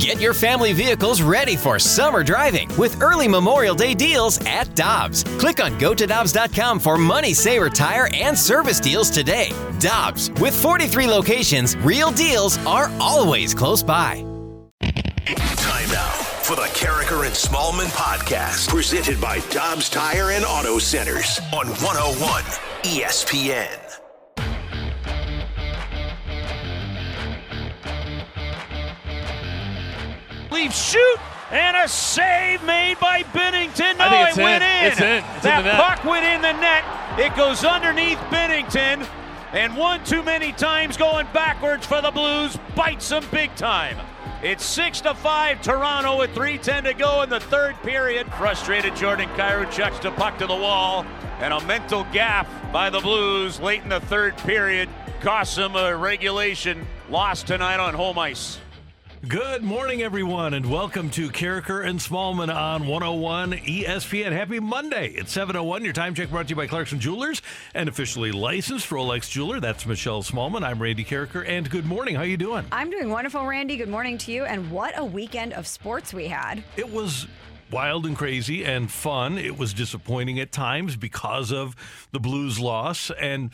Get your family vehicles ready for summer driving with early Memorial Day deals at Dobbs. Click on gotodobbs.com for money saver tire and service deals today. Dobbs, with 43 locations, real deals are always close by. Time now for the Karraker and Smallman podcast, presented by Dobbs Tire and Auto Centers on 101 ESPN. Leave shoot and a save made by Binnington. No, think oh, it it's went in. in. It's in. It's in that net. puck went in the net. It goes underneath Binnington, And one too many times going backwards for the Blues bites them big time. It's six to five Toronto with 3:10 to go in the third period. Frustrated Jordan Kyrou chucks the puck to the wall, and a mental gap by the Blues late in the third period costs them a regulation loss tonight on home ice. Good morning, everyone, and welcome to Karraker and Smallman on 101 ESPN. Happy Monday. It's 701. Your time check brought to you by Clarkson Jewelers and officially licensed Rolex jeweler. That's Michelle Smallman. I'm Randy Karraker, and good morning. How are you doing? I'm doing wonderful, Randy. Good morning to you. And what a weekend of sports we had. It was wild and crazy and fun. It was disappointing at times because of the Blues loss. And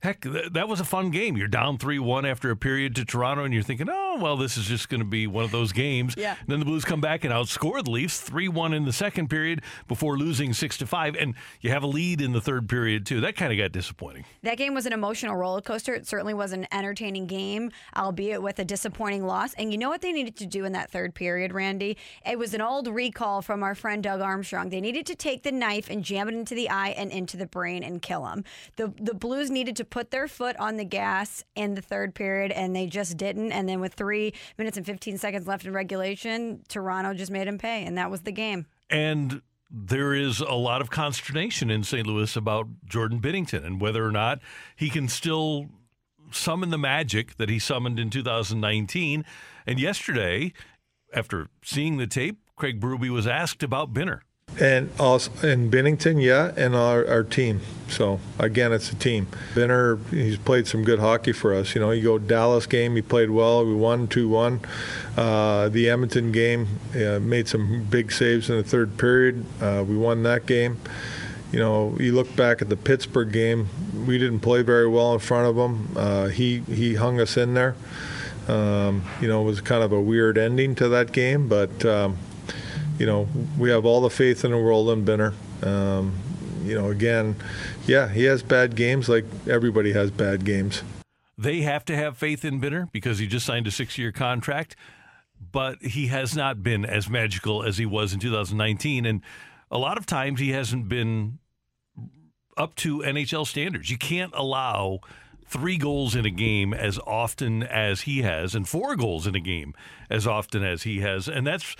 heck, th- that was a fun game. You're down 3 1 after a period to Toronto, and you're thinking, oh, well, this is just going to be one of those games. Yeah. And then the Blues come back and outscore the Leafs 3 1 in the second period before losing 6 to 5. And you have a lead in the third period, too. That kind of got disappointing. That game was an emotional roller coaster. It certainly was an entertaining game, albeit with a disappointing loss. And you know what they needed to do in that third period, Randy? It was an old recall from our friend Doug Armstrong. They needed to take the knife and jam it into the eye and into the brain and kill him. The the Blues needed to put their foot on the gas in the third period, and they just didn't. And then with three minutes and 15 seconds left in regulation, Toronto just made him pay, and that was the game. And there is a lot of consternation in St. Louis about Jordan Binnington and whether or not he can still summon the magic that he summoned in 2019. And yesterday, after seeing the tape, Craig Berube was asked about Binner. And also in Binnington, yeah, and our, our team. So again, it's a team. Benner, he's played some good hockey for us. You know, you go Dallas game, he played well. We won two one. Uh, the Edmonton game, uh, made some big saves in the third period. Uh, we won that game. You know, you look back at the Pittsburgh game, we didn't play very well in front of him. Uh, he he hung us in there. Um, you know, it was kind of a weird ending to that game, but. Um, you know, we have all the faith in the world in Benner. Um, you know, again, yeah, he has bad games like everybody has bad games. They have to have faith in Binner because he just signed a six year contract, but he has not been as magical as he was in 2019. And a lot of times he hasn't been up to NHL standards. You can't allow three goals in a game as often as he has, and four goals in a game as often as he has. And that's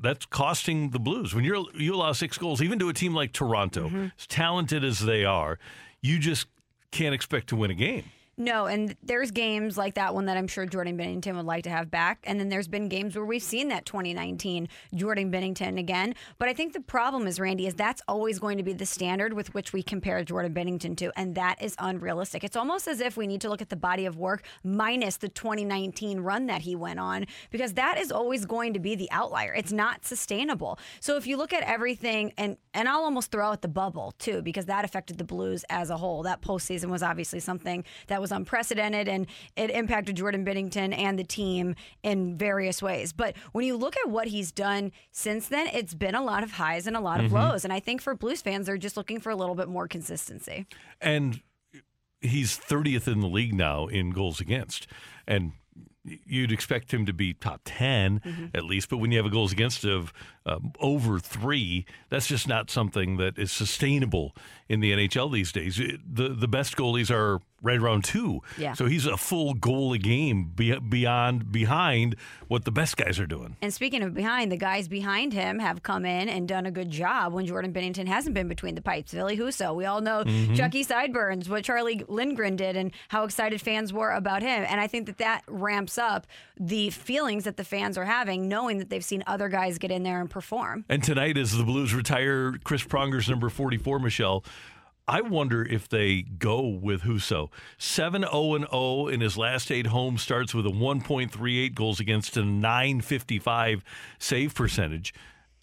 that's costing the Blues. When you're you allow six goals, even to a team like Toronto, mm-hmm. as talented as they are, you just can't expect to win a game. No, and there's games like that one that I'm sure Jordan Binnington would like to have back. And then there's been games where we've seen that 2019 Jordan Binnington again. But I think the problem is, Randy, is that's always going to be the standard with which we compare Jordan Binnington to. And that is unrealistic. It's almost as if we need to look at the body of work minus the 2019 run that he went on, because that is always going to be the outlier. It's not sustainable. So if you look at everything, and, and I'll almost throw out the bubble too, because that affected the Blues as a whole. That postseason was obviously something that was unprecedented and it impacted Jordan Binnington and the team in various ways. But when you look at what he's done since then, it's been a lot of highs and a lot of mm-hmm. lows. And I think for Blues fans, they're just looking for a little bit more consistency. and he's 30th in the league now in goals against and you'd expect him to be top 10 at least but when you have a goals against of um, over three that's just not something that is sustainable in the nhl these days. It- the, the best goalies are right around two Yeah. so he's a full goal a game beyond behind what the best guys are doing And speaking of behind, the guys behind him have come in and done a good job when Jordan Binnington hasn't been between the pipes. Billy Husso, we all know mm-hmm. Chucky Sideburns, what Charlie Lindgren did, and how excited fans were about him. And I think that that ramps up the feelings that the fans are having, knowing that they've seen other guys get in there and perform. And tonight, as the Blues retire Chris Pronger's number 44, Michelle, I wonder if they go with Husso. 7 0 0 in his last eight home starts with a 1.38 goals against a 955 save percentage.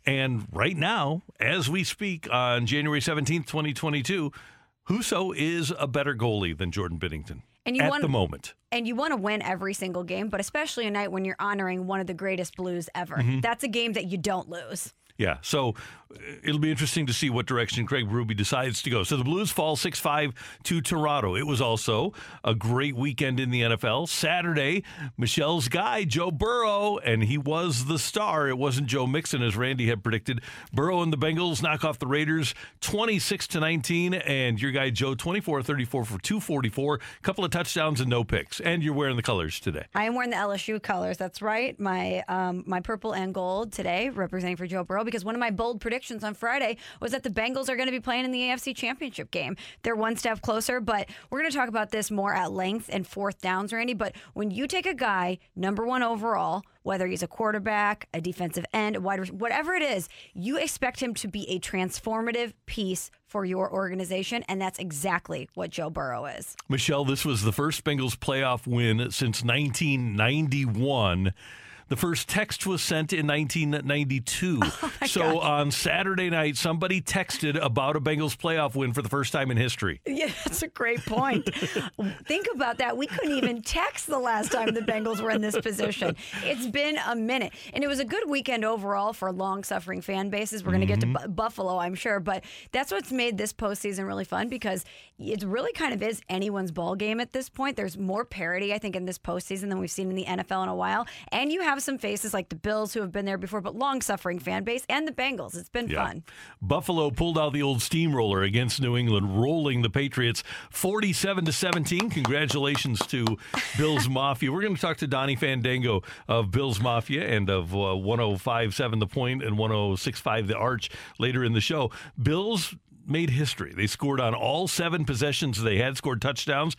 And right now, as we speak on January 17th, 2022, Husso is a better goalie than Jordan Binnington And you at want- the moment. And you want to win every single game, but especially a night when you're honoring one of the greatest Blues ever. Mm-hmm. That's a game that you don't lose. Yeah, so it'll be interesting to see what direction Craig Berube decides to go. So the Blues fall 6 5 to Toronto. It was also a great weekend in the NFL. Saturday, Michelle's guy, Joe Burrow, and he was the star. It wasn't Joe Mixon, as Randy had predicted. Burrow and the Bengals knock off the Raiders 26 to 19, and your guy, Joe, 24 34 for 244, a couple of touchdowns and no picks. And you're wearing the colors today. I am wearing the LSU colors. That's right. My um, my purple and gold today, representing for Joe Burrow, because one of my bold predictions on Friday was that the Bengals are going to be playing in the AFC Championship game. They're one step closer, but we're going to talk about this more at length in fourth downs, Randy. But when you take a guy number one overall, whether he's a quarterback, a defensive end, a wide receiver, whatever it is, you expect him to be a transformative piece for your organization, and that's exactly what Joe Burrow is. Michelle, this was the first Bengals playoff win since 1991. The first text was sent in 1992. Oh so on Saturday night, somebody texted about a Bengals playoff win for the first time in history. Yeah, that's a great point. Think about that. We couldn't even text the last time the Bengals were in this position. It's been a minute. And it was a good weekend overall for long suffering fan bases. We're going to get to mm-hmm. Bu- Buffalo, I'm sure. But that's what's made this postseason really fun because it really kind of is anyone's ball game at this point. There's more parity, I think, in this postseason than we've seen in the NFL in a while. And you have some faces like the Bills who have been there before, but long suffering fan base and the Bengals. It's been fun. Buffalo pulled out the old steamroller against New England, rolling the Patriots 47 to 17. Congratulations to Bills Mafia. We're going to talk to Donnie Fandango of Bills Mafia and of uh, 1057 The Point and 1065 The Arch later in the show. Bills made history. They scored on all seven possessions they had, scored touchdowns.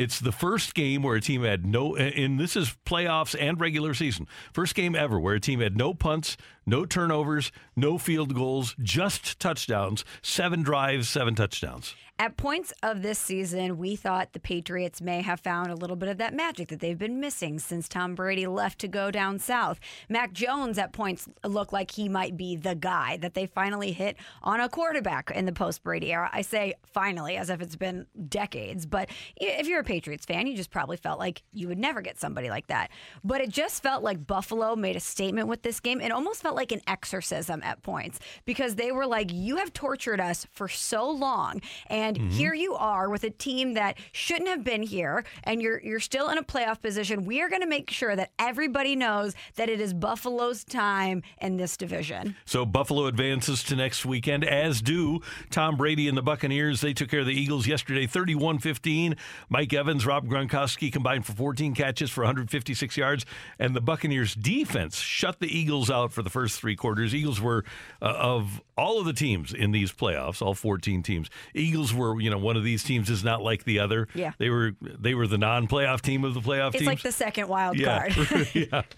It's the first game where a team had no, and this is playoffs and regular season. First game ever where a team had no punts, no turnovers, no field goals, just touchdowns, seven drives, seven touchdowns. At points of this season, we thought the Patriots may have found a little bit of that magic that they've been missing since Tom Brady left to go down south. Mac Jones at points looked like he might be the guy that they finally hit on a quarterback in the post Brady era. I say finally as if it's been decades, but if you're a Patriots fan, you just probably felt like you would never get somebody like that. But it just felt like Buffalo made a statement with this game. It almost felt like an exorcism at points because they were like, You have tortured us for so long. And here you are with a team that shouldn't have been here, and you're you're still in a playoff position. We are going to make sure that everybody knows that it is Buffalo's time in this division. So Buffalo advances to next weekend, as do Tom Brady and the Buccaneers. They took care of the Eagles yesterday, 31 15. Mike Evans, Rob Gronkowski combined for 14 catches for 156 yards. And the Buccaneers defense shut the Eagles out for the first three quarters. Eagles were, uh, of all of the teams in these playoffs, all 14 teams, Eagles were, you know, one of these teams is not like the other. Yeah. They were, they were the non playoff team of the playoff It's teams. like the second wild Yeah. card. yeah.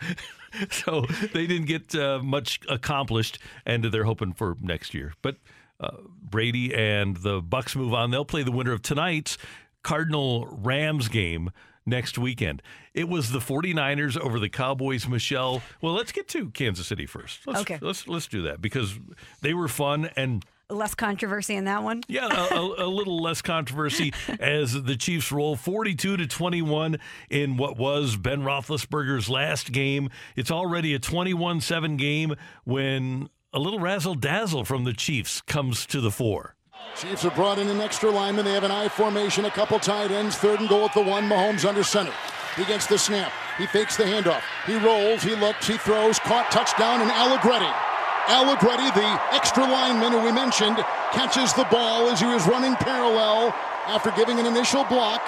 So they didn't get uh, much accomplished, and they're hoping for next year. But uh, Brady and the Bucks move on. They'll play the winner of tonight's Cardinal Rams game next weekend. It was the 49ers over the Cowboys, Michelle. Well, let's get to Kansas City first. Let's, Okay. Let's let's do that because they were fun and Less controversy in that one. yeah, a, a, a little less controversy as the Chiefs roll 42 to 21 in what was Ben Roethlisberger's last game. It's already a 21-7 game when a little razzle dazzle from the Chiefs comes to the fore. Chiefs have brought in an extra lineman. They have an I formation, a couple tight ends, third and goal at the one. Mahomes under center. He gets the snap. He fakes the handoff. He rolls. He looks. He throws. Caught. Touchdown. And Allegretti. Allegretti, the extra lineman who we mentioned, catches the ball as he was running parallel after giving an initial block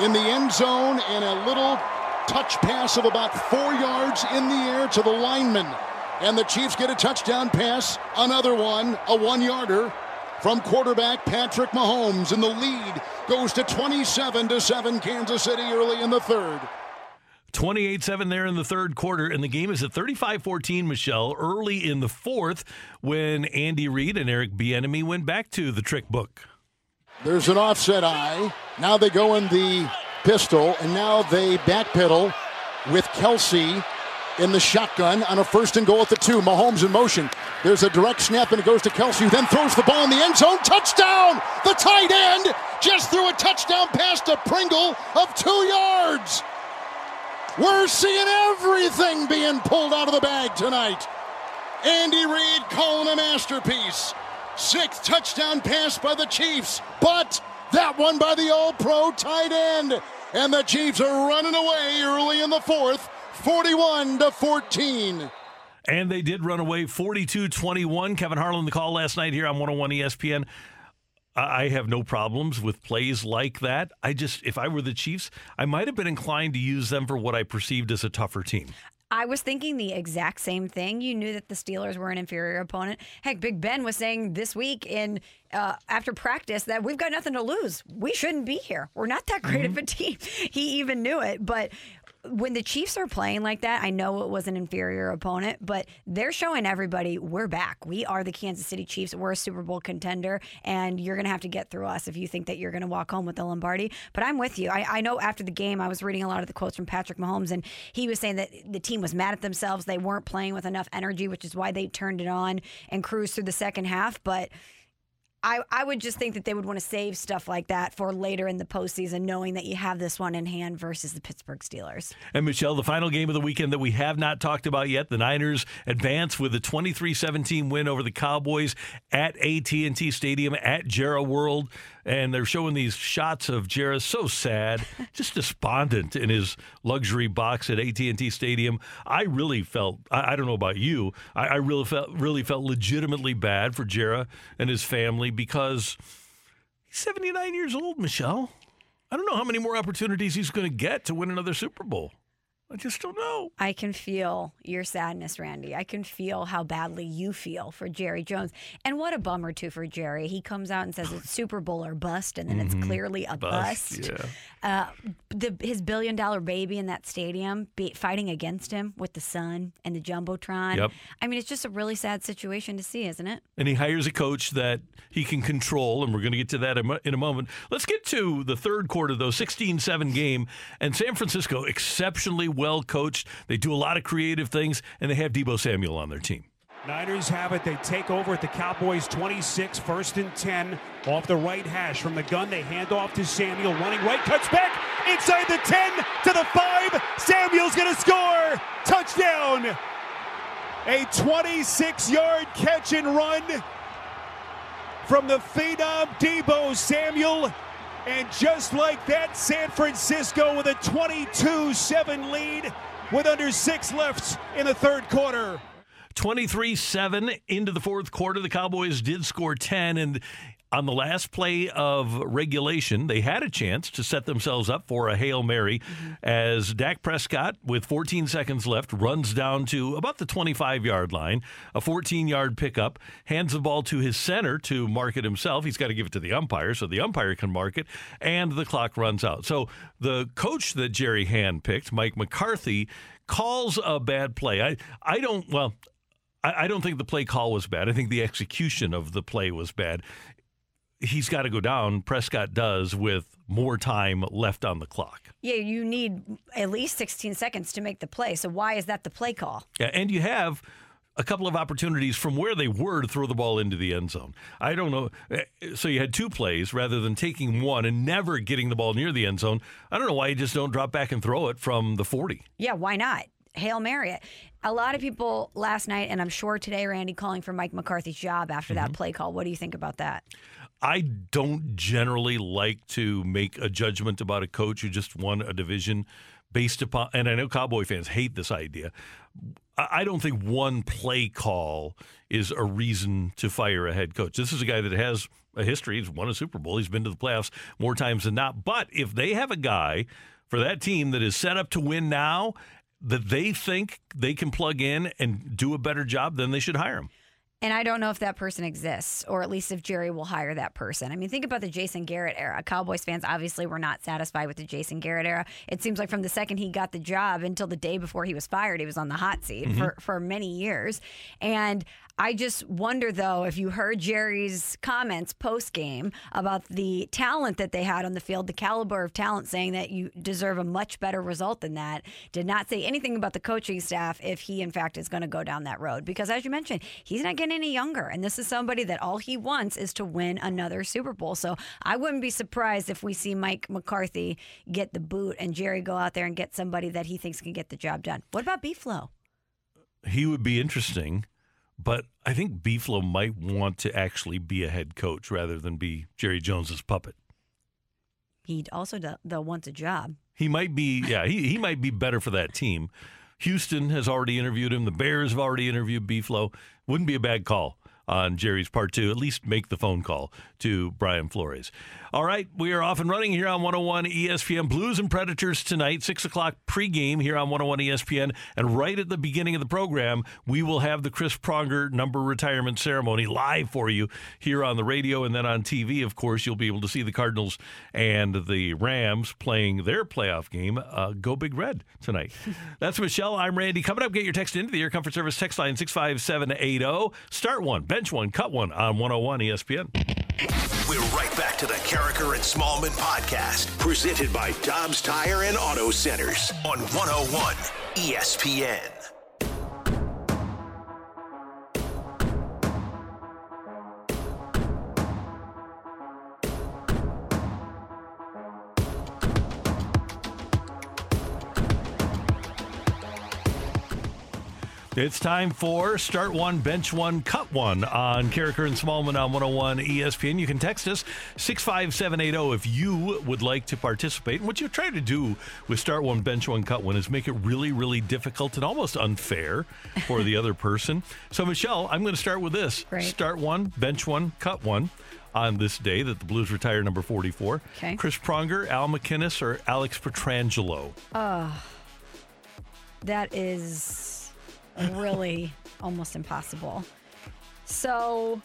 in the end zone and a little touch pass of about four yards in the air to the lineman. And the Chiefs get a touchdown pass, another one, a one yarder from quarterback Patrick Mahomes. And the lead goes to 27 to 7 Kansas City early in the third. 28 7 there in the third quarter, and the game is at 35 14, Michelle, early in the fourth when Andy Reid and Eric Bieniemy went back to the trick book. There's an offset eye. Now they go in the pistol, and now they backpedal with Kelce in the shotgun on a first and goal at the two. Mahomes in motion. There's a direct snap, and it goes to Kelce, who then throws the ball in the end zone. Touchdown! The tight end just threw a touchdown pass to Pringle of two yards. We're seeing everything being pulled out of the bag tonight. Andy Reid calling a masterpiece. Sixth touchdown pass by the Chiefs, but that one by the All Pro tight end. And the Chiefs are running away early in the fourth, 41 to 14. And they did run away 42 21. Kevin Harlan, the call last night here on 101 ESPN. I have no problems with plays like that. I just, if I were the Chiefs, I might have been inclined to use them for what I perceived as a tougher team. I was thinking the exact same thing. You knew that the Steelers were an inferior opponent. Heck, Big Ben was saying this week in uh, after practice that we've got nothing to lose. We shouldn't be here. We're not that great mm-hmm. of a team. He even knew it, but when the Chiefs are playing like that, I know it was an inferior opponent, but they're showing everybody we're back. We are the Kansas City Chiefs. We're a Super Bowl contender, and you're going to have to get through us if you think that you're going to walk home with the Lombardi. But I'm with you. I, I, know after the game, I was reading a lot of the quotes from Patrick Mahomes, and he was saying that the team was mad at themselves. They weren't playing with enough energy, which is why they turned it on and cruised through the second half. But I, I would just think that they would want to save stuff like that for later in the postseason, knowing that you have this one in hand versus the Pittsburgh Steelers. And Michelle, the final game of the weekend that we have not talked about yet, the Niners advance with a 23-17 win over the Cowboys at AT&T Stadium at Jerry World and they're showing these shots of Jairus so sad, just despondent in his luxury box at AT&T Stadium. I really felt I, I don't know about you, I, I, really felt really felt legitimately bad for Jared and his family because he's 79 years old, Michelle. I don't know how many more opportunities he's going to get to win another Super Bowl. I just don't know. I can feel your sadness, Randy. I can feel how badly you feel for Jerry Jones. And what a bummer, too, for Jerry. He comes out and says it's Super Bowl or bust, and then mm-hmm. it's clearly a bust. bust. Yeah. Uh, the, his billion dollar baby in that stadium be, fighting against him with the sun and the Jumbotron. Yep. I mean, it's just a really sad situation to see, isn't it? And he hires a coach that he can control, and we're going to get to that in a moment. Let's get to the third quarter, though 16 7 game, and San Francisco exceptionally well coached. They do a lot of creative things, and they have Debo Samuel on their team. Niners have it. They take over at the Cowboys 26, first and 10. Off the right hash from the gun, they hand off to Samuel. Running right, cuts back inside the 10 to the 5. Samuel's going to score. Touchdown. A 26 yard catch and run from the phenom Debo Samuel. And just like that, San Francisco with a 22 7 lead with under six left in the third quarter. 23 7 into the fourth quarter. The Cowboys did score 10, and on the last play of regulation, they had a chance to set themselves up for a Hail Mary mm-hmm. as Dak Prescott, with 14 seconds left, runs down to about the 25 yard line, a 14 yard pickup, hands the ball to his center to mark it himself. He's got to give it to the umpire so the umpire can mark it, and the clock runs out. So the coach that Jerry Hand picked, Mike McCarthy, calls a bad play. I, I don't, well, I, don't think the play call was bad. I think the execution of the play was bad he's got to go down. Prescott does with more time left on the clock. Yeah, you need at least 16 seconds to make the play. So why is that the play call? Yeah, and you have a couple of opportunities from where they were to throw the ball into the end zone. I don't know. Eh, so you had two plays rather than taking one and never getting the ball near the end zone. I don't know why you just don't drop back and throw it from the 40. Yeah, why not? Hail Mary it. A lot of people last night, and I'm sure today, Randy, calling for Mike McCarthy's job after mm-hmm. that play call. What do you think about that? I don't generally like to make a judgment about a coach who just won a division based upon, and I know Cowboy fans hate this idea. I don't think one play call is a reason to fire a head coach. This is a guy that has a history. He's won a Super Bowl. He's been to the playoffs more times than not. But if they have a guy for that team that is set up to win now, that they think they can plug in and do a better job, then they should hire him. And I don't know if that person exists, or at least if Jerry will hire that person. I mean, think about the Jason Garrett era. Cowboys fans obviously were not satisfied with the Jason Garrett era. It seems like from the second he got the job until the day before he was fired, he was on the hot seat mm-hmm. for, for many years. And I just wonder, though, if you heard Jerry's comments post game about the talent that they had on the field, the caliber of talent, saying that you deserve a much better result than that, did not say anything about the coaching staff if he, in fact, is going to go down that road. Because as you mentioned, he's not getting any younger. And this is somebody that all he wants is to win another Super Bowl. So I wouldn't be surprised if we see Mike McCarthy get the boot and Jerry go out there and get somebody that he thinks can get the job done. What about B Flow? He would be interesting, but I think Beeflo might want to actually be a head coach rather than be Jerry Jones's puppet. He also do- though wants a job. He might be, yeah, he, he might be better for that team. Houston has already interviewed him. The Bears have already interviewed Beeflo. Wouldn't be a bad call on Jerry's part to at least make the phone call to Brian Flores. All right, we are off and running here on 101 ESPN. Blues and Predators tonight, 6 o'clock pregame here on 101 ESPN. And right at the beginning of the program, we will have the Chris Pronger number retirement ceremony live for you here on the radio and then on TV. Of course, you'll be able to see the Cardinals and the Rams playing their playoff game. Uh, go Big Red tonight. That's Michelle. I'm Randy. Coming up, get your text into the Air Comfort Service text line 65780. Start one, bench one, cut one on 101 ESPN. We're right back to the Karraker and Smallman podcast, presented by Dobbs Tire and Auto Centers on 101 ESPN. It's time for Start One, Bench One, Cut One on Karraker and Smallman on 101 ESPN. You can text us 65780 if you would like to participate. And what you try to do with Start One, Bench One, Cut One is make it really, really difficult and almost unfair for the other person. So, Michelle, I'm going to start with this Great. Start One, Bench One, Cut One. On this day that the Blues retire number 44. Okay. Chris Pronger, Al MacInnis, or Alex Pietrangelo? That is really almost impossible. So,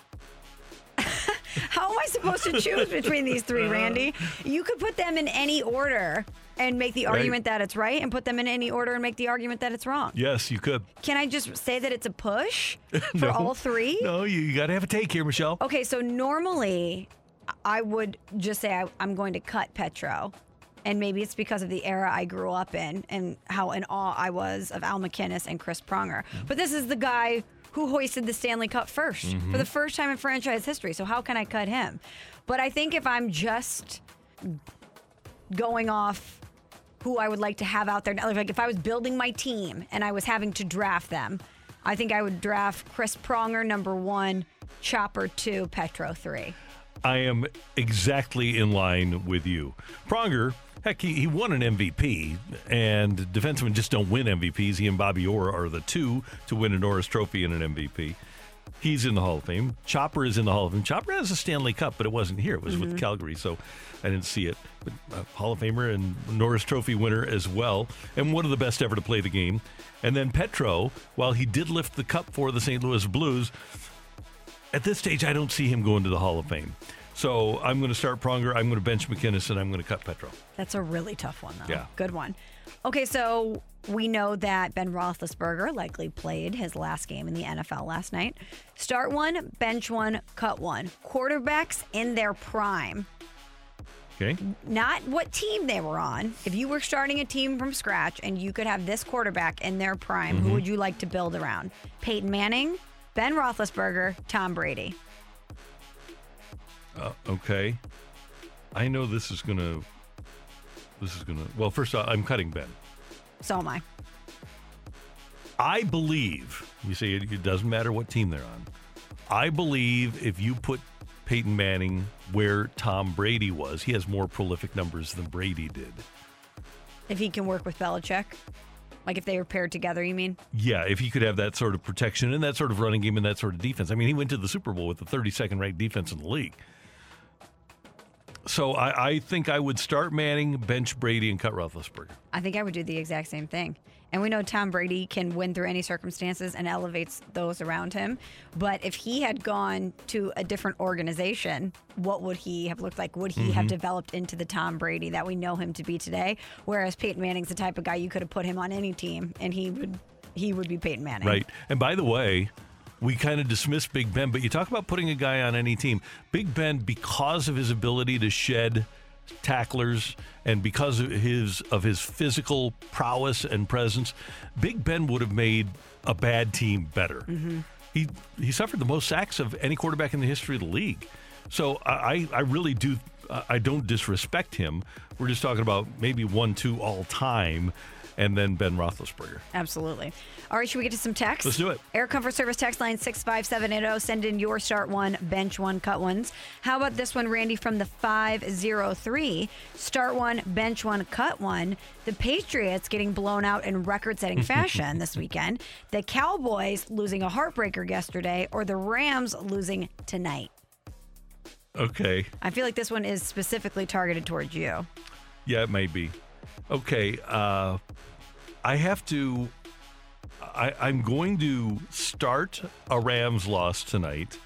how am I supposed to choose between these three, Randy? You could put them in any order and make the Right. argument that it's right, and put them in any order and make the argument that it's wrong. Yes, you could. Can I just say that it's a push for No. all three? No, you, you got to have a take here, Michelle. Okay, so normally I would just say I, I'm going to cut Petro. And maybe it's because of the era I grew up in and how in awe I was of Al MacInnis and Chris Pronger. Mm-hmm. But this is the guy who hoisted the Stanley Cup 1st mm-hmm. for the first time in franchise history. So how can I cut him? But I think if I'm just going off who I would like to have out there. Like if I was building my team and I was having to draft them, I think I would draft Chris Pronger number one, Chopper two, Petro three. I am exactly in line with you. Pronger, heck, he, he won an MVP, and defensemen just don't win MVPs. He and Bobby Orr are the two to win a Norris Trophy and an MVP. He's in the Hall of Fame. Chopper is in the Hall of Fame. Chopper has a Stanley Cup, but it wasn't here. It was with Calgary, so I didn't see it. But uh, Hall of Famer and Norris Trophy winner as well, and one of the best ever to play the game. And then Petro, while he did lift the cup for the St. Louis Blues, at this stage, I don't see him going to the Hall of Fame. So I'm going to start Pronger. I'm going to bench MacInnis, and I'm going to cut Petro. That's a really tough one, though. Yeah. Good one. Okay, so we know that Ben Roethlisberger likely played his last game in the NFL last night. Start one, bench one, cut one. Quarterbacks in their prime. Okay. not what team they were on. If you were starting a team from scratch and you could have this quarterback in their prime, Mm-hmm. who would you like to build around? Peyton Manning, Ben Roethlisberger, Tom Brady. Uh, okay. I know this is going to. This is going to. Well, first off, I'm cutting Ben. So am I. I believe, you say it, it doesn't matter what team they're on. I believe if you put Peyton Manning where Tom Brady was, he has more prolific numbers than Brady did. If he can work with Belichick, like if they were paired together, you mean? Yeah, if he could have that sort of protection and that sort of running game and that sort of defense. I mean, he went to the Super Bowl with the 32nd ranked defense in the league. So I, I think I would start Manning, bench Brady, and cut Roethlisberger. I think I would do the exact same thing. And we know Tom Brady can win through any circumstances and elevates those around him. But if he had gone to a different organization, what would he have looked like? Would he have mm-hmm. developed into the Tom Brady that we know him to be today? Whereas Peyton Manning's the type of guy you could have put him on any team and he would he would be Peyton Manning. Right. And by the way, we kind of dismiss Big Ben, but you talk about putting a guy on any team. Big Ben, because of his ability to shed tacklers and because of his of his physical prowess and presence, Big Ben would have made a bad team better. Mm-hmm. He he suffered the most sacks of any quarterback in the history of the league. So I I really do I don't disrespect him. We're just talking about maybe one two all time, and then Ben Roethlisberger. Absolutely. All right, should we get to some text? Let's do it. Air Comfort Service text line 65780. Send in your start one, bench one, cut ones. How about this one, Randy, from the 503? Start one, bench one, cut one. The Patriots getting blown out in record setting fashion this weekend. The Cowboys losing a heartbreaker yesterday, or the Rams losing tonight. Okay. I feel like this one is specifically targeted towards you. Yeah, it may be. Okay. Uh, I have to. I, I'm going to start a Rams loss tonight.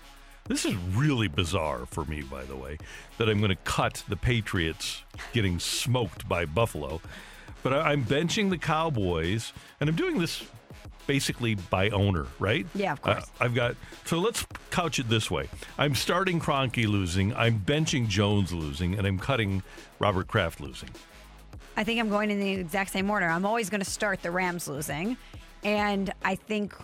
This is really bizarre for me, by the way, that I'm going to cut the Patriots getting smoked by Buffalo. But I, I'm benching the Cowboys, and I'm doing this basically by owner, right? Yeah, of course. Uh, I've got so let's couch it this way: I'm starting Kroenke losing, I'm benching Jones losing, and I'm cutting Robert Kraft losing. I think I'm going in the exact same order. I'm always going to start the Rams losing. And I think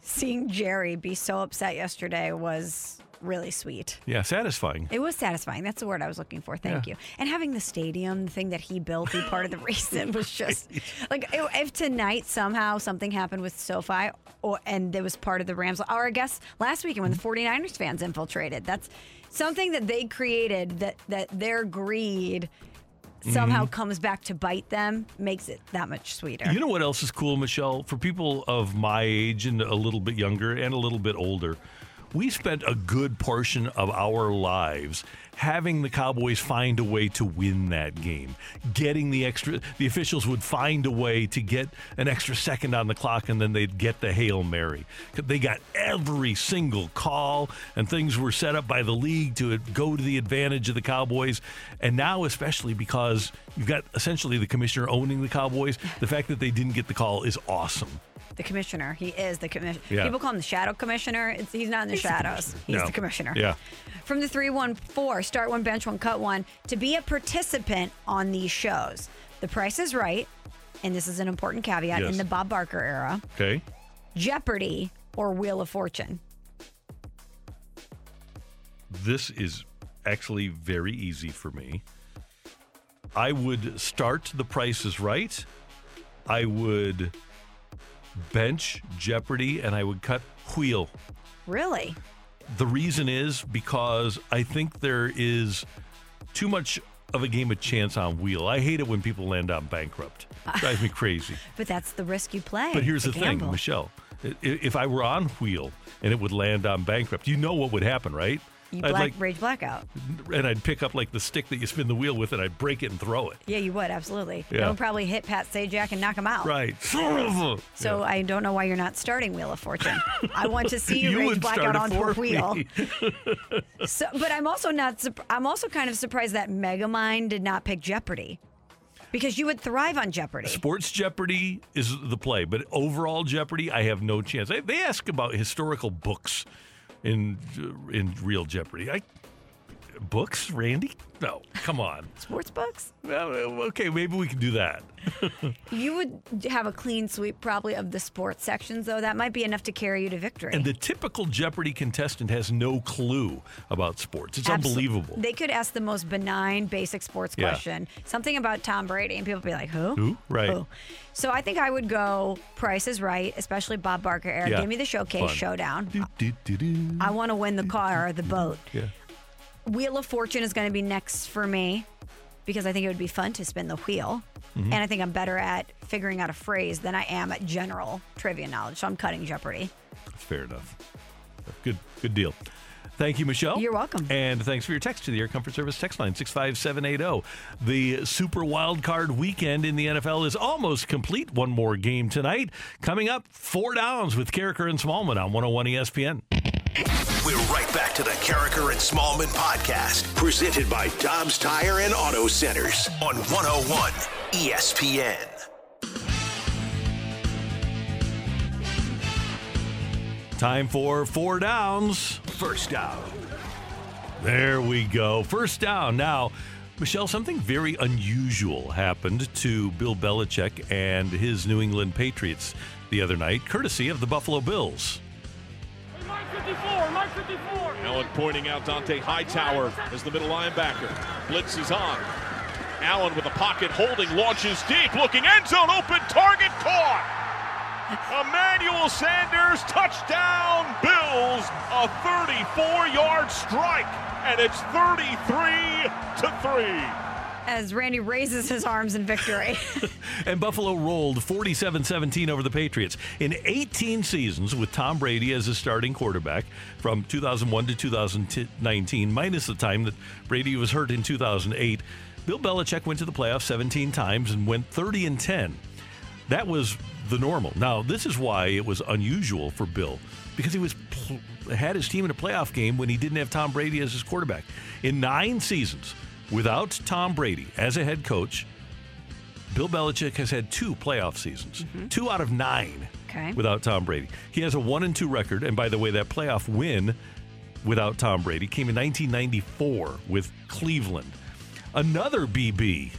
seeing Jerry be so upset yesterday was really sweet. Yeah, satisfying. It was satisfying. That's the word I was looking for. Thank Yeah. you. And having the stadium, the thing that he built, be part of the reason was just like if tonight somehow something happened with SoFi or and it was part of the Rams, or I guess last weekend when the mm-hmm. 49ers fans infiltrated. That's something that they created that that their greed somehow mm-hmm. comes back to bite them makes it that much sweeter. You know what else is cool, Michelle? For people of my age and a little bit younger and a little bit older, we spent a good portion of our lives having the Cowboys find a way to win that game. Getting the extra, the officials would find a way to get an extra second on the clock and then they'd get the Hail Mary. They got every single call and things were set up by the league to go to the advantage of the Cowboys. And now, especially because you've got essentially the commissioner owning the Cowboys, the fact that they didn't get the call is awesome. The commissioner. He is the commissioner. Yeah. People call him the shadow commissioner. It's, he's not in the shadows. He's No. the commissioner. Yeah. From the 314, start one, bench one, cut one, to be a participant on these shows. The price is right, and this is an important caveat Yes. in the Bob Barker era Okay. Jeopardy or Wheel of Fortune. This is actually very easy for me. I would start The Price is Right. I would bench Jeopardy and I would cut Wheel. Really? The reason is because I think there is too much of a game of chance on Wheel. I hate it when people land on bankrupt. It Drives me crazy. But that's the risk you play. But here's the a thing. Michelle. If I were on Wheel and it would land on bankrupt, you know what would happen, right? You I'd black, like, rage blackout. and I'd pick up like the stick that you spin the wheel with, and I'd break it and throw it. Yeah, you would, absolutely. Yeah. Don't probably hit Pat Sajak and knock him out. Right. Son of a- So Yeah. I don't know why you're not starting Wheel of Fortune. I want to see you, You rage blackout onto a wheel. So, but I'm also not. I'm also kind of surprised that Megamind did not pick Jeopardy, because you would thrive on Jeopardy. Sports Jeopardy is the play, but overall Jeopardy, I have no chance. They- They ask about historical books in in real Jeopardy. I books, Randy? No, come on. Sports books. Well, okay, maybe we can do that. You would have a clean sweep probably of the sports sections, though. That might be enough to carry you to victory. And the typical Jeopardy contestant has no clue about sports. It's Absol- unbelievable. They could ask the most benign, basic sports Yeah. question, something about Tom Brady, and people would be like, "Who? Who? Right. So I think I would go Price is Right, especially Bob Barker era. Yeah. Give me the showcase Fun. showdown. Do, do, do, do. I want to win the car or the boat. Yeah. Wheel of Fortune is going to be next for me because I think it would be fun to spin the wheel. Mm-hmm. And I think I'm better at figuring out a phrase than I am at general trivia knowledge. So I'm cutting Jeopardy. That's fair enough. Good, good deal. Thank you, Michelle. You're welcome. And thanks for your text to the Air Comfort Service text line 65780. The Super Wild Card weekend in the NFL is almost complete. One more game tonight. Coming up, four downs with Karraker and Smallman on 101 ESPN. We're right back to the Karraker and Smallman podcast, presented by Dobbs Tire and Auto Centers on 101 ESPN. Time for four downs. First down. There we go. First down. Now, Michelle, something very unusual happened to Bill Belichick and his New England Patriots the other night, courtesy of the Buffalo Bills. Mike 54, Mike 54. Allen pointing out Dont'a Hightower as the middle linebacker. Blitz is on. Allen with a pocket holding, launches deep, looking end zone, open target caught. Emmanuel Sanders, touchdown, Bills, a 34 yard strike, and it's 33 to 3 as Randy raises his arms in victory. and Buffalo rolled 47 17 over the Patriots. In 18 seasons with Tom Brady as a starting quarterback from 2001 to 2019, minus the time that Brady was hurt in 2008, Bill Belichick went to the playoffs 17 times and went 30 and 10. That was the normal. Now, this is why it was unusual for Bill because he was had his team in a playoff game when he didn't have Tom Brady as his quarterback. In 9 seasons, without Tom Brady as a head coach, Bill Belichick has had two playoff seasons, mm-hmm. two out of nine okay. without Tom Brady. He has a one and two record, and by the way, that playoff win without Tom Brady came in 1994 with Cleveland. Another BB,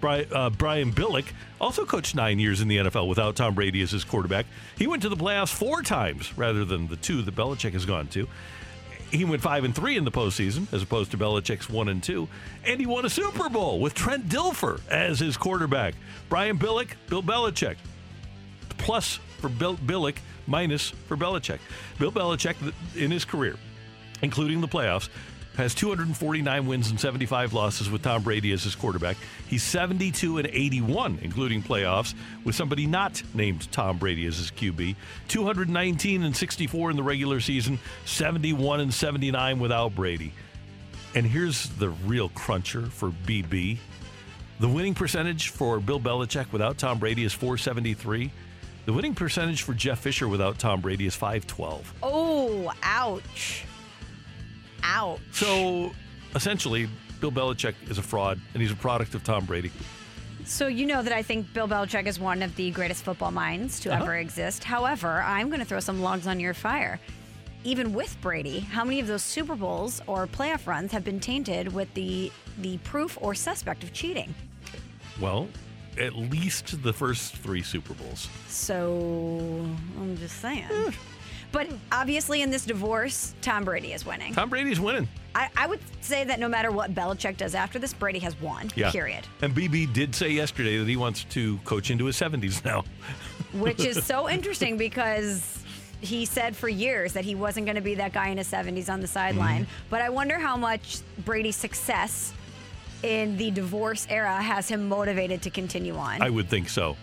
Brian, uh, Brian Billick, also coached nine years in the NFL without Tom Brady as his quarterback. He went to the playoffs four times rather than the two that Belichick has gone to he went five and three in the postseason, as opposed to Belichick's one and two, and he won a Super Bowl with Trent Dilfer as his quarterback. Brian Billick, Bill Belichick, plus for Bill Billick, minus for Belichick. Bill Belichick in his career, including the playoffs, has 249 wins and 75 losses with Tom Brady as his quarterback. He's 72 and 81, including playoffs, with somebody not named Tom Brady as his QB. 219 and 64 in the regular season, 71 and 79 without Brady. And here's the real cruncher for BB. The winning percentage for Bill Belichick without Tom Brady is 473. The winning percentage for Jeff Fisher without Tom Brady is 512. Oh, ouch. Ouch. So essentially, Bill Belichick is a fraud, and he's a product of Tom Brady. So you know that I think Bill Belichick is one of the greatest football minds to uh-huh. ever exist. However, I'm going to throw some logs on your fire. Even with Brady, how many of those Super Bowls or playoff runs have been tainted with the the proof or suspect of cheating? Well, at least the first three Super Bowls. So I'm just saying. Eh. But obviously, in this divorce, Tom Brady is winning. Tom Brady's winning. I, I, would say that no matter what Belichick does after this, Brady has won. Yeah. Period. And BB did say yesterday that he wants to coach into his 70s now. Which is so interesting because he said for years that he wasn't going to be that guy in his 70s on the sideline. Mm-hmm. But I wonder how much Brady's success in the divorce era has him motivated to continue on. I would think so.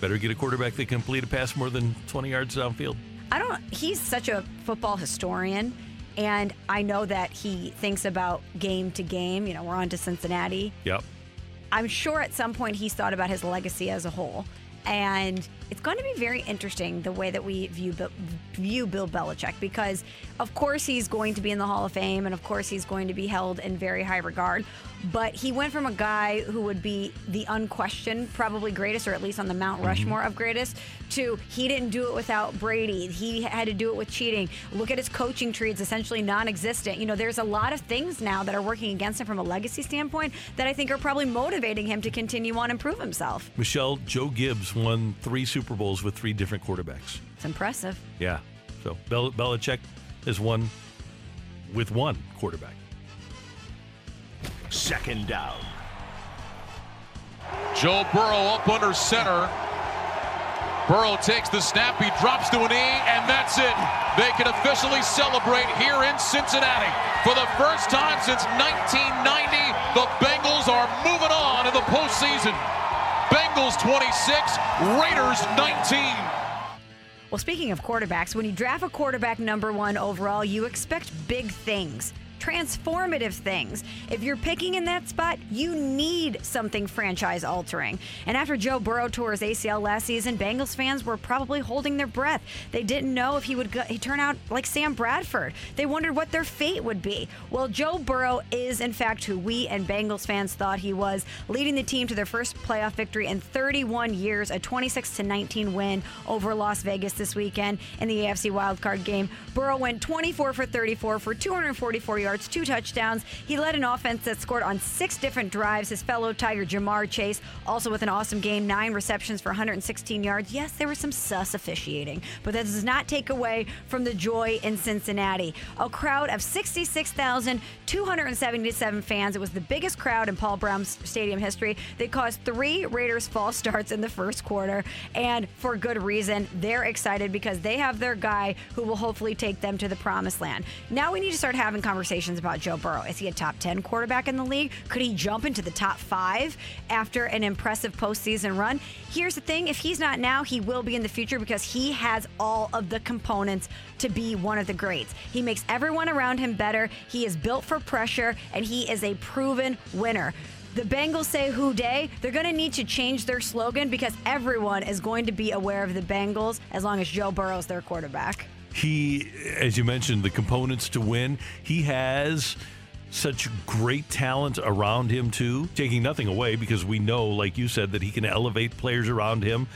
Better get a quarterback that can complete a pass more than 20 yards downfield. I don't. He's such a football historian, and I know that he thinks about game to game. You know, we're on to Cincinnati. Yep. I'm sure at some point he's thought about his legacy as a whole, and it's going to be very interesting the way that we view view Bill Belichick because, of course, he's going to be in the Hall of Fame, and of course, he's going to be held in very high regard. But he went from a guy who would be the unquestioned, probably greatest, or at least on the Mount mm-hmm. Rushmore mm-hmm. of greatest, to he didn't do it without Brady. He had to do it with cheating. Look at his coaching tree; it's essentially non-existent. You know, there's a lot of things now that are working against him from a legacy standpoint that I think are probably motivating him to continue on and prove himself. Michelle, Joe Gibbs won three Super Super Bowls with three different quarterbacks. It's impressive. Yeah. So Bel- Belichick has won with one quarterback. Second down. Joe Burrow up under center. Burrow takes the snap, he drops to an E, and that's it. They can officially celebrate here in Cincinnati. For the first time since 1990, the Bengals are moving on in the postseason. Bengals 26, Raiders 19. Well, speaking of quarterbacks, when you draft a quarterback number one overall, you expect big things transformative things. If you're picking in that spot, you need something franchise altering. And after Joe Burrow tore his ACL last season, Bengals fans were probably holding their breath. They didn't know if he would go, turn out like Sam Bradford. They wondered what their fate would be. Well, Joe Burrow is in fact who we and Bengals fans thought he was, leading the team to their first playoff victory in 31 years, a 26 to 19 win over Las Vegas this weekend in the AFC wildcard game. Burrow went 24 for 34 for 244 yards yards, two touchdowns. He led an offense that scored on six different drives. His fellow Tiger Ja'Marr Chase also with an awesome game, nine receptions for 116 yards. Yes, there was some sus officiating, but that does not take away from the joy in Cincinnati. A crowd of 66,277 fans. It was the biggest crowd in Paul Brown's stadium history. They caused three Raiders false starts in the first quarter, and for good reason. They're excited because they have their guy who will hopefully take them to the promised land. Now we need to start having conversations about Joe Burrow. Is he a top 10 quarterback in the league? Could he jump into the top five after an impressive postseason run? Here's the thing if he's not now, he will be in the future because he has all of the components to be one of the greats. He makes everyone around him better. He is built for pressure, and he is a proven winner the Bengals say Who Dey, they're going to need to change their slogan because everyone is going to be aware of the Bengals as long as Joe Burrow's their quarterback. He, as you mentioned, the components to win. He has such great talent around him too, taking nothing away because we know, like you said, that he can elevate players around him.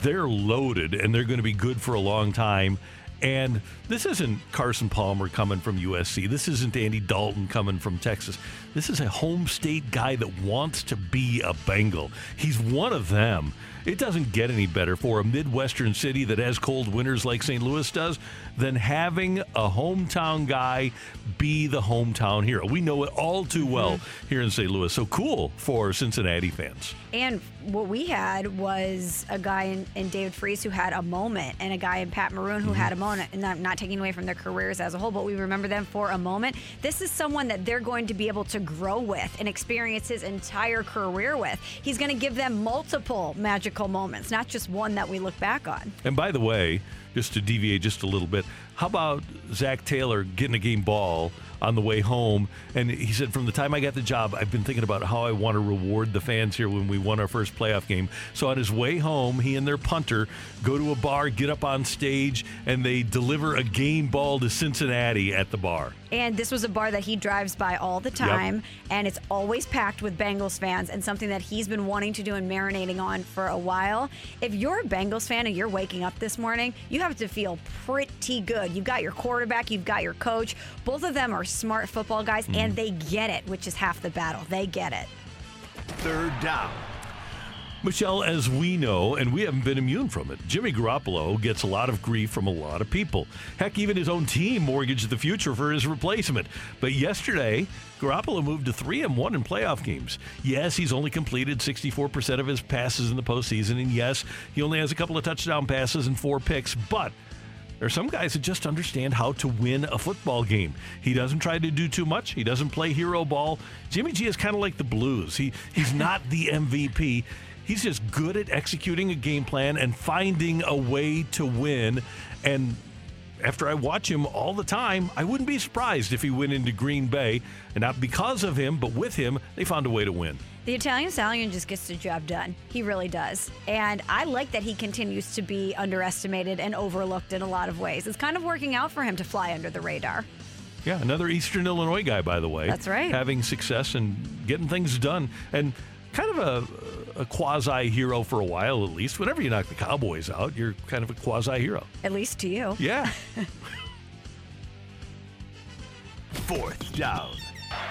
They're loaded and they're going to be good for a long time. And this isn't Carson Palmer coming from USC. This isn't Andy Dalton coming from Texas. This is a home state guy that wants to be a Bengal. He's one of them. It doesn't get any better for a Midwestern city that has cold winters like St. Louis does than having a hometown guy be the hometown hero. We know it all too well mm-hmm. here in St. Louis. So cool for Cincinnati fans. And what we had was a guy in, in David Freese who had a moment, and a guy in Pat Maroon who mm-hmm. had a moment. And I'm not taking away from their careers as a whole, but we remember them for a moment. This is someone that they're going to be able to grow with and experience his entire career with. He's going to give them multiple magical moments, not just one that we look back on. And by the way, just to deviate just a little bit, how about Zac Taylor getting a game ball on the way home? And he said, from the time I got the job, I've been thinking about how I want to reward the fans here when we won our first playoff game. So on his way home, he and their punter go to a bar, get up on stage, and they deliver a game ball to Cincinnati at the bar. And this was a bar that he drives by all the time, yep. and it's always packed with Bengals fans, and something that he's been wanting to do and marinating on for a while. If you're a Bengals fan and you're waking up this morning, you have to feel pretty good. You've got your quarterback, you've got your coach. Both of them are smart football guys, mm. and they get it, which is half the battle. They get it. Third down. Michelle, as we know, and we haven't been immune from it, Jimmy Garoppolo gets a lot of grief from a lot of people. Heck, even his own team mortgaged the future for his replacement. But yesterday, Garoppolo moved to 3 and 1 in playoff games. Yes, he's only completed 64% of his passes in the postseason, and yes, he only has a couple of touchdown passes and four picks, but there are some guys that just understand how to win a football game. He doesn't try to do too much. He doesn't play hero ball. Jimmy G is kind of like the Blues. He he's not the MVP. He's just good at executing a game plan and finding a way to win. And after I watch him all the time, I wouldn't be surprised if he went into Green Bay. And not because of him, but with him, they found a way to win. The Italian Stallion just gets the job done. He really does. And I like that he continues to be underestimated and overlooked in a lot of ways. It's kind of working out for him to fly under the radar. Yeah, another Eastern Illinois guy, by the way. That's right. Having success and getting things done. And kind of a a quasi hero for a while, at least. Whenever you knock the Cowboys out, you're kind of a quasi hero. At least to you. Yeah. Fourth down.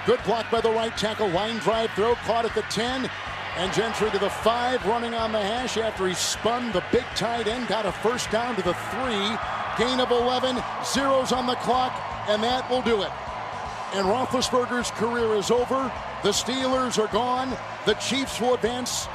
Good block by the right tackle. Line drive throw caught at the 10. And Gentry to the 5, running on the hash after he spun the big tight end. Got a first down to the 3. Gain of 11. Zeros on the clock. And that will do it. And Roethlisberger's career is over. The Steelers are gone. The Chiefs will advance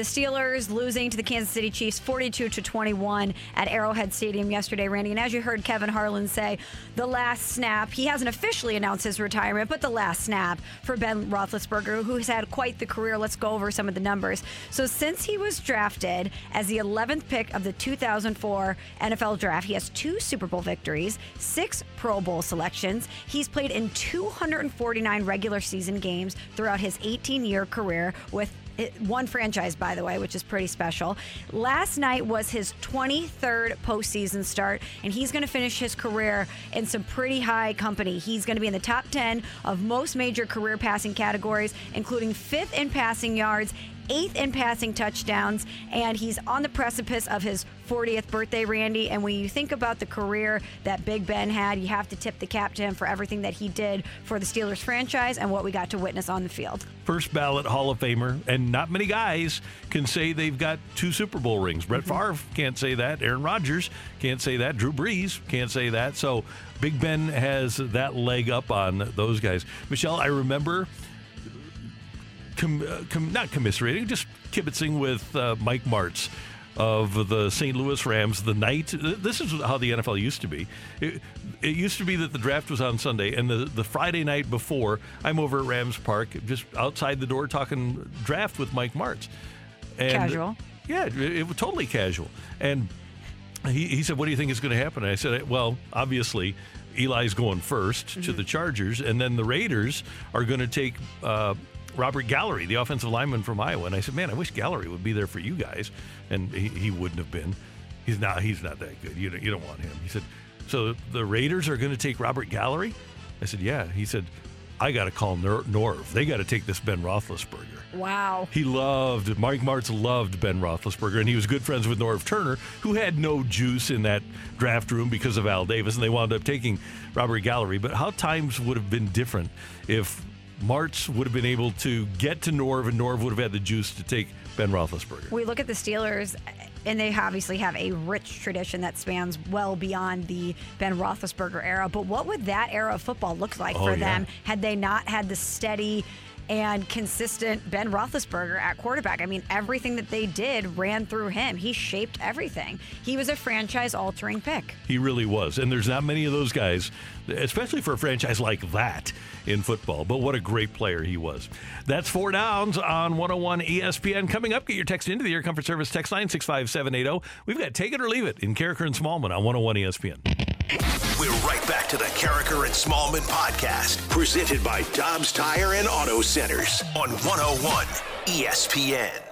The Steelers losing to the Kansas City Chiefs 42 to 21 at Arrowhead Stadium yesterday, Randy. And as you heard Kevin Harlan say, the last snap, he hasn't officially announced his retirement, but the last snap for Ben Roethlisberger, who has had quite the career. Let's go over some of the numbers. So since he was drafted as the 11th pick of the 2004 NFL draft, he has two Super Bowl victories, six Pro Bowl selections. He's played in 249 regular season games throughout his 18 year career with one franchise, by the way, which is pretty special. Last night was his 23rd postseason start, and he's going to finish his career in some pretty high company. He's going to be in the top 10 of most major career passing categories, including fifth in passing yards eighth in passing touchdowns, and he's on the precipice of his 40th birthday, Randy. And when you think about the career that Big Ben had, you have to tip the cap to him for everything that he did for the Steelers franchise and what we got to witness on the field. First ballot Hall of Famer, and not many guys can say they've got two Super Bowl rings. Brett mm-hmm. Favre can't say that. Aaron Rodgers can't say that. Drew Brees can't say that. So Big Ben has that leg up on those guys. Michelle, I remember com, uh, com, not commiserating, just kibitzing with uh, Mike Martz of the St. Louis Rams the night. This is how the NFL used to be. It, it, used to be that the draft was on Sunday, and the, the Friday night before, I'm over at Rams Park, just outside the door talking draft with Mike Martz. And, Casual. Yeah, it, it was totally casual. And he, he said, What do you think is going to happen? And I said, Well, obviously, Eli's going 1st mm-hmm. to the Chargers, and then the Raiders are going to take uh, Robert Gallery, the offensive lineman from Iowa, and I said, "Man, I wish Gallery would be there for you guys," and he, he wouldn't have been. He's not. He's not that good. You don't, you don't want him. He said, "So the Raiders are going to take Robert Gallery?" I said, "Yeah." He said, "I got to call Nor- Norv. They got to take this Ben Roethlisberger." Wow. He loved Mike Martz loved Ben Roethlisberger, and he was good friends with Norv Turner, who had no juice in that draft room because of Al Davis, and they wound up taking Robert Gallery. But how times would have been different if Martz would have been able to get to Norv, and Norv would have had the juice to take Ben Roethlisberger. We look at the Steelers, and they obviously have a rich tradition that spans well beyond the Ben Roethlisberger era. But what would that era of football look like oh, for yeah. them had they not had the steady and consistent Ben Roethlisberger at quarterback. I mean, everything that they did ran through him. He shaped everything. He was a franchise altering pick. He really was. And there's not many of those guys, especially for a franchise like that in football. But what a great player he was. That's four downs on 101 ESPN. Coming up, get your text into the Air Comfort Service text line 65780. We've got Take It or Leave It in Karraker and Smallman on 101 ESPN. We're right back to the Karraker and Smallman podcast, presented by Dobbs Tire and Auto Centers on 101 ESPN.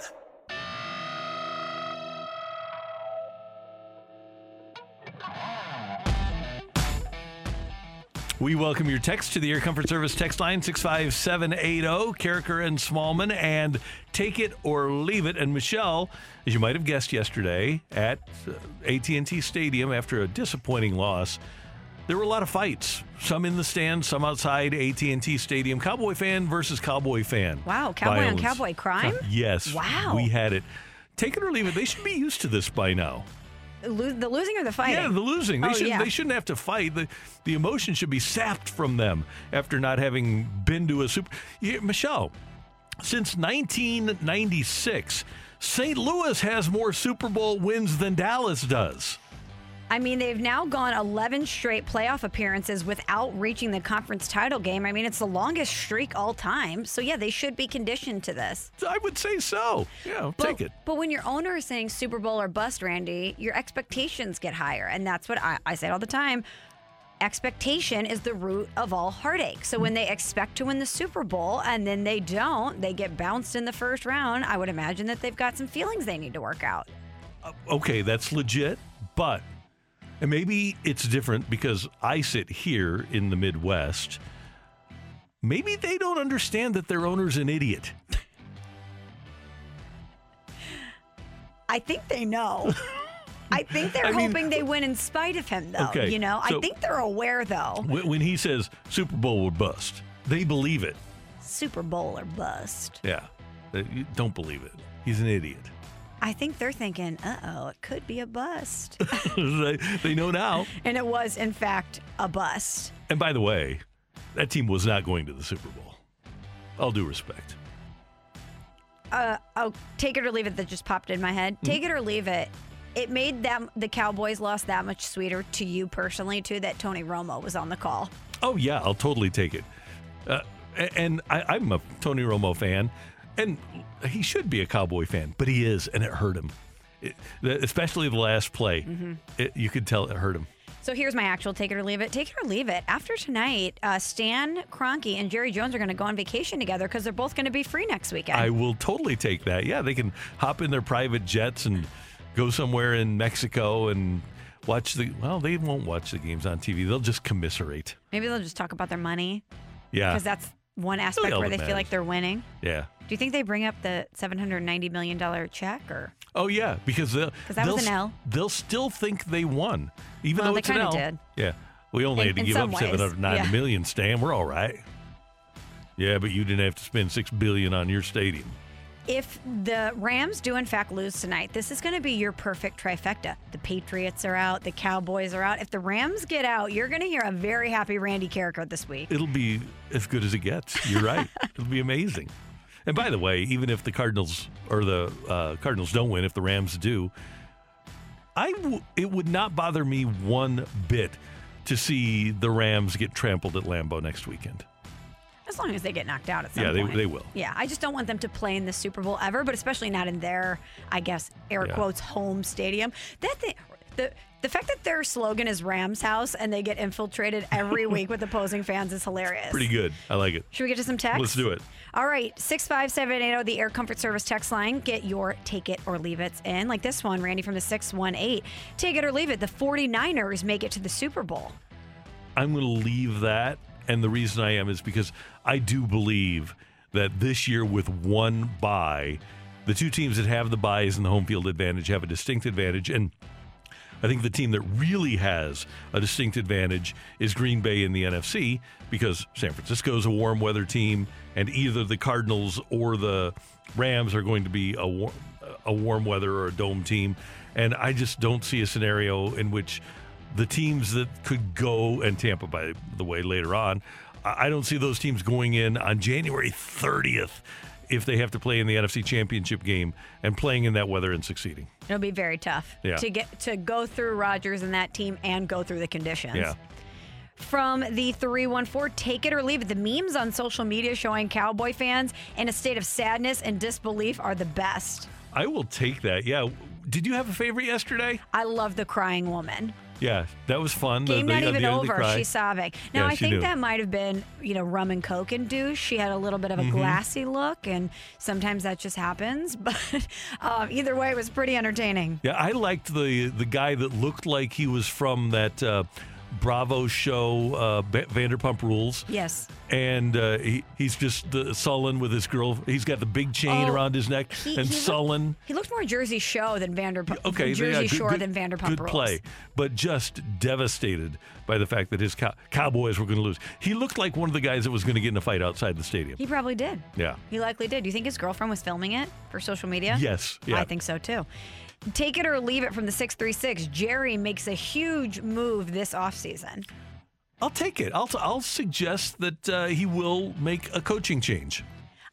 We welcome your text to the Air Comfort Service text line 65780, Karraker and Smallman, and take it or leave it. And Michelle, as you might have guessed yesterday at uh, AT&T Stadium after a disappointing loss, there were a lot of fights. Some in the stands, some outside AT&T Stadium. Cowboy fan versus Cowboy fan. Wow, cowboy Violence. on cowboy crime? yes. Wow. We had it. Take it or leave it. They should be used to this by now. Lo- the losing or the fighting? Yeah, the losing. They, oh, shouldn't, yeah. they shouldn't have to fight. The, the emotion should be sapped from them after not having been to a Super. Yeah, Michelle, since 1996, St. Louis has more Super Bowl wins than Dallas does. I mean, they've now gone 11 straight playoff appearances without reaching the conference title game. I mean, it's the longest streak all time. So, yeah, they should be conditioned to this. I would say so. Yeah, but, take it. But when your owner is saying Super Bowl or bust, Randy, your expectations get higher. And that's what I, I say all the time expectation is the root of all heartache. So when they expect to win the Super Bowl and then they don't, they get bounced in the first round, I would imagine that they've got some feelings they need to work out. Uh, okay, that's legit, but and maybe it's different because I sit here in the Midwest. Maybe they don't understand that their owner's an idiot. I think they know. I think they're I hoping mean, they uh, win in spite of him, though. Okay, you know, so I think they're aware, though. When he says Super Bowl would bust, they believe it. Super Bowl or bust. Yeah, don't believe it. He's an idiot. I think they're thinking, uh oh, it could be a bust. they, they know now. And it was, in fact, a bust. And by the way, that team was not going to the Super Bowl. All due respect. uh, oh, take it or leave it that just popped in my head. Mm-hmm. Take it or leave it. It made them the Cowboys loss that much sweeter to you personally too that Tony Romo was on the call. Oh yeah, I'll totally take it. Uh, and I, I'm a Tony Romo fan, and he should be a Cowboy fan, but he is, and it hurt him. It, especially the last play, Mm-hmm. it, you could tell it hurt him. So here's my actual take it or leave it. Take it or leave it. After tonight, uh, Stan Kroenke and Jerry Jones are going to go on vacation together because they're both going to be free next weekend. I will totally take that. Yeah, they can hop in their private jets and go somewhere in Mexico and watch the. Well, they won't watch the games on TV. They'll just commiserate. Maybe they'll just talk about their money Yeah, because that's one aspect where they feel like they're winning. yeah. Do you think they bring up the $790 million check or? Oh yeah, because they'll that was they'll an L. They'll still think they won, even Well, though it's an L. did. Yeah, we only In- had to give up ways, seven hundred ninety yeah. million. Stan, we're all right. Yeah, but you didn't have to spend six billion on your stadium. If the Rams do in fact lose tonight, this is going to be your perfect trifecta. The Patriots are out, the Cowboys are out. If the Rams get out, you're going to hear a very happy Randy Karraker this week. It'll be as good as it gets. You're right. It'll be amazing. And by the way, even if the Cardinals or the uh, Cardinals don't win, if the Rams do, I w- it would not bother me one bit to see the Rams get trampled at Lambeau next weekend. As long as they get knocked out at some Yeah, they- point. they will. Yeah, I just don't want them to play in the Super Bowl ever, but especially not in their, I guess, air Yeah. quotes, home stadium. That thing, the the fact that their slogan is Rams House and they get infiltrated every week with opposing fans is hilarious. Pretty good. I like it. Should we get to some text? Let's do it. All right, 65780, the Air Comfort Service text line. Get your take it or leave it in. Like this one, Randy from the 618. Take it or leave it. The 49ers make it to the Super Bowl. I'm going to leave that. And the reason I am is because I do believe that this year, with one bye, the two teams that have the buys and the home field advantage have a distinct advantage. And I think the team that really has a distinct advantage is Green Bay in the NFC because San Francisco is a warm weather team, and either the Cardinals or the Rams are going to be a warm, a warm weather or a dome team. And I just don't see a scenario in which the teams that could go, and Tampa, by the way, later on, I don't see those teams going in on January 30th if they have to play in the NFC Championship game and playing in that weather and succeeding. It'll be very tough Yeah. to get to go through Rodgers and that team and go through the conditions. Yeah. From the 314, take it or leave it. The memes on social media showing Cowboy fans in a state of sadness and disbelief are the best. I will take that. Yeah. Did you have a favorite yesterday? I love the crying woman. Yeah, that was fun. The- Game the- not at even the the over. cry. She's sobbing. Now Yeah, I think knew. that might have been, you know, rum and coke induced. She had a little bit of a Mhm. glassy look, and sometimes that just happens. But um, either way, it was pretty entertaining. Yeah, I liked the the guy that looked like he was from that uh, Bravo show, uh, Va- Vanderpump Rules. Yes. And uh, he, he's just uh, sullen with his girl. He's got the big chain Oh, around his neck he- and he looked- sullen. He looked more Jersey Show than Vanderpump. Okay, Jersey yeah, good- Shore good- than Vanderpump Good Rules. play, but just devastated by the fact that his cow- Cowboys were going to lose. He looked like one of the guys that was going to get in a fight outside the stadium. He probably did. Yeah. He likely did. Do you think his girlfriend was filming it for social media? Yes, yeah. I think so too. Take it or leave it from the 636. Jerry makes a huge move this offseason. I'll take it. I'll, I'll suggest that uh, he will make a coaching change.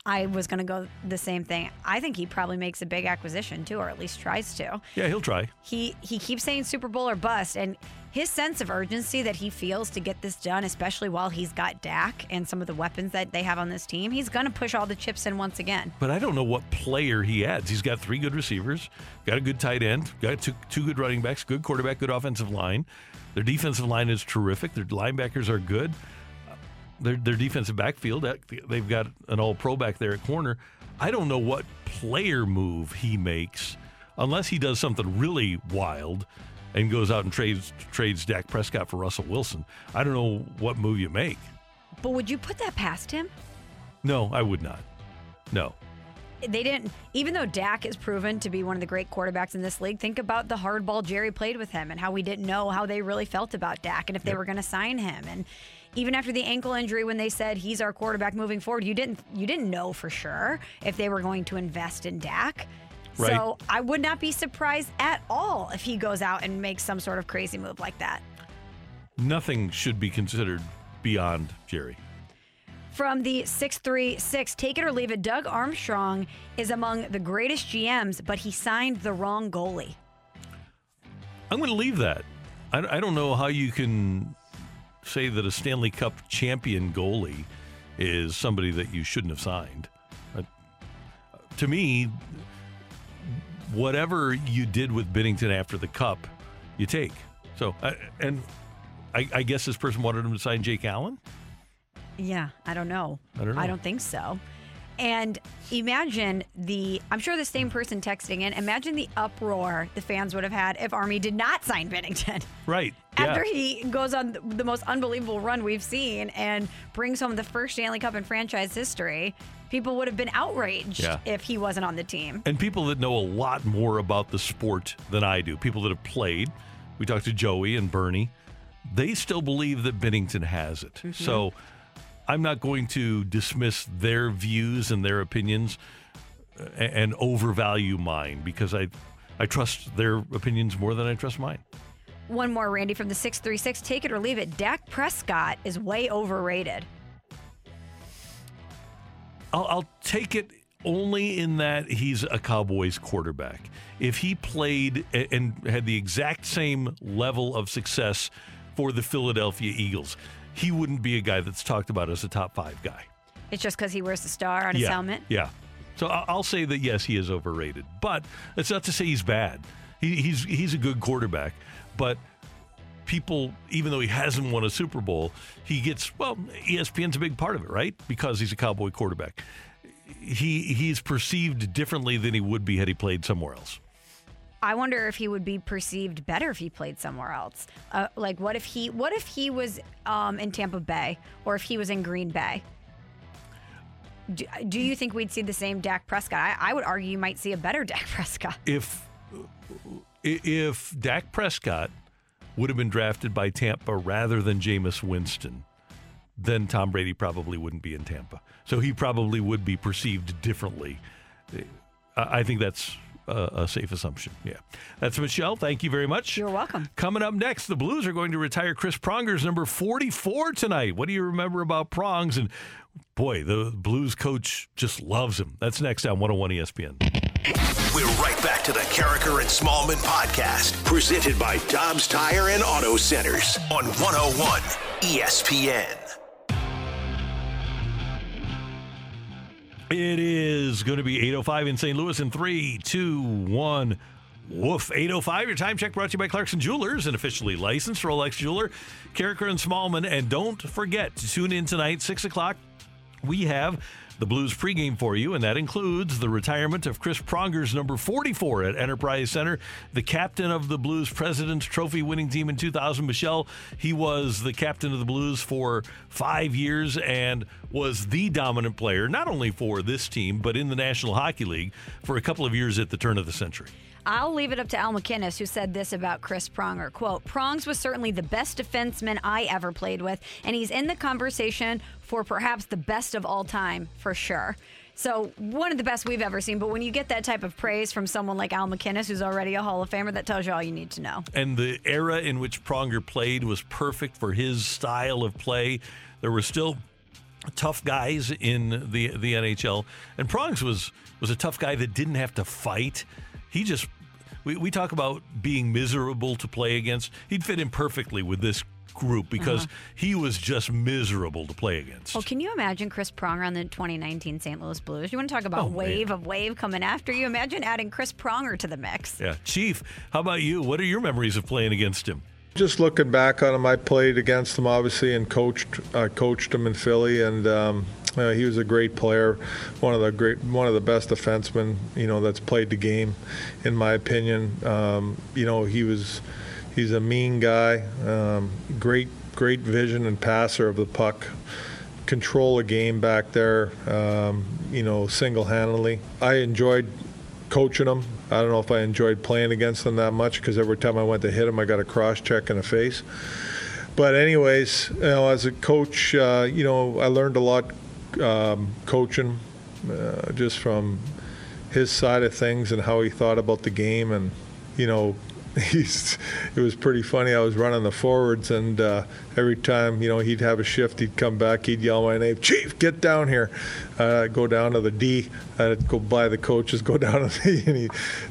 I was going to go the same thing. I think he probably makes a big acquisition too, or at least tries to. Yeah, he'll try. He he keeps saying Super Bowl or bust, and his sense of urgency that he feels to get this done, especially while he's got Dak and some of the weapons that they have on this team, he's going to push all the chips in once again. But I don't know what player he adds. He's got three good receivers, got a good tight end, got two, two good running backs, good quarterback, good offensive line. Their defensive line is terrific. Their linebackers are good. Their, their defensive backfield, they've got an all pro back there at corner. I don't know what player move he makes unless he does something really wild and goes out and trades trades Dak Prescott for Russell Wilson. I don't know what move you make. But would you put that past him? No, I would not. No. They didn't, even though Dak is proven to be one of the great quarterbacks in this league, think about the hardball Jerry played with him and how we didn't know how they really felt about Dak and if they Yep. were going to sign him. And even after the ankle injury, when they said he's our quarterback moving forward, you didn't you didn't know for sure if they were going to invest in Dak. Right. So I would not be surprised at all if he goes out and makes some sort of crazy move like that. Nothing should be considered beyond Jerry. From the 636, take it or leave it, Doug Armstrong is among the greatest GMs, but he signed the wrong goalie. I'm going to leave that. I, I don't know how you can say that a Stanley Cup champion goalie is somebody that you shouldn't have signed. Uh, to me, whatever you did with Binnington after the Cup, you take. So, uh, and I, I guess this person wanted him to sign Jake Allen. Yeah, I don't know. I don't know. I don't think so. And imagine the, I'm sure the same person texting in, imagine the uproar the fans would have had if Army did not sign Binnington. Right. After yeah. he goes on the most unbelievable run we've seen and brings home the first Stanley Cup in franchise history, people would have been outraged Yeah. if he wasn't on the team. and people that know a lot more about the sport than I do, people that have played. We talked to Joey and Bernie. They still believe that Binnington has it. So I'm not going to dismiss their views and their opinions uh, and overvalue mine because I I trust their opinions more than I trust mine. One more, Randy, from the 636. Take it or leave it. Dak Prescott is way overrated. I'll, I'll take it only in that he's a Cowboys quarterback. If he played and had the exact same level of success for the Philadelphia Eagles, he wouldn't be a guy that's talked about as a top five guy. It's just because he wears the star on his yeah, helmet. Yeah. So I'll say that yes, he is overrated, but it's not to say he's bad. He, he's he's a good quarterback, but people, even though he hasn't won a Super Bowl, he gets well. ESPN's a big part of it, right? Because he's a Cowboy quarterback. He he's perceived differently than he would be had he played somewhere else. I wonder if he would be perceived better if he played somewhere else. Uh, like, what if he what if he was um, in Tampa Bay or if he was in Green Bay? Do, do you think we'd see the same Dak Prescott? I, I would argue you might see a better Dak Prescott. If if Dak Prescott would have been drafted by Tampa rather than Jameis Winston, then Tom Brady probably wouldn't be in Tampa. So he probably would be perceived differently. I think that's a, a safe assumption. Yeah. That's Michelle. Thank you very much. You're welcome. Coming up next, the Blues are going to retire Chris Pronger's number 44 tonight. What do you remember about Prongs? And boy, the Blues coach just loves him. That's next on 101 ESPN. We're right back to the Karraker and Smallman podcast, presented by Dobbs Tire and Auto Centers on 101 ESPN. It is going to be 8.05 in St. Louis in 3, 2, 1. Woof. 8.05, your time check brought to you by Clarkson Jewelers, an officially licensed Rolex jeweler. Karraker and Smallman. And don't forget to tune in tonight, 6 o'clock. We have the Blues pregame for you, and that includes the retirement of Chris Pronger's number 44 at Enterprise Center, the captain of the Blues President's Trophy winning team in 2000. Michelle, he was the captain of the Blues for five years and was the dominant player, not only for this team, but in the National Hockey League for a couple of years at the turn of the century. I'll leave it up to Al MacInnis, who said this about Chris Pronger. Quote, Prongs was certainly the best defenseman I ever played with, and he's in the conversation for perhaps the best of all time, for sure. So, one of the best we've ever seen. But when you get that type of praise from someone like Al MacInnis, who's already a Hall of Famer, that tells you all you need to know. and the era in which Pronger played was perfect for his style of play. There were still tough guys in the the NHL, and Prongs was was a tough guy that didn't have to fight. He just we, we talk about being miserable to play against. He'd fit in perfectly with this group because Uh-huh. he was just miserable to play against. Well, can you imagine Chris Pronger on the 2019 St. Louis Blues? You want to talk about Oh, man. wave of wave coming after you? Imagine adding Chris Pronger to the mix. Yeah, Chief, how about you? What are your memories of playing against him? Just looking back on him, I played against him obviously and coached uh, coached him in Philly, and um, uh, he was a great player, one of the great, one of the best defensemen you know that's played the game, in my opinion. Um, you know he was, he's a mean guy, um, great great vision and passer of the puck, control a game back there, um, you know single-handedly. I enjoyed coaching him. I don't know if I enjoyed playing against him that much because every time I went to hit him, I got a cross check in the face. But anyways, you know, as a coach, uh, you know, I learned a lot um, coaching, uh, just from his side of things and how he thought about the game, and you know, he's it was pretty funny. I was running the forwards, and uh, every time you know he'd have a shift, he'd come back, he'd yell my name, Chief, get down here. Uh, I'd go down to the D, I'd go by the coaches, go down to the, and he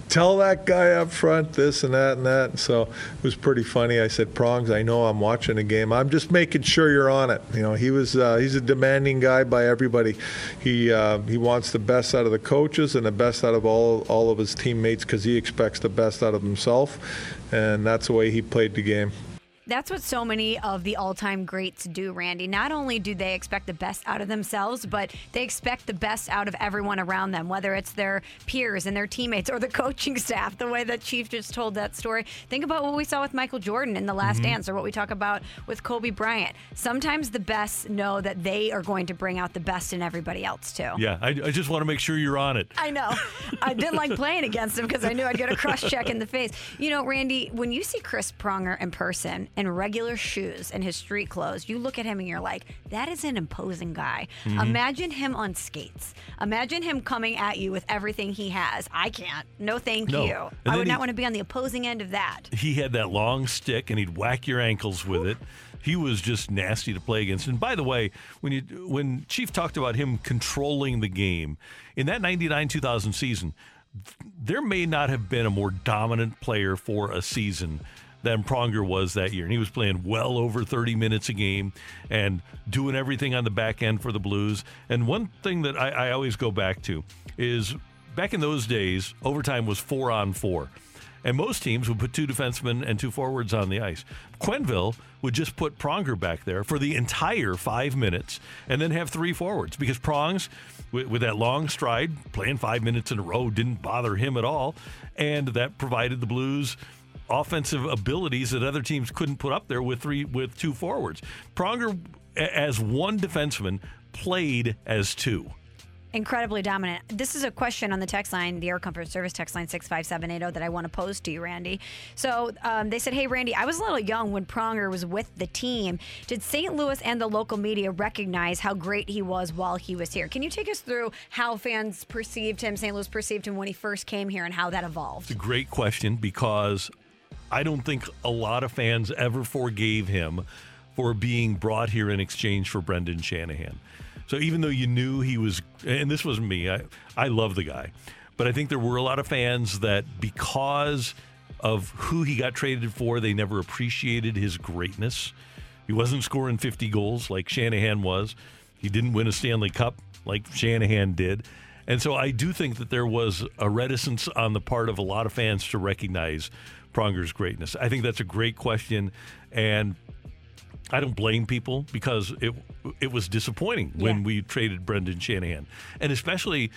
tell that guy up front this and that and that. And So it was pretty funny. I said, Prongs, I know I'm watching a game. I'm just making sure you're on it. You know, he was uh, he's a demanding guy by everybody. He uh, he wants the best out of the coaches and the best out of all all of his teammates because he expects the best out of himself, and that's the way he played the game. That's what so many of the all time greats do, Randy. Not only do they expect the best out of themselves, but they expect the best out of everyone around them, whether it's their peers and their teammates or the coaching staff, the way that Chief just told that story. Think about what we saw with Michael Jordan in The Last Mm-hmm. Dance or what we talk about with Kobe Bryant. Sometimes the best know that they are going to bring out the best in everybody else, too. Yeah, I, I just want to make sure you're on it. I know. I didn't like playing against him because I knew I'd get a crush check in the face. You know, Randy, when you see Chris Pronger in person in regular shoes and his street clothes, you look at him and you're like, that is an imposing guy. Mm-hmm. Imagine him on skates. Imagine him coming at you with everything he has. I can't. No, thank No. you. And I would not want to be on the opposing end of that. he had that long stick and he'd whack your ankles with it. He was just nasty to play against. And by the way, when you when Chief talked about him controlling the game in that 99-2000 season, there may not have been a more dominant player for a season than Pronger was that year. And he was playing well over 30 minutes a game and doing everything on the back end for the Blues. And one thing that I, I always go back to is back in those days, overtime was four on four. And most teams would put two defensemen and two forwards on the ice. Quenville would just put Pronger back there for the entire five minutes and then have three forwards because Prongs, with, with that long stride, playing five minutes in a row, didn't bother him at all. And that provided the Blues offensive abilities that other teams couldn't put up there with three with two forwards. Pronger, as one defenseman, played as two. incredibly dominant. This is a question on the text line, the Air Comfort Service text line 65780 that I want to pose to you, Randy. So um, they said, Hey, Randy, I was a little young when Pronger was with the team. Did St. Louis and the local media recognize how great he was while he was here? Can you take us through how fans perceived him, St. Louis perceived him when he first came here, and how that evolved? It's a great question because I don't think a lot of fans ever forgave him for being brought here in exchange for Brendan Shanahan. So even though you knew he was, and this wasn't me, I, I love the guy, but I think there were a lot of fans that because of who he got traded for, they never appreciated his greatness. He wasn't scoring 50 goals like Shanahan was. He didn't win a Stanley Cup like Shanahan did. And so I do think that there was a reticence on the part of a lot of fans to recognize Pronger's greatness. I think that's a great question. And I don't blame people because it it was disappointing when we traded Brendan Shanahan. And especially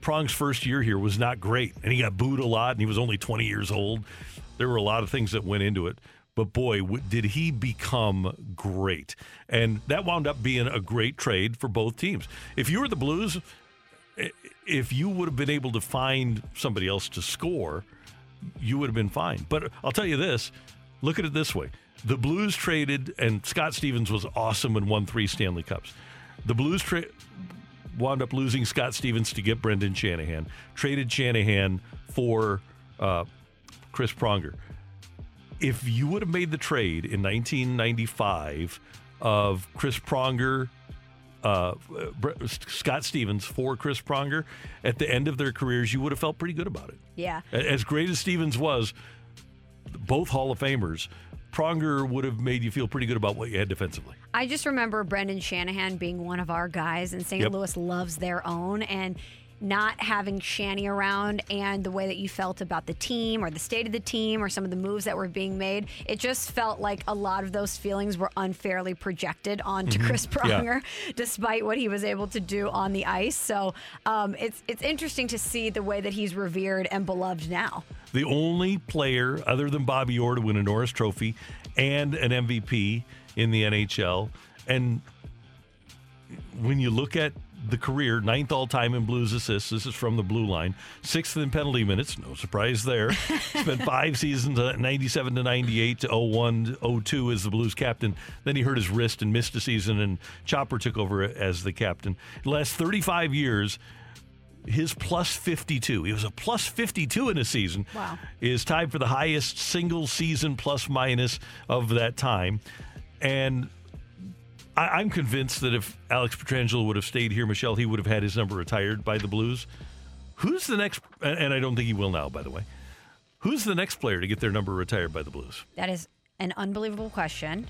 Prong's first year here was not great. And he got booed a lot and he was only 20 years old. There were a lot of things that went into it. But boy, w- did he become great. And that wound up being a great trade for both teams. If you were the Blues, if you would have been able to find somebody else to score, you would have been fine. But I'll tell you this look at it this way the Blues traded, and Scott Stevens was awesome and won three Stanley Cups. The Blues tra- wound up losing Scott Stevens to get Brendan Shanahan, traded Shanahan for uh, Chris Pronger. If you would have made the trade in 1995 of Chris Pronger, uh, Scott Stevens for Chris Pronger at the end of their careers, you would have felt pretty good about it. Yeah. As great as Stevens was, both Hall of Famers, Pronger would have made you feel pretty good about what you had defensively. I just remember Brendan Shanahan being one of our guys, and St. Yep. Louis loves their own. And not having Shanny around and the way that you felt about the team or the state of the team or some of the moves that were being made, it just felt like a lot of those feelings were unfairly projected onto Chris Mm-hmm. Yeah. Pronger, despite what he was able to do on the ice. So um, it's it's interesting to see the way that he's revered and beloved now. The only player other than Bobby Orr to win a Norris Trophy and an MVP in the NHL. And when you look at the career, ninth all time in Blues assists. This is from the blue line. Sixth in penalty minutes. No surprise there. Spent five seasons, uh, 97 to 98 to 01 02 as the Blues captain. Then he hurt his wrist and missed a season, and Chopper took over as the captain. The last 35 years, his plus 52. He was a plus 52 in a season. Wow. Is tied for the highest single season plus minus of that time. And I, am convinced that if Alex Pietrangelo would have stayed here, Michelle, he would have had his number retired by the Blues. Who's the next? And I don't think he will now, by the way. Who's the next player to get their number retired by the Blues? That is an unbelievable question.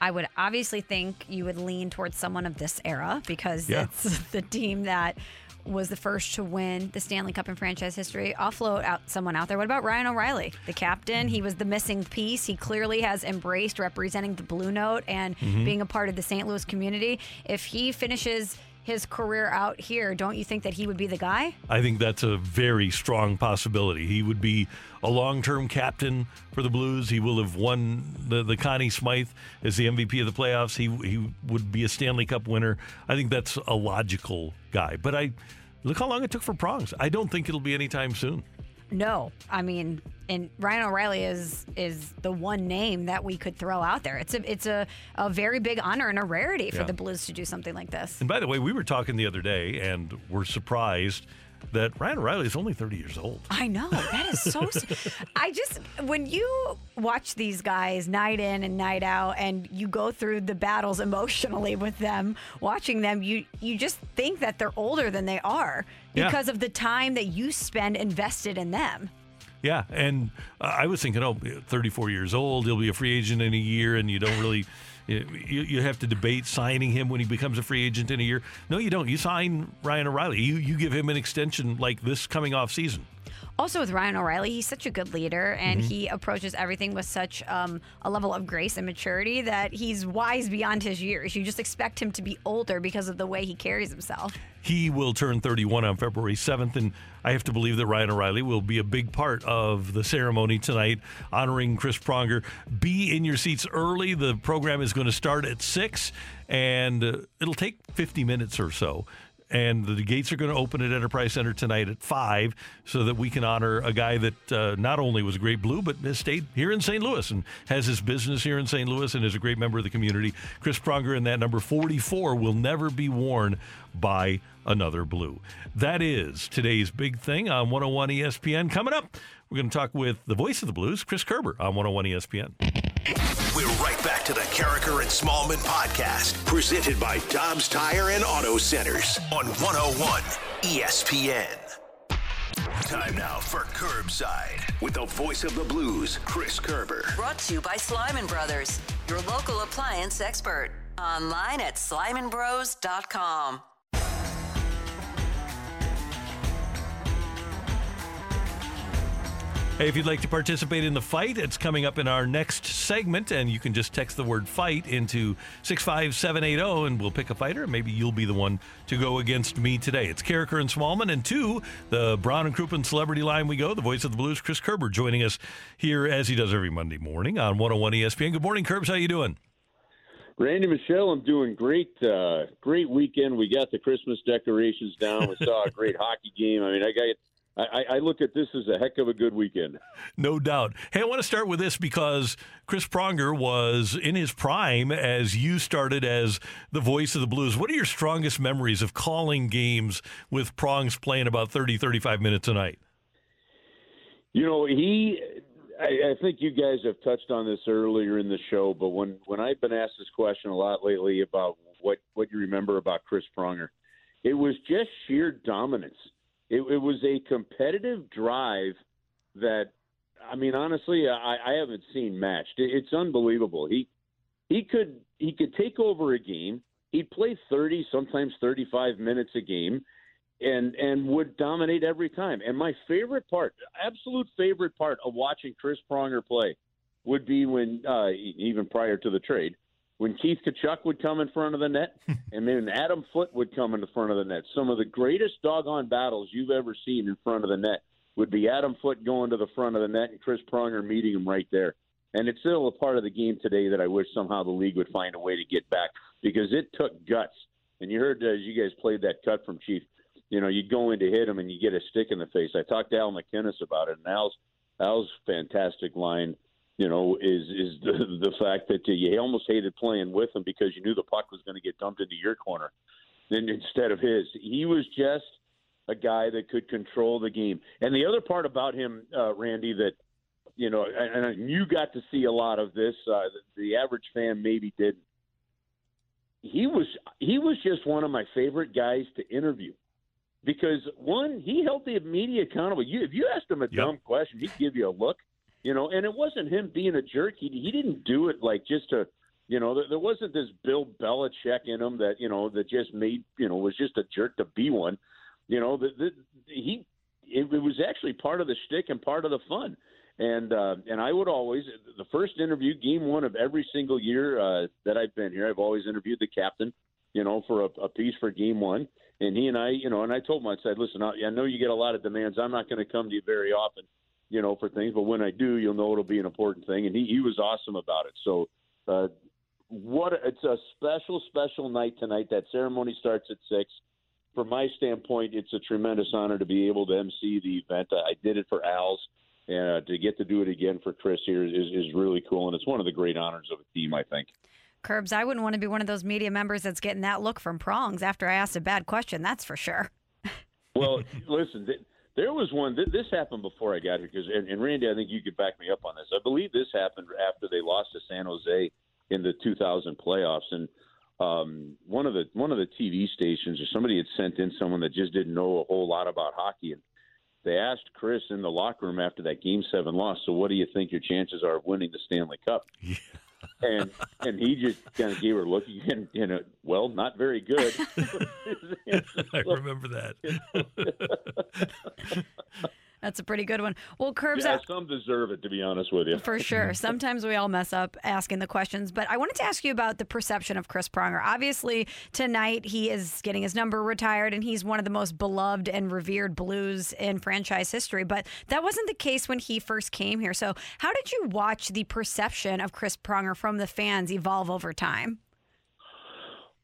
I would obviously think you would lean towards someone of this era because yeah. it's the team that was the first to win the Stanley Cup in franchise history. I'll float out someone out there. What about Ryan O'Reilly, the captain? He was the missing piece. He clearly has embraced representing the Blue Note and mm-hmm. being a part of the St. Louis community. If he finishes his career out here, don't you think that he would be the guy? I think that's a very strong possibility. He would be a long term captain for the Blues. He will have won the, the Conn Smythe as the MVP of the playoffs. He, he would be a Stanley Cup winner. I think that's a logical guy. But I look how long it took for Prongs. I don't think it'll be anytime soon. No, I mean, and Ryan O'Reilly is is the one name that we could throw out there. It's a it's a, a very big honor and a rarity for yeah. the Blues to do something like this. And by the way, we were talking the other day, and we're surprised that Ryan O'Reilly is only 30 years old. I know. That is so. I just, when you watch these guys night in and night out and you go through the battles emotionally with them, watching them, you, you just think that they're older than they are because yeah. of the time that you spend invested in them. Yeah, and uh, I was thinking, oh, 34 years old, he'll be a free agent in a year, and you don't really you, you have to debate signing him when he becomes a free agent in a year. No, you don't. You sign Ryan O'Reilly. You you give him an extension like this coming off season. Also, with Ryan O'Reilly, he's such a good leader and mm-hmm. he approaches everything with such um, a level of grace and maturity that he's wise beyond his years. You just expect him to be older because of the way he carries himself. He will turn 31 on February 7th, and I have to believe that Ryan O'Reilly will be a big part of the ceremony tonight, honoring Chris Pronger. Be in your seats early. The program is going to start at 6, and uh, it'll take 50 minutes or so and the gates are going to open at Enterprise Center tonight at five, so that we can honor a guy that uh, not only was a great blue, but has stayed here in St. Louis and has his business here in St. Louis and is a great member of the community. Chris Pronger in that number 44 will never be worn by another blue. That is today's big thing on 101 ESPN. Coming up, we're going to talk with the voice of the Blues, Chris Kerber, on 101 ESPN. We're right back to the Karraker and Smallman podcast, presented by Dobbs Tire and Auto Centers on 101 ESPN. Time now for Curbside with the voice of the blues, Chris Kerber. Brought to you by Slyman Brothers, your local appliance expert. Online at slymanbros.com. Hey, if you'd like to participate in the fight, it's coming up in our next segment, and you can just text the word fight into 65780 and we'll pick a fighter, maybe you'll be the one to go against me today. It's Karraker and Smallman, and two, the Brown and Crouppen celebrity line we go, the voice of the blues, Chris Kerber, joining us here as he does every Monday morning on 101 ESPN. Good morning, Kerbs. How you doing? Randy Michelle, I'm doing great. Uh, great weekend. We got the Christmas decorations down. We saw a great hockey game. I mean, I got I, I, look at this as a heck of a good weekend. No doubt. Hey, I want to start with this because Chris Pronger was in his prime as you started as the voice of the Blues. What are your strongest memories of calling games with Prongs playing about 30, 35 minutes a night? You know, he. I, I think you guys have touched on this earlier in the show, but when when I've been asked this question a lot lately about what what you remember about Chris Pronger, it was just sheer dominance it, it was a competitive drive that, I mean, honestly, I, I haven't seen matched. It, it's unbelievable. He he could he could take over a game. He'd play thirty, sometimes thirty-five minutes a game, and and would dominate every time. And my favorite part, absolute favorite part of watching Chris Pronger play, would be when uh, even prior to the trade when Keith Tkachuk would come in front of the net, and then Adam Foote would come in the front of the net. Some of the greatest doggone battles you've ever seen in front of the net would be Adam Foote going to the front of the net and Chris Pronger meeting him right there. And it's still a part of the game today that I wish somehow the league would find a way to get back because it took guts. And you heard as you guys played that cut from Chief, you know, you'd go in to hit him and you get a stick in the face. I talked to Al MacInnis about it, and Al's Al's fantastic line you know, is is the, the fact that you almost hated playing with him because you knew the puck was going to get dumped into your corner, then instead of his. He was just a guy that could control the game. And the other part about him, uh, Randy, that you know, and, and you got to see a lot of this. Uh, the, the average fan maybe didn't. He was he was just one of my favorite guys to interview because one, he held the media accountable. You, if you asked him a dumb question, he'd give you a look, you know. And it wasn't him being a jerk. He he didn't do it like just to, you know. There, there wasn't this Bill Belichick in him that you know that just made you know was just a jerk to be one. You know, the, the, he it, it was actually part of the shtick and part of the fun. And uh, and I would always the first interview, game one of every single year uh, that I've been here, I've always interviewed the captain, you know, for a, a piece for game one. And he and I, you know, and I told him, I said, listen, I, I know you get a lot of demands. I'm not going to come to you very often, you know, for things, but when I do, you'll know it'll be an important thing. And he he was awesome about it. So. Uh, what it's a special, special night tonight. That ceremony starts at six. From my standpoint, it's a tremendous honor to be able to MC the event. I did it for Al's and uh, to get to do it again for Chris here is, is really cool, and it's one of the great honors of a team, I think. Kerbs, I wouldn't want to be one of those media members that's getting that look from prongs after I asked a bad question. That's for sure. well, listen, there was one. Th- this happened before I got here because, and, and Randy, I think you could back me up on this. I believe this happened after they lost to San Jose in the 2000 playoffs, and um, one of the one of the TV stations or somebody had sent in someone that just didn't know a whole lot about hockey, and they asked Chris in the locker room after that Game Seven loss. So, what do you think your chances are of winning the Stanley Cup? Yeah. And and he just kind of gave her a look. And, you know, well, not very good. I remember that. That's a pretty good one. Well, Kerbs, yeah, uh, some deserve it, to be honest with you. For sure. Sometimes we all mess up asking the questions, but I wanted to ask you about the perception of Chris Pronger. Obviously, tonight he is getting his number retired, and he's one of the most beloved and revered Blues in franchise history. But that wasn't the case when he first came here. So, how did you watch the perception of Chris Pronger from the fans evolve over time?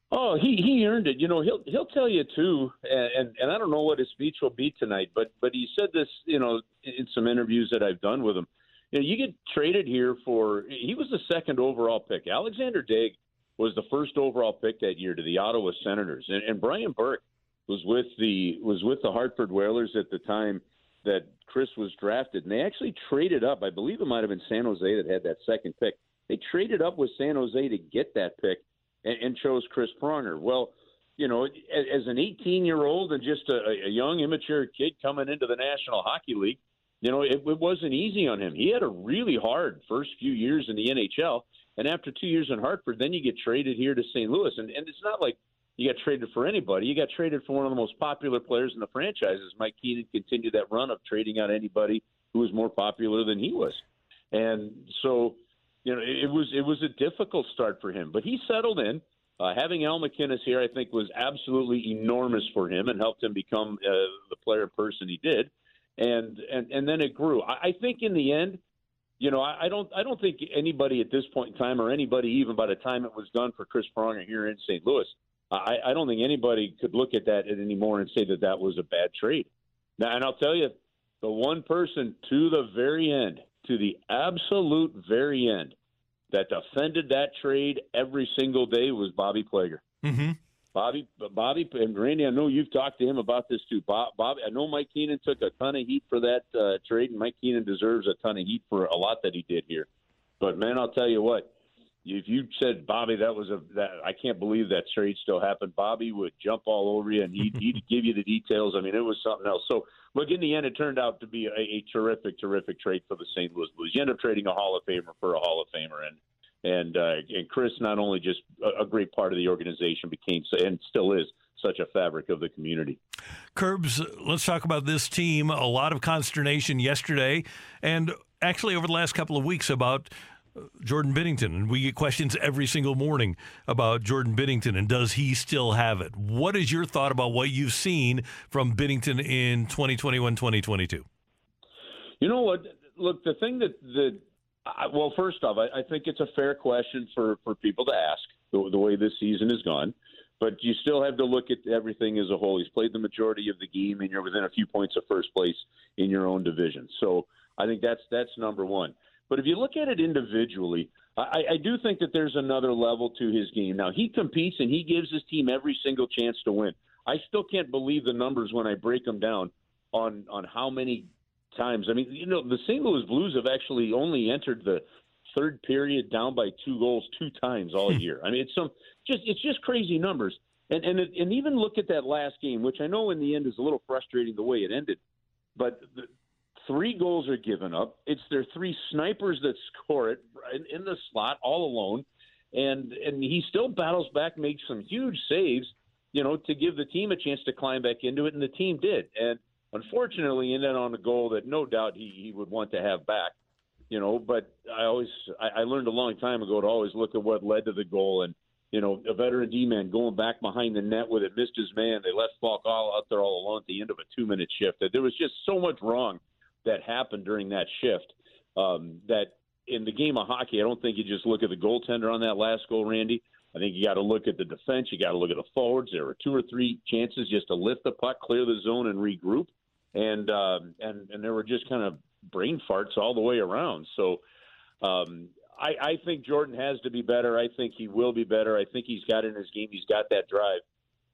Oh, he he earned it. You know, he'll he'll tell you too, and and I don't know what his speech will be tonight, but but he said this, you know, in some interviews that I've done with him. You know, you get traded here for he was the second overall pick. Alexander Daigle was the first overall pick that year to the Ottawa Senators, and, and Brian Burke was with the was with the Hartford Whalers at the time that Chris was drafted, and they actually traded up. I believe it might have been San Jose that had that second pick. They traded up with San Jose to get that pick and, and chose Chris Pronger. Well, you know, as an 18 year old and just a, a young, immature kid coming into the National Hockey League, you know, it, it wasn't easy on him. He had a really hard first few years in the NHL. And after two years in Hartford, then you get traded here to St. Louis. And, and it's not like you got traded for anybody. You got traded for one of the most popular players in the franchises. Mike Keenan continued that run of trading out anybody who was more popular than he was. And so you know, it, was it was a difficult start for him, but he settled in. Uh, having Al MacInnis here, I think, was absolutely enormous for him and helped him become uh, the player person he did. And and and then it grew. I, I think in the end, you know, I, I don't I don't think anybody at this point in time, or anybody even by the time it was done for Chris Pronger here in St. Louis, I, I don't think anybody could look at that anymore and say that that was a bad trade. Now, and I'll tell you, the one person to the very end to the absolute very end that defended that trade every single day was Bobby Plager. Mm-hmm. Bobby, Bobby, and Randy, I know you've talked to him about this too. Bob, Bobby, I know Mike Keenan took a ton of heat for that uh, trade, and Mike Keenan deserves a ton of heat for a lot that he did here. But man, I'll tell you what, if you said Bobby, that was a that I can't believe that trade still happened. Bobby would jump all over you, and he'd, he'd give you the details. I mean, it was something else. So look, in the end, it turned out to be a, a terrific, terrific trade for the St. Louis Blues. You end up trading a Hall of Famer for a Hall of Famer, and and uh, and Chris not only just a, a great part of the organization became and still is such a fabric of the community. Kerbs, let's talk about this team. A lot of consternation yesterday, and actually over the last couple of weeks about Jordan Binnington, and we get questions every single morning about Jordan Binnington and does he still have it? What is your thought about what you've seen from Binnington in 2021 2022? You know what? Look, the thing that, I, well, first off, I, I think it's a fair question for, for people to ask the, the way this season has gone. But you still have to look at everything as a whole. He's played the majority of the game, and you're within a few points of first place in your own division. So I think that's that's number one. But if you look at it individually, I, I do think that there's another level to his game. Now he competes and he gives his team every single chance to win. I still can't believe the numbers when I break them down on on how many times. I mean, you know, the St. Louis Blues have actually only entered the third period down by two goals two times all year. I mean, it's some just it's just crazy numbers. And and it, and even look at that last game, which I know in the end is a little frustrating the way it ended, but the, three goals are given up. It's their three snipers that score it in, in the slot all alone, and and he still battles back, makes some huge saves, you know, to give the team a chance to climb back into it, and the team did. And unfortunately, ended on a goal that no doubt he, he would want to have back, you know. But I always I, I learned a long time ago to always look at what led to the goal and you know, a veteran D man going back behind the net with it, missed his man. They left Faulk all out there all alone at the end of a two minute shift. There was just so much wrong that happened during that shift um, that in the game of hockey, I don't think you just look at the goaltender on that last goal, Randy. I think you got to look at the defense. You got to look at the forwards. There were two or three chances just to lift the puck, clear the zone, and regroup. And um, and and there were just kind of brain farts all the way around. So um, I, I think Jordan has to be better. I think he will be better. I think he's got in his game. He's got that drive.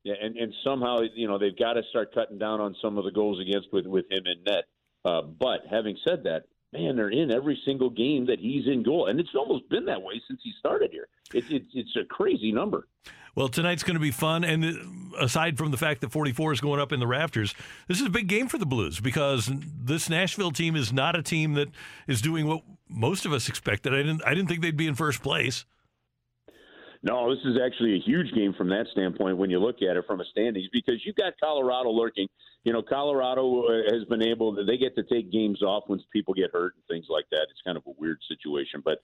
Yeah, and and somehow you know they've got to start cutting down on some of the goals against with with him in net. Uh, but having said that, man, they're in every single game that he's in goal, and it's almost been that way since he started here. It's it's, it's a crazy number. Well, tonight's going to be fun. And aside from the fact that 44 is going up in the rafters, this is a big game for the Blues because this Nashville team is not a team that is doing what most of us expected. I didn't, I didn't think they'd be in first place. No, this is actually a huge game from that standpoint when you look at it from a standings because you've got Colorado lurking. You know, Colorado uh, has been able to, they get to take games off when people get hurt and things like that. It's kind of a weird situation. But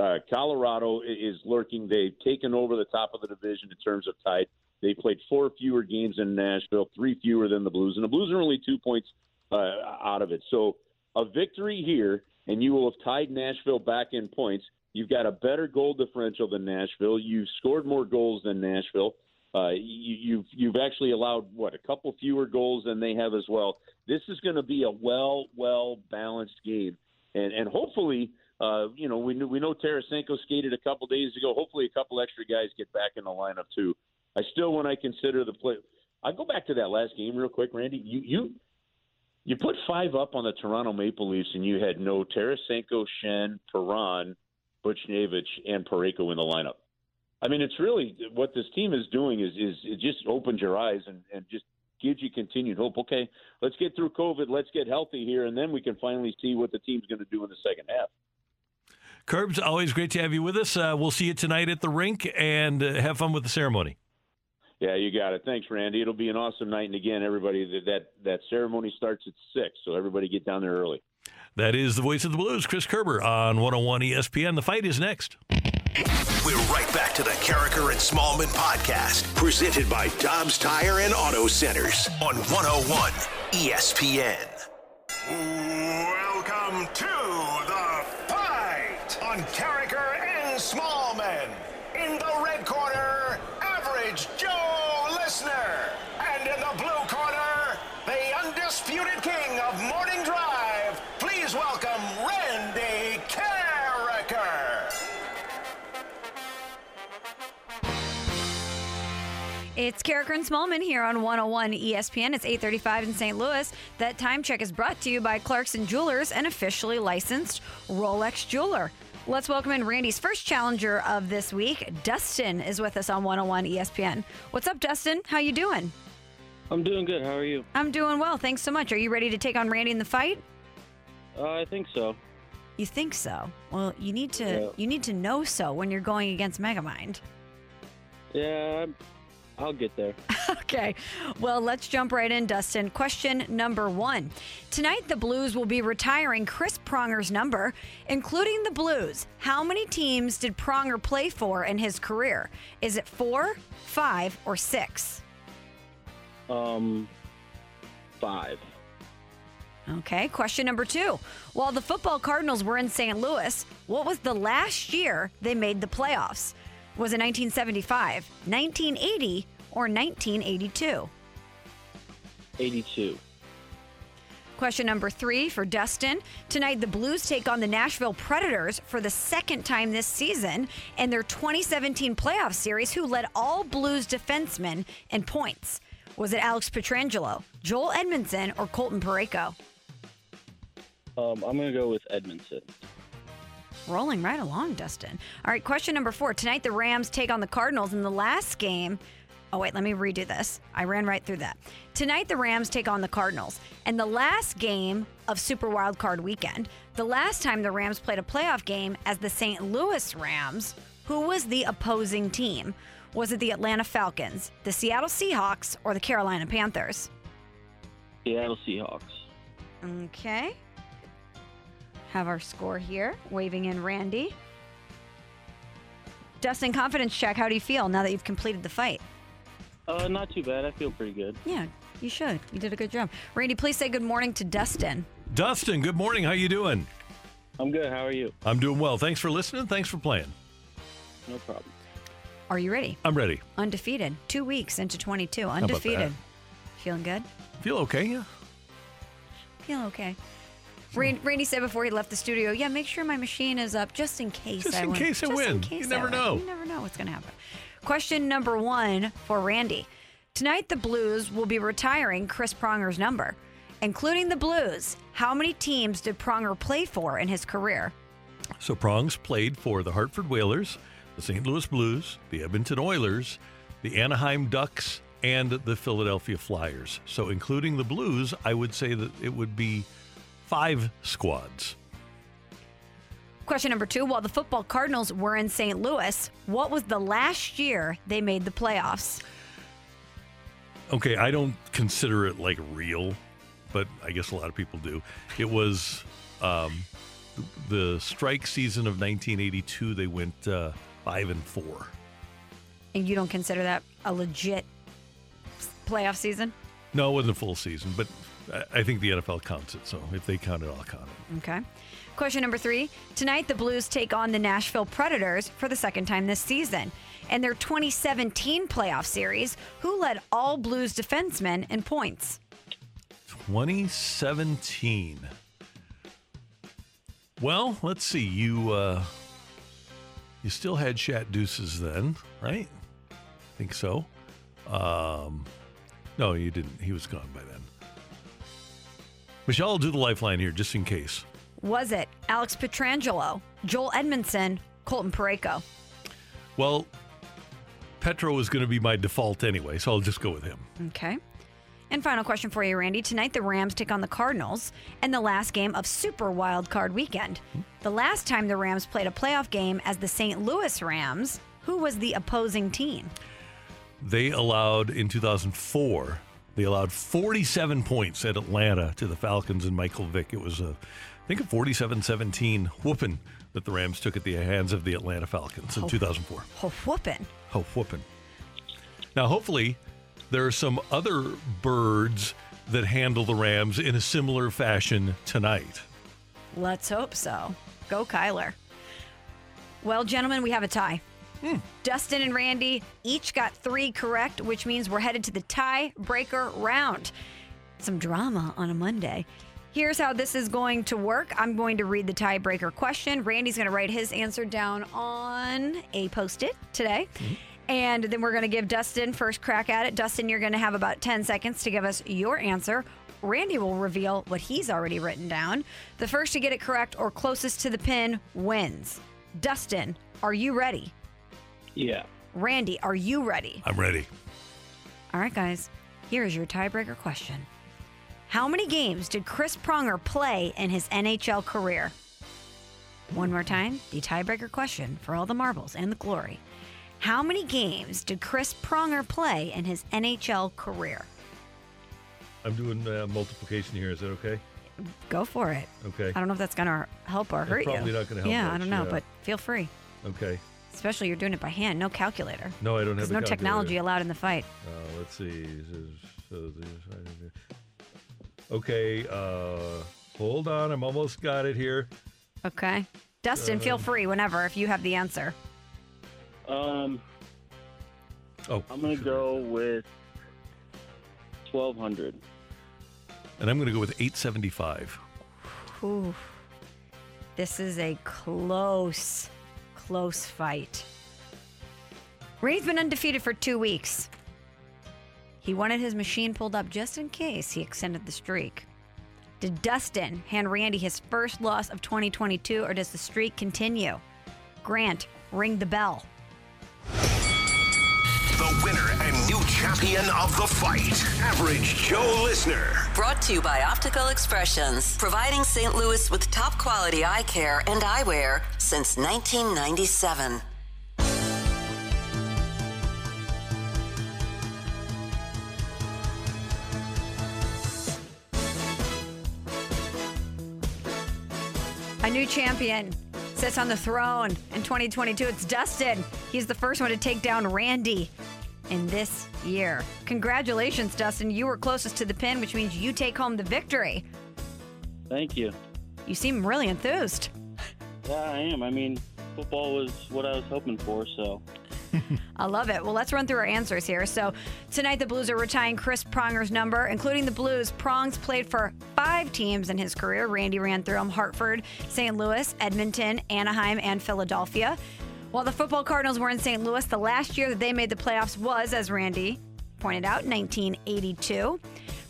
uh, Colorado is lurking. They've taken over the top of the division in terms of tight. They played four fewer games in Nashville, three fewer than the Blues, and the Blues are only two points uh, out of it. So a victory here, and you will have tied Nashville back in points. You've got a better goal differential than Nashville. You've scored more goals than Nashville. Uh, you, you've you've actually allowed what a couple fewer goals than they have as well. This is going to be a well well balanced game, and and hopefully uh, you know, we knew, we know Tarasenko skated a couple days ago. Hopefully, a couple extra guys get back in the lineup too. I still, when I consider the play, I go back to that last game real quick, Randy. You you you put five up on the Toronto Maple Leafs, and you had no Tarasenko, Schenn, Perron, Buchnevich, and Parayko in the lineup. I mean, it's really what this team is doing is is it just opens your eyes and, and just gives you continued hope. Okay, let's get through COVID, let's get healthy here, and then we can finally see what the team's going to do in the second half. Kerbs, always great to have you with us. Uh, we'll see you tonight at the rink and uh, have fun with the ceremony. Yeah, you got it. Thanks, Randy. It'll be an awesome night. And again, everybody, that that, that ceremony starts at six, so everybody get down there early. That is the voice of the Blues, Chris Kerber on 101 ESPN. The fight is next. We're right back to the Karraker and Smallman podcast, presented by Dobbs Tire and Auto Centers on 101 ESPN. Welcome to It's and Smallman here on 101 ESPN. It's 8:35 in St. Louis. That time check is brought to you by Clarkson Jewelers, an officially licensed Rolex jeweler. Let's welcome in Randy's first challenger of this week. Dustin is with us on 101 ESPN. What's up, Dustin? How you doing? I'm doing good. How are you? I'm doing well. Thanks so much. Are you ready to take on Randy in the fight? Uh, I think so. You think so? Well, you need to Yeah. you need to know so when you're going against Megamind. Yeah, I'm- I'll get there. Okay. Well, let's jump right in, Dustin. Question number one. Tonight, the Blues will be retiring Chris Pronger's number, including the Blues. How many teams did Pronger play for in his career? Is it four, five, or six? Um, five. Okay. Question number two. While the football Cardinals were in St. Louis, what was the last year they made the playoffs? Was it 1975, 1980, or 1982? 82. Question number three for Dustin. Tonight, the Blues take on the Nashville Predators for the second time this season in their 2017 playoff series, who led all Blues defensemen in points. Was it Alex Pietrangelo, Joel Edmundson, or Colton Parayko? Um, I'm going to go with Edmundson. Rolling right along, Dustin. All right, question number four. Tonight, the Rams take on the Cardinals in the last game. Oh, wait, let me redo this. I ran right through that. Tonight, the Rams take on the Cardinals. And the last game of Super Wild Card weekend, the last time the Rams played a playoff game as the St. Louis Rams, who was the opposing team? Was it the Atlanta Falcons, the Seattle Seahawks, or the Carolina Panthers? Seattle Seahawks. Okay. Have our score here. Waving in Randy. Dustin, confidence check. How do you feel now that you've completed the fight? Uh, not too bad. I feel pretty good. Yeah, you should. You did a good job. Randy, please say good morning to Dustin. Dustin, good morning. How you doing? I'm good. How are you? I'm doing well. Thanks for listening. Thanks for playing. No problem. Are you ready? I'm ready. Undefeated. Two weeks into 22. about Undefeated. that? Feeling good? Feel okay? Yeah. Feel okay. Ran- Randy said before he left the studio, yeah, make sure my machine is up just in case Just I in win. case I Just in win. case You I never win. know. You never know what's going to happen. Question number one for Randy. Tonight, the Blues will be retiring Chris Pronger's number. Including the Blues, how many teams did Pronger play for in his career? So Prongs played for the Hartford Whalers, the St. Louis Blues, the Edmonton Oilers, the Anaheim Ducks, and the Philadelphia Flyers. So including the Blues, I would say that it would be five squads. Question number two While the football Cardinals were in St. Louis, what was the last year they made the playoffs? Okay, I don't consider it like real, but I guess a lot of people do. It was um, the strike season of 1982. They went uh, five and four. And you don't consider that a legit playoff season? No, it wasn't a full season, but I- think the NFL counts it. So if they count it, I'll count it. Okay. Question number three. Tonight, the Blues take on the Nashville Predators for the second time this season. In their 2017 playoff series, who led all Blues defensemen in points? 2017. Well, let's see. You uh, you still had Shat Deuces then, right? I think so. Um, no, you didn't. He was gone by then. Michelle, I'll do the lifeline here just in case. Was it Alex Pietrangelo, Joel Edmundson, Colton Parayko? Well, Petro is going to be my default anyway, so I'll just go with him. Okay. And final question for you, Randy. Tonight, the Rams take on the Cardinals in the last game of Super Wild Card Weekend. The last time the Rams played a playoff game as the St. Louis Rams, who was the opposing team? They allowed in 2004. They allowed 47 points at Atlanta to the Falcons and Michael Vick. It was a, I think a 47-17 whooping that the Rams took at the hands of the Atlanta Falcons in Oh. 2004. Oh, whooping. Oh, whooping. Now, hopefully, there are some other birds that handle the Rams in a similar fashion tonight. Let's hope so. Go, Kyler. Well, gentlemen, we have a tie. Dustin and Randy each got three correct, which means we're headed to the tiebreaker round. Some drama on a Monday. Here's how this is going to work. I'm going to read the tiebreaker question. Randy's going to write his answer down on a post it today. And then we're going to give Dustin first crack at it. Dustin, you're going to have about 10 seconds to give us your answer. Randy will reveal what he's already written down. The first to get it correct or closest to the pin wins. Dustin, are you ready? Yeah. Randy, are you ready? I'm ready. All right, guys, here's your tiebreaker question. How many games did Chris Pronger play in his NHL career? One more time, the tiebreaker question for all the marbles and the glory. How many games did Chris Pronger play in his NHL career? I'm doing uh, multiplication here. Is that okay? Go for it. Okay. I don't know if that's going to help or It's hurt you. probably not gonna help Yeah, I don't know, yeah. but feel free. Okay. Especially you're doing it by hand, no calculator. No, I don't have There's no calculator. technology allowed in the fight. Uh, let's see. Okay. Uh, hold on. I'm almost got it here. Okay. Dustin, feel Um, free whenever if you have the answer. Um, Oh, I'm gonna go with 1200. And I'm going to go with 875. Ooh. This is a close, close fight. Randy's been undefeated for two weeks. He wanted his machine pulled up just in case he extended the streak. Did Dustin hand Randy his first loss of 2022, or does the streak continue? Grant, ring the bell. The winner and new champion of the fight, Average Joe Listener. Brought to you by Optical Expressions, providing St. Louis with top quality eye care and eyewear since 1997. A new champion sits on the throne in 2022. It's Dustin. He's the first one to take down Randy in this year. Congratulations, Dustin. You were closest to the pin, which means you take home the victory. Thank you. You seem really enthused. Yeah, I am. I mean, football was what I was hoping for, so. I love it. Well, let's run through our answers here. So, tonight the Blues are retiring Chris Pronger's number, including the Blues. Prongs played for five teams in his career. Randy ran through them Hartford, St. Louis, Edmonton, Anaheim, and Philadelphia. While the football Cardinals were in St. Louis, the last year that they made the playoffs was, as Randy pointed out, 1982.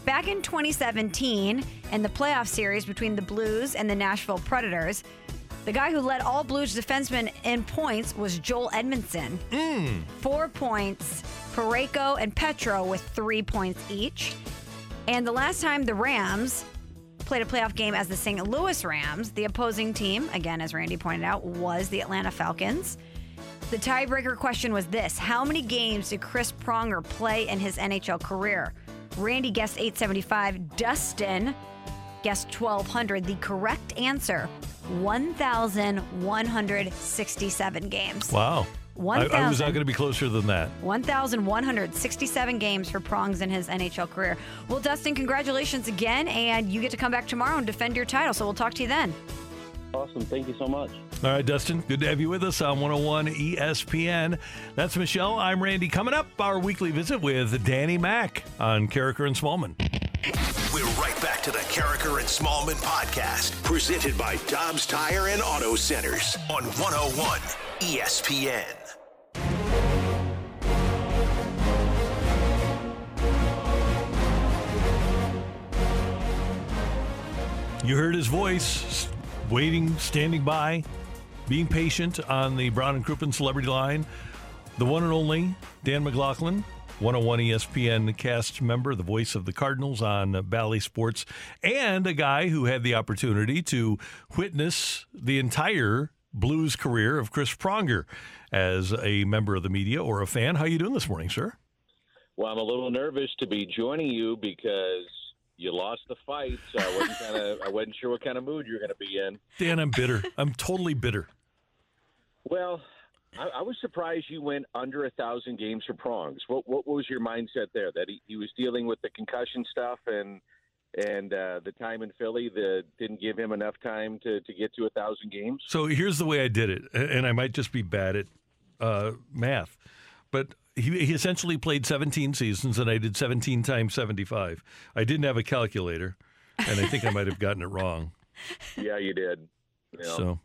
Back in 2017, in the playoff series between the Blues and the Nashville Predators, the guy who led all Blues defensemen in points was Joel Edmundson. Hmm. Four points. Parayko and Petro with three points each. And the last time the Rams played a playoff game as the St. Louis Rams, the opposing team, again, as Randy pointed out, was the Atlanta Falcons. The tiebreaker question was this How many games did Chris Pronger play in his NHL career? Randy guessed 875. Dustin guessed 1200. The correct answer 1,167 games. Wow. I, I was not going to be closer than that. 1,167 games for Prongs in his NHL career. Well, Dustin, congratulations again, and you get to come back tomorrow and defend your title. So we'll talk to you then. Awesome. Thank you so much. All right, Dustin, good to have you with us on 101 ESPN. That's Michelle. I'm Randy. Coming up, our weekly visit with Danny Mack on Karraker and Smallman. We're right back to the Karraker and Smallman podcast, presented by Dobbs Tire and Auto Centers on 101 ESPN. You heard his voice, waiting, standing by, being patient on the Brown and Crouppen celebrity line. The one and only Dan McLaughlin, 101 ESPN cast member, the voice of the Cardinals on Bally Sports, and a guy who had the opportunity to witness the entire Blues career of Chris Pronger as a member of the media or a fan. How are you doing this morning, sir? Well, I'm a little nervous to be joining you because you lost the fight, so I wasn't kind of I wasn't sure what kind of mood you're going to be in. Dan, I'm bitter. I'm totally bitter. Well, I, I was surprised you went under a thousand games for prongs. What what was your mindset there? That he, he was dealing with the concussion stuff and and uh, the time in Philly that didn't give him enough time to, to get to a thousand games. So here's the way I did it, and I might just be bad at uh, math, but he, he essentially played 17 seasons, and I did 17 times 75. I didn't have a calculator, and I think I might have gotten it wrong. Yeah, you did. Yeah. So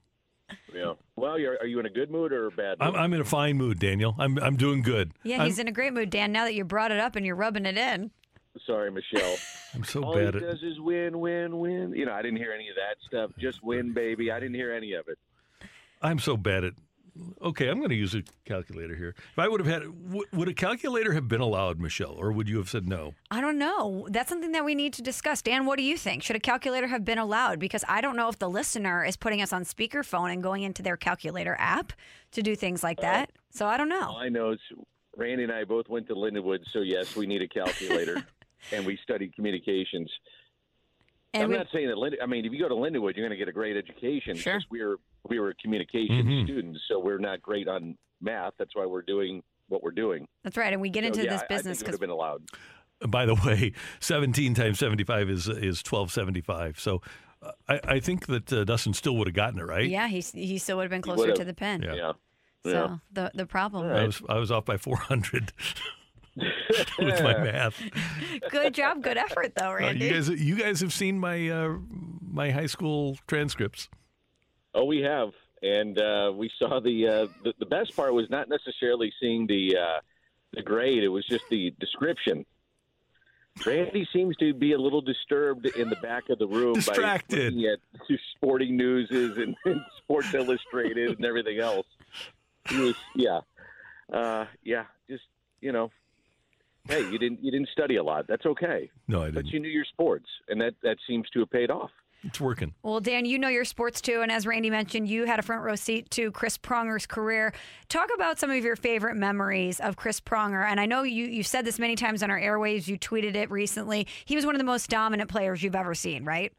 yeah. Well, you're, are you in a good mood or a bad mood? I'm, I'm in a fine mood, Daniel. I'm I'm doing good. Yeah, I'm, he's in a great mood, Dan, now that you brought it up and you're rubbing it in. Sorry, Michelle. I'm so All bad he at. does is win, win, win. You know, I didn't hear any of that stuff. Just win, baby. I didn't hear any of it. I'm so bad at. Okay, I'm going to use a calculator here. If I would have had, w- would a calculator have been allowed, Michelle, or would you have said no? I don't know. That's something that we need to discuss. Dan, what do you think? Should a calculator have been allowed? Because I don't know if the listener is putting us on speakerphone and going into their calculator app to do things like uh, that. So I don't know. All I know is Randy and I both went to Lindenwood, so yes, we need a calculator, and we studied communications. And I'm we- not saying that. Lind- I mean, if you go to Lindenwood, you're going to get a great education. Sure. because We were we were communications Mhm. students, so we're not great on math. That's why we're doing what we're doing. That's right. And we get So, into yeah, this I- business I think it would because have been allowed. By the way, 17 times 75 is is 1275. So uh, I, I think that uh, Dustin still would have gotten it right. yeah, he he still would have been closer to the pin. Yeah. Yeah. So the the problem. I was I was off by 400 with my math. Good job, good effort though, Uh, Randy. you guys you guys have seen my uh, my high school transcripts. Oh, we have, and uh, we saw the, uh, the the best part was not necessarily seeing the uh, the grade; it was just the description. Randy seems to be a little disturbed in the back of the room Distracted. by looking at Sporting Newses and, and Sports Illustrated and everything else. He was, yeah, uh, yeah, just you know, hey, you didn't you didn't study a lot. That's okay. No, I didn't. But you knew your sports, and that that seems to have paid off. It's working. Well, Dan, you know your sports too, and as Randy mentioned, you had a front row seat to Chris Pronger's career. Talk about some of your favorite memories of Chris Pronger, and I know you you've said this many times on our airwaves. You tweeted it recently. He was one of the most dominant players you've ever seen, right?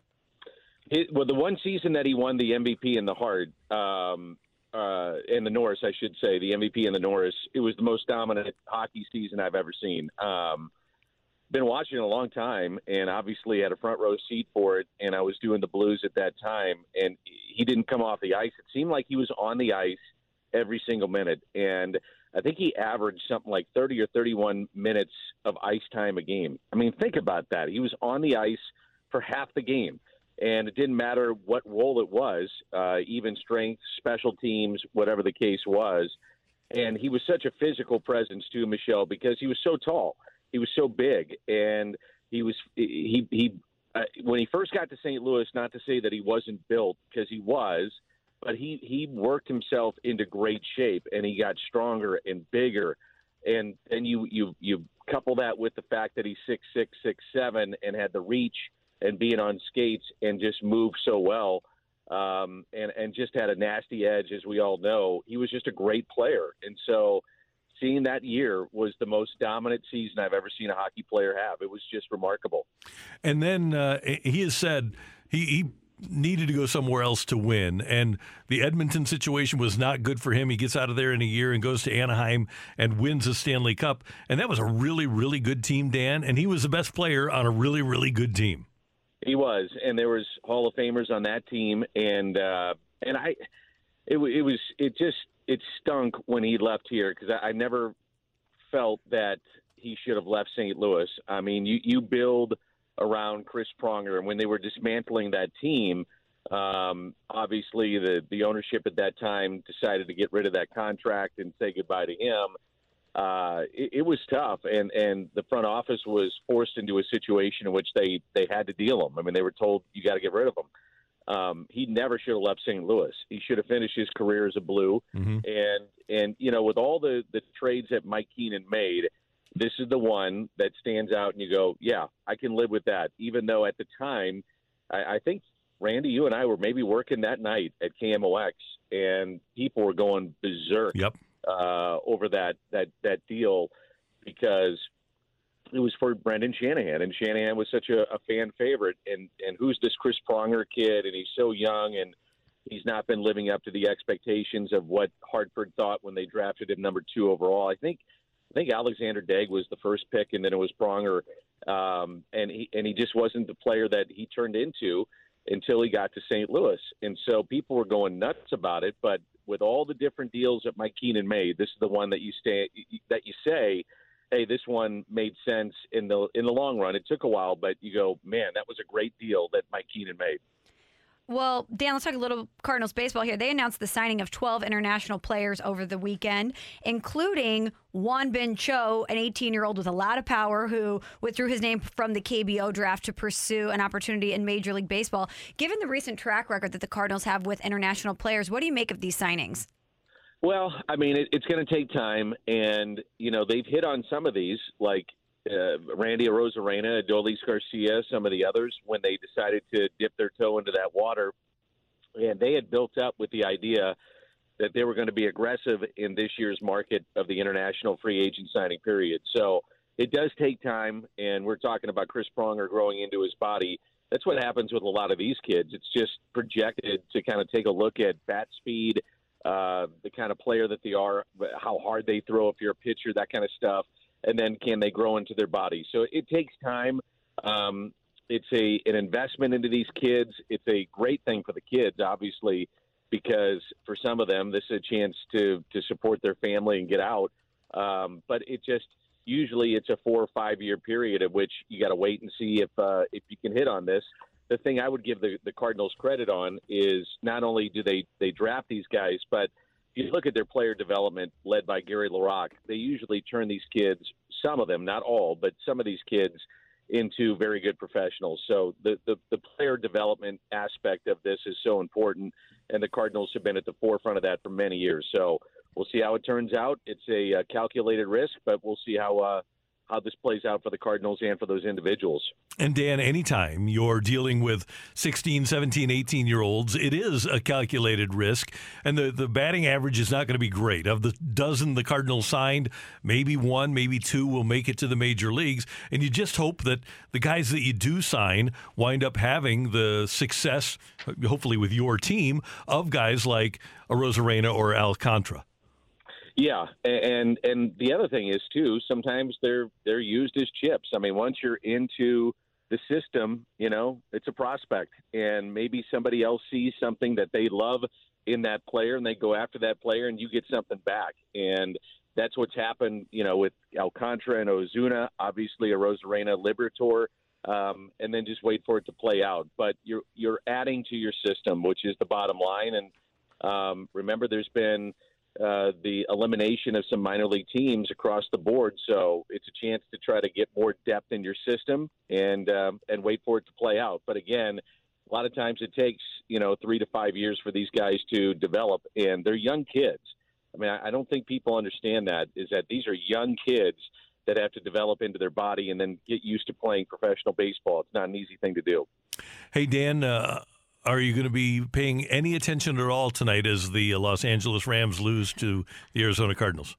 It, well, the one season that he won the MVP in the Hart, um, uh, in the Norris, I should say, the MVP in the Norris, it was the most dominant hockey season I've ever seen. Um, been watching a long time, and obviously had a front row seat for it. And I was doing the Blues at that time, and he didn't come off the ice. It seemed like he was on the ice every single minute, and I think he averaged something like 30 or 31 minutes of ice time a game. I mean, think about that. He was on the ice for half the game and it didn't matter what role it was, uh, even strength, special teams, whatever the case was. And he was such a physical presence too, Michelle, because he was so tall, he was so big, and he was he he. Uh, when he first got to St. Louis, not to say that he wasn't built because he was, but he he worked himself into great shape and he got stronger and bigger. And then you you you couple that with the fact that he's six six six seven and had the reach and being on skates and just moved so well um, and and just had a nasty edge, as we all know. He was just a great player, and so seeing that year was the most dominant season I've ever seen a hockey player have. It was just remarkable. And then uh, he has said he, he needed to go somewhere else to win. And the Edmonton situation was not good for him. He gets out of there in a year and goes to Anaheim and wins a Stanley Cup. And that was a really, really good team, Dan. And he was the best player on a really, really good team. He was, and there was Hall of Famers on that team, and uh, and I, it, it was it just it stunk when he left here because I, I never felt that he should have left St. Louis. I mean, you you build around Chris Pronger, and when they were dismantling that team, um, obviously the the ownership at that time decided to get rid of that contract and say goodbye to him uh, it, it was tough, and and the front office was forced into a situation in which they they had to deal him. I mean, they were told you got to get rid of him. Um, he never should have left St. Louis. He should have finished his career as a Blue. And and you know, with all the the trades that Mike Keenan made, this is the one that stands out, and you go, yeah, I can live with that. Even though at the time, I, I think Randy, you and I were maybe working that night at KMOX, and people were going berserk Yep. Uh, over that that that deal because it was for Brendan Shanahan, and Shanahan was such a, a fan favorite. And and who's this Chris Pronger kid? And he's so young, and he's not been living up to the expectations of what Hartford thought when they drafted him number two overall. I think I think Alexander Degg was the first pick, and then it was Pronger, um, and he and he just wasn't the player that he turned into until he got to St. Louis. And so people were going nuts about it. But with all the different deals that Mike Keenan made, this is the one that you stay that you say, hey, this one made sense in the in the long run. It took a while, but you go, man, that was a great deal that Mike Keenan made. Well, Dan, let's talk a little Cardinals baseball here. They announced the signing of 12 international players over the weekend, including Won-Bin Cho, an 18 year old with a lot of power who withdrew his name from the KBO draft to pursue an opportunity in Major League Baseball. Given the recent track record that the Cardinals have with international players, what do you make of these signings? Well, I mean, it, it's going to take time, and you know they've hit on some of these, like uh, Randy Arozarena, Adolis Garcia, some of the others, when they decided to dip their toe into that water, and they had built up with the idea that they were going to be aggressive in this year's market of the international free agent signing period. So it does take time, and we're talking about Chris Pronger growing into his body. That's what happens with a lot of these kids. It's just projected to kind of take a look at bat speed, uh, the kind of player that they are, how hard they throw if you're a pitcher, that kind of stuff, and then can they grow into their bodies? So it takes time. Um, it's a an investment into these kids. It's a great thing for the kids, obviously, because for some of them, this is a chance to to support their family and get out. Um, but it just usually it's a four or five year period of which you got to wait and see if uh, if you can hit on this. The thing I would give the, the Cardinals credit on is not only do they they draft these guys, but you look at their player development led by Gary LaRocque, they usually turn these kids, some of them, not all, but some of these kids into very good professionals. So the, the, the player development aspect of this is so important, and the Cardinals have been at the forefront of that for many years. So we'll see how it turns out. It's a uh, calculated risk, but we'll see how uh, how this plays out for the Cardinals and for those individuals. And Dan, anytime you're dealing with 16, 17, 18 year olds, it is a calculated risk. And the, the batting average is not going to be great. Of the dozen the Cardinals signed, maybe one, maybe two will make it to the major leagues. And you just hope that the guys that you do sign wind up having the success, hopefully with your team, of guys like a Arozarena or Alcantara. Yeah, and and the other thing is too. Sometimes they're they're used as chips. I mean, once you're into the system, you know, it's a prospect, and maybe somebody else sees something that they love in that player, and they go after that player, and you get something back. And that's what's happened, you know, with Alcantara and Ozuna. Obviously, a Arozarena Liberatore. Um, and then just wait for it to play out. But you're you're adding to your system, which is the bottom line. And um, remember, there's been uh, the elimination of some minor league teams across the board. So it's a chance to try to get more depth in your system and um, and wait for it to play out. But again, a lot of times it takes you know three to five years for these guys to develop, and they're young kids. I mean, I, don't think people understand that is that these are young kids that have to develop into their body and then get used to playing professional baseball. It's not an easy thing to do. Hey Dan. Uh are you going to be paying any attention at all tonight as the Los Angeles Rams lose to the Arizona Cardinals?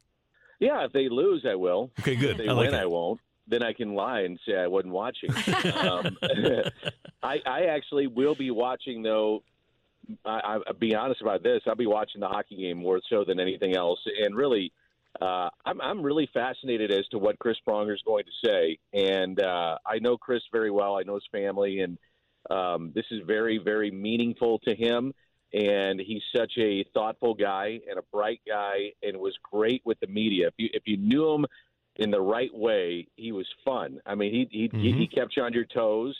Yeah, if they lose, I will. Okay, good. If they I like win, it. I won't. Then I can lie and say I wasn't watching. um, I, I actually will be watching, though. I, I'll be honest about this. I'll be watching the hockey game more so than anything else. And really, uh, I'm, I'm really fascinated as to what Chris Pronger is going to say. And uh, I know Chris very well. I know his family, and um, this is very, very meaningful to him. And he's such a thoughtful guy and a bright guy, and was great with the media. If you if you knew him in the right way, he was fun. I mean, he he Mm-hmm. he kept you on your toes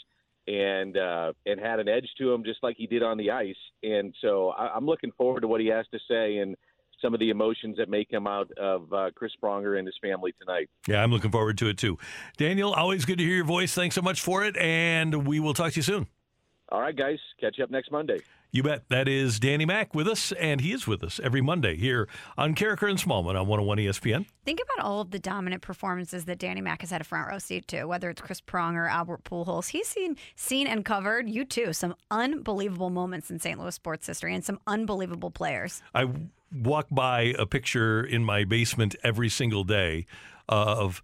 and uh, and had an edge to him, just like he did on the ice. And so I, I'm looking forward to what he has to say and some of the emotions that may come out of uh, Chris Pronger and his family tonight. Yeah, I'm looking forward to it too. Daniel, always good to hear your voice. Thanks so much for it, and we will talk to you soon. All right, guys, catch you up next Monday. You bet. That is Danny Mack with us, and he is with us every Monday here on Karraker and Smallman on 101 ESPN. Think about all of the dominant performances that Danny Mack has had a front row seat to, whether it's Chris Pronger, Albert Pujols. He's seen, seen and covered, you too, some unbelievable moments in St. Louis sports history and some unbelievable players. I walk by a picture in my basement every single day of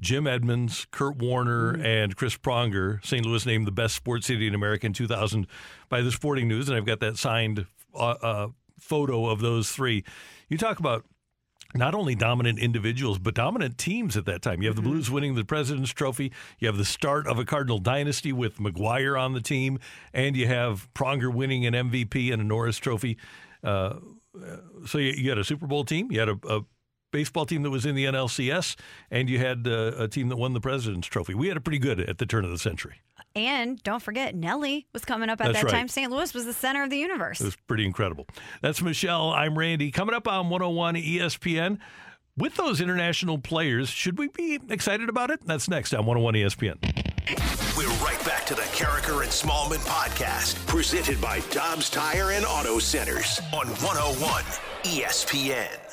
Jim Edmonds, Kurt Warner, and Chris Pronger. St. Louis named the best sports city in America in 2000 by the Sporting News, and I've got that signed uh, uh, photo of those three. You talk about not only dominant individuals, but dominant teams at that time. You have the Blues winning the President's Trophy. You have the start of a Cardinal dynasty with McGwire on the team, and you have Pronger winning an MVP and a Norris Trophy. Uh, so you, you had a Super Bowl team, you had a, a baseball team that was in the NLCS, and you had uh, a team that won the President's Trophy. We had it pretty good at the turn of the century. And don't forget, Nelly was coming up at That's that right. time. St. Louis was the center of the universe. It was pretty incredible. That's Michelle. I'm Randy. Coming up on 101 ESPN. With those international players, should we be excited about it? That's next on 101 ESPN. We're right back to the Karraker and Smallman podcast, presented by Dobbs Tire and Auto Centers on 101 ESPN.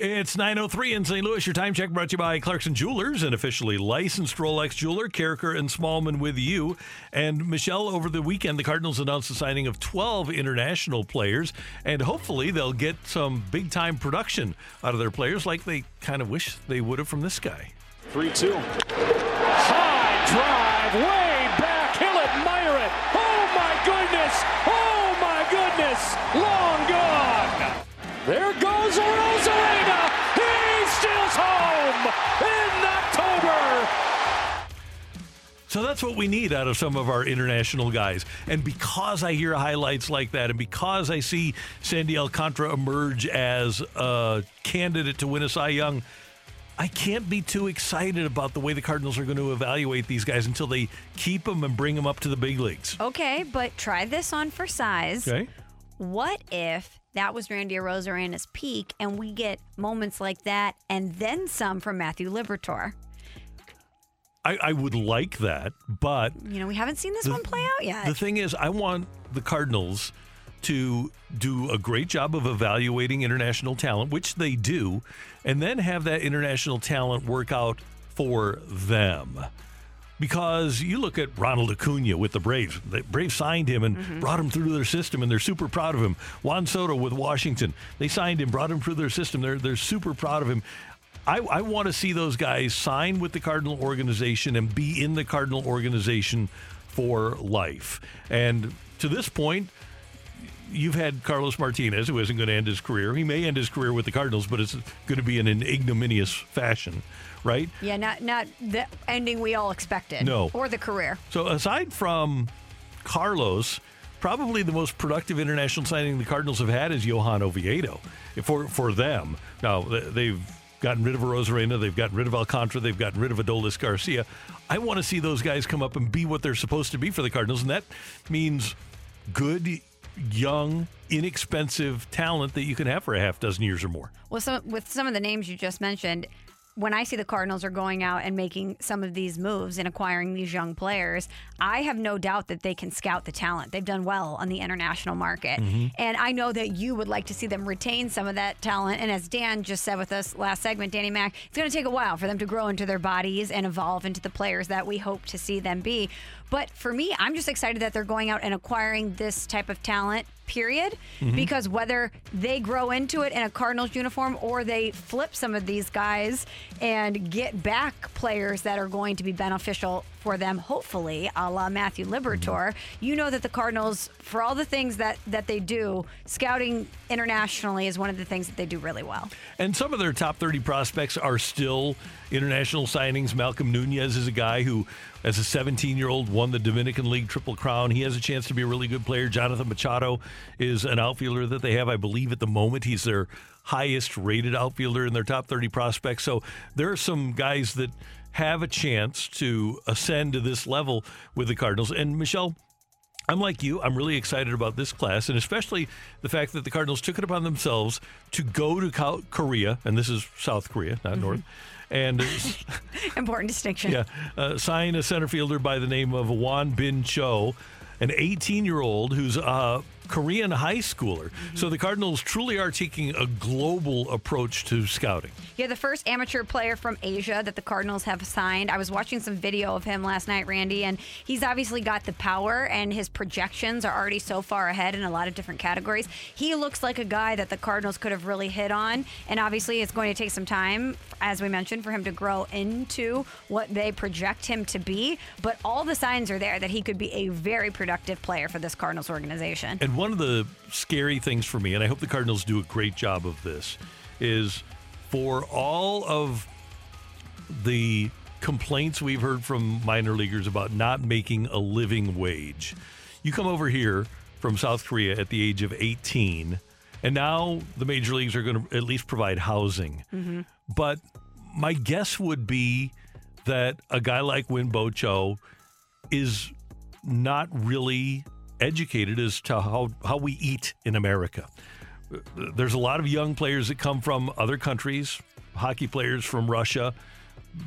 It's 9.03 in St. Louis. Your time check brought to you by Clarkson Jewelers, an officially licensed Rolex jeweler. Karraker and Smallman with you. And Michelle, over the weekend, the Cardinals announced the signing of 12 international players, and hopefully they'll get some big time production out of their players like they kind of wish they would have from this guy. 3 2. High drive, way back. He'll admire it. Oh my goodness. Oh my goodness. Long gone. There goes Arozarena. So that's what we need out of some of our international guys. And because I hear highlights like that, and because I see Sandy Alcantara emerge as a candidate to win a Cy Young, I can't be too excited about the way the Cardinals are going to evaluate these guys until they keep them and bring them up to the big leagues. Okay, but try this on for size. Okay. What if that was Randy Arozarena peak, and we get moments like that and then some from Matthew Liberatore. I, I would like that, but You know, we haven't seen this The- one play out yet. The thing is, I want the Cardinals to do a great job of evaluating international talent, which they do, and then have that international talent work out for them. Because you look at Ronald Acuna with the Braves. The Braves signed him and Mhm. brought him through their system, and they're super proud of him. Juan Soto with Washington. They signed him, brought him through their system. They're, they're super proud of him. I, I want to see those guys sign with the Cardinal organization and be in the Cardinal organization for life. And to this point, you've had Carlos Martinez, who isn't going to end his career. He may end his career with the Cardinals, but it's going to be in an ignominious fashion, right? yeah, not not the ending we all expected. No. Or the career. So aside from Carlos, probably the most productive international signing the Cardinals have had is Johan Oviedo for for them. Now they've gotten rid of Arozarena, they've gotten rid of Alcantara, they've gotten rid of Adolis Garcia. I want to see those guys come up and be what they're supposed to be for the Cardinals, and that means good, young, inexpensive talent that you can have for a half dozen years or more. Well, some, with some of the names you just mentioned, when I see the Cardinals are going out and making some of these moves and acquiring these young players, I have no doubt that they can scout the talent. They've done well on the international market. Mhm. And I know that you would like to see them retain some of that talent. And as Dan just said with us last segment, Danny Mac, it's going to take a while for them to grow into their bodies and evolve into the players that we hope to see them be. But for me, I'm just excited that they're going out and acquiring this type of talent, period. Mhm. Because whether they grow into it in a Cardinals uniform or they flip some of these guys and get back players that are going to be beneficial for them, hopefully, a la Matthew Liberatore, mm-hmm. you know that the Cardinals, for all the things that, that they do, scouting internationally is one of the things that they do really well. And some of their top 30 prospects are still international signings. Malcolm Nunez is a guy who, as a 17 year old, won the Dominican League Triple Crown. He has a chance to be a really good player. Jonathan Machado is an outfielder that they have, I believe, at the moment. He's their highest rated outfielder in their top 30 prospects. So there are some guys that have a chance to ascend to this level with the Cardinals. And Michelle, I'm like you. I'm really excited about this class, and especially the fact that the Cardinals took it upon themselves to go to Korea, and this is South Korea, not mm-hmm. North, and uh, Important distinction. yeah, uh, sign a center fielder by the name of Won Bin Cho, an 18 year old who's a Korean high schooler. So the Cardinals truly are taking a global approach to scouting. Yeah, the first amateur player from Asia that the Cardinals have signed. I was watching some video of him last night, Randy, and he's obviously got the power, and his projections are already so far ahead in a lot of different categories. He looks like a guy that the Cardinals could have really hit on, and obviously it's going to take some time, as we mentioned, for him to grow into what they project him to be. But all the signs are there that he could be a very productive player for this Cardinals organization. And one of the scary things for me, and I hope the Cardinals do a great job of this, is for all of the complaints we've heard from minor leaguers about not making a living wage. You come over here from South Korea at the age of 18, and now the major leagues are going to at least provide housing. Mm-hmm. But my guess would be that a guy like Win Bo Cho is not really educated as to how, how we eat in America. There's a lot of young players that come from other countries, hockey players from Russia,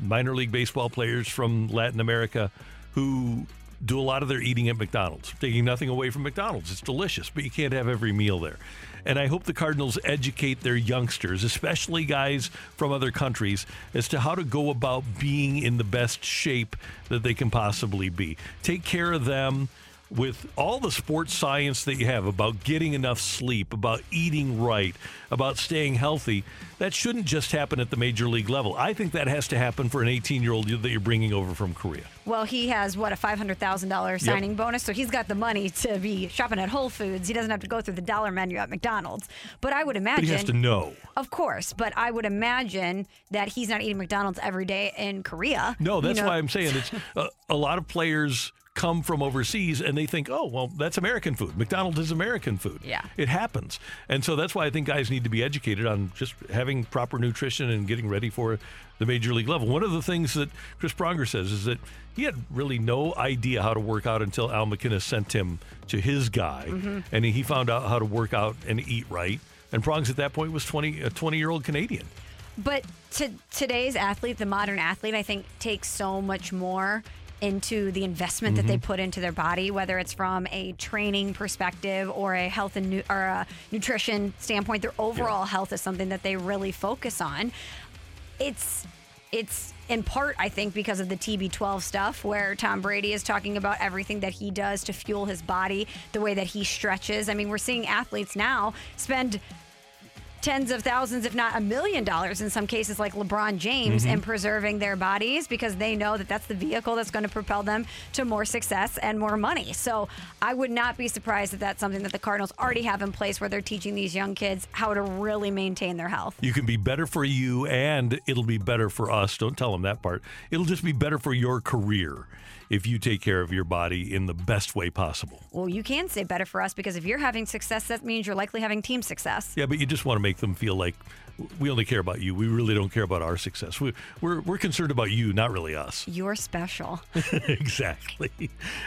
minor league baseball players from Latin America who do a lot of their eating at McDonald's, taking nothing away from McDonald's. It's delicious, but you can't have every meal there. And I hope the Cardinals educate their youngsters, especially guys from other countries, as to how to go about being in the best shape that they can possibly be. Take care of them with all the sports science that you have about getting enough sleep, about eating right, about staying healthy, that shouldn't just happen at the major league level. I think that has to happen for an 18 year old that you're bringing over from Korea. Well, he has what a five hundred thousand dollars signing bonus, so he's got the money to be shopping at Whole Foods. He doesn't have to go through the dollar menu at McDonald's. But I would imagine But he has to know. Of course, but I would imagine that he's not eating McDonald's every day in Korea. No, You that's know- why I'm saying it's uh, a lot of players come from overseas and they think, oh, well, that's American food. McDonald's is American food. Yeah. It happens. And so that's why I think guys need to be educated on just having proper nutrition and getting ready for the major league level. One of the things that Chris Pronger says is that he had really no idea how to work out until Al MacInnis sent him to his guy. Mhm. And he found out how to work out and eat right. And Prongs at that point was 20, a 20 year old Canadian. But to today's athlete, the modern athlete, I think takes so much more into the investment that they Mm-hmm. put into their body, whether it's from a training perspective or a health and nu- or a nutrition standpoint. Their overall health is something that they really focus on. It's it's in part, I think, because of the TB12 stuff, where Tom Brady is talking about everything that he does to fuel his body, the way that he stretches. I mean, we're seeing athletes now spend tens of thousands, if not a million dollars in some cases, like LeBron James, Mhm. in preserving their bodies because they know that that's the vehicle that's going to propel them to more success and more money. So I would not be surprised if that's something that the Cardinals already have in place where they're teaching these young kids how to really maintain their health. You can be better for you and it'll be better for us. Don't tell them that part. It'll just be better for your career if you take care of your body in the best way possible. Well, you can say better for us because if you're having success, that means you're likely having team success. Yeah, but you just want to make them feel like we only care about you. We really don't care about our success. We, we're, we're concerned about you, not really us. You're special. exactly.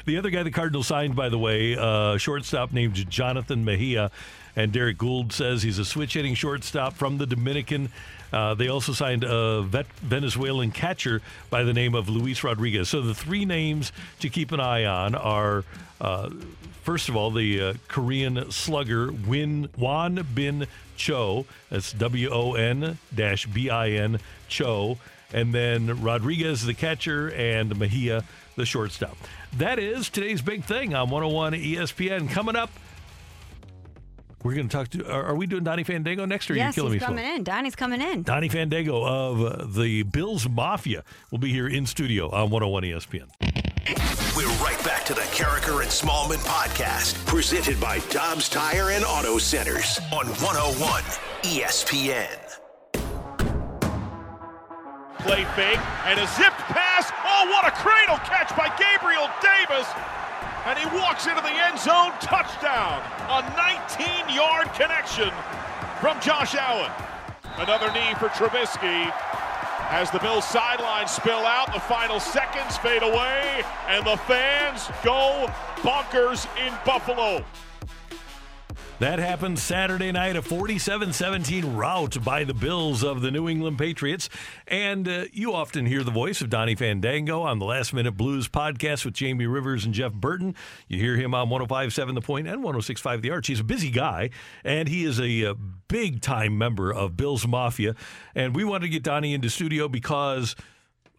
The other guy the Cardinals signed, by the way, uh, shortstop named Jonathan Mejia. And Derrick Goold says he's a switch hitting shortstop from the Dominican. Uh, they also signed a vet Venezuelan catcher by the name of Luis Rodriguez. So the three names to keep an eye on are, uh, first of all, the uh, Korean slugger Win Won Bin Cho. That's W O N B I N Cho. And then Rodriguez, the catcher, and Mejia, the shortstop. That is today's big thing on 101 ESPN. Coming up, we're going to talk to. Are, are we doing Donnie Fandango next, or are you yes, killing he's me? coming in. Donnie's coming in. Donnie Fandango of uh, the Bills Mafia will be here in studio on 101 ESPN. We're right back to the Karraker and Smallman podcast, presented by Dobbs Tire and Auto Centers on 101 ESPN. Play fake and a zipped pass. Oh, what a cradle catch by Gabriel Davis. And he walks into the end zone. Touchdown. A 19 yard connection from Josh Allen. Another knee for Trubisky. As the Bills sidelines spill out, the final seconds fade away, and the fans go bonkers in Buffalo. That happened Saturday night, a 47 17 rout by the Bills of the New England Patriots. And uh, you often hear the voice of Donnie Fandango on the Last Minute Blues podcast with Jamie Rivers and Jeff Burton. You hear him on 1057 The Point and 1065 The Arch. He's a busy guy, and he is a, uh big time member of Bills Mafia. And we wanted to get Donnie into studio because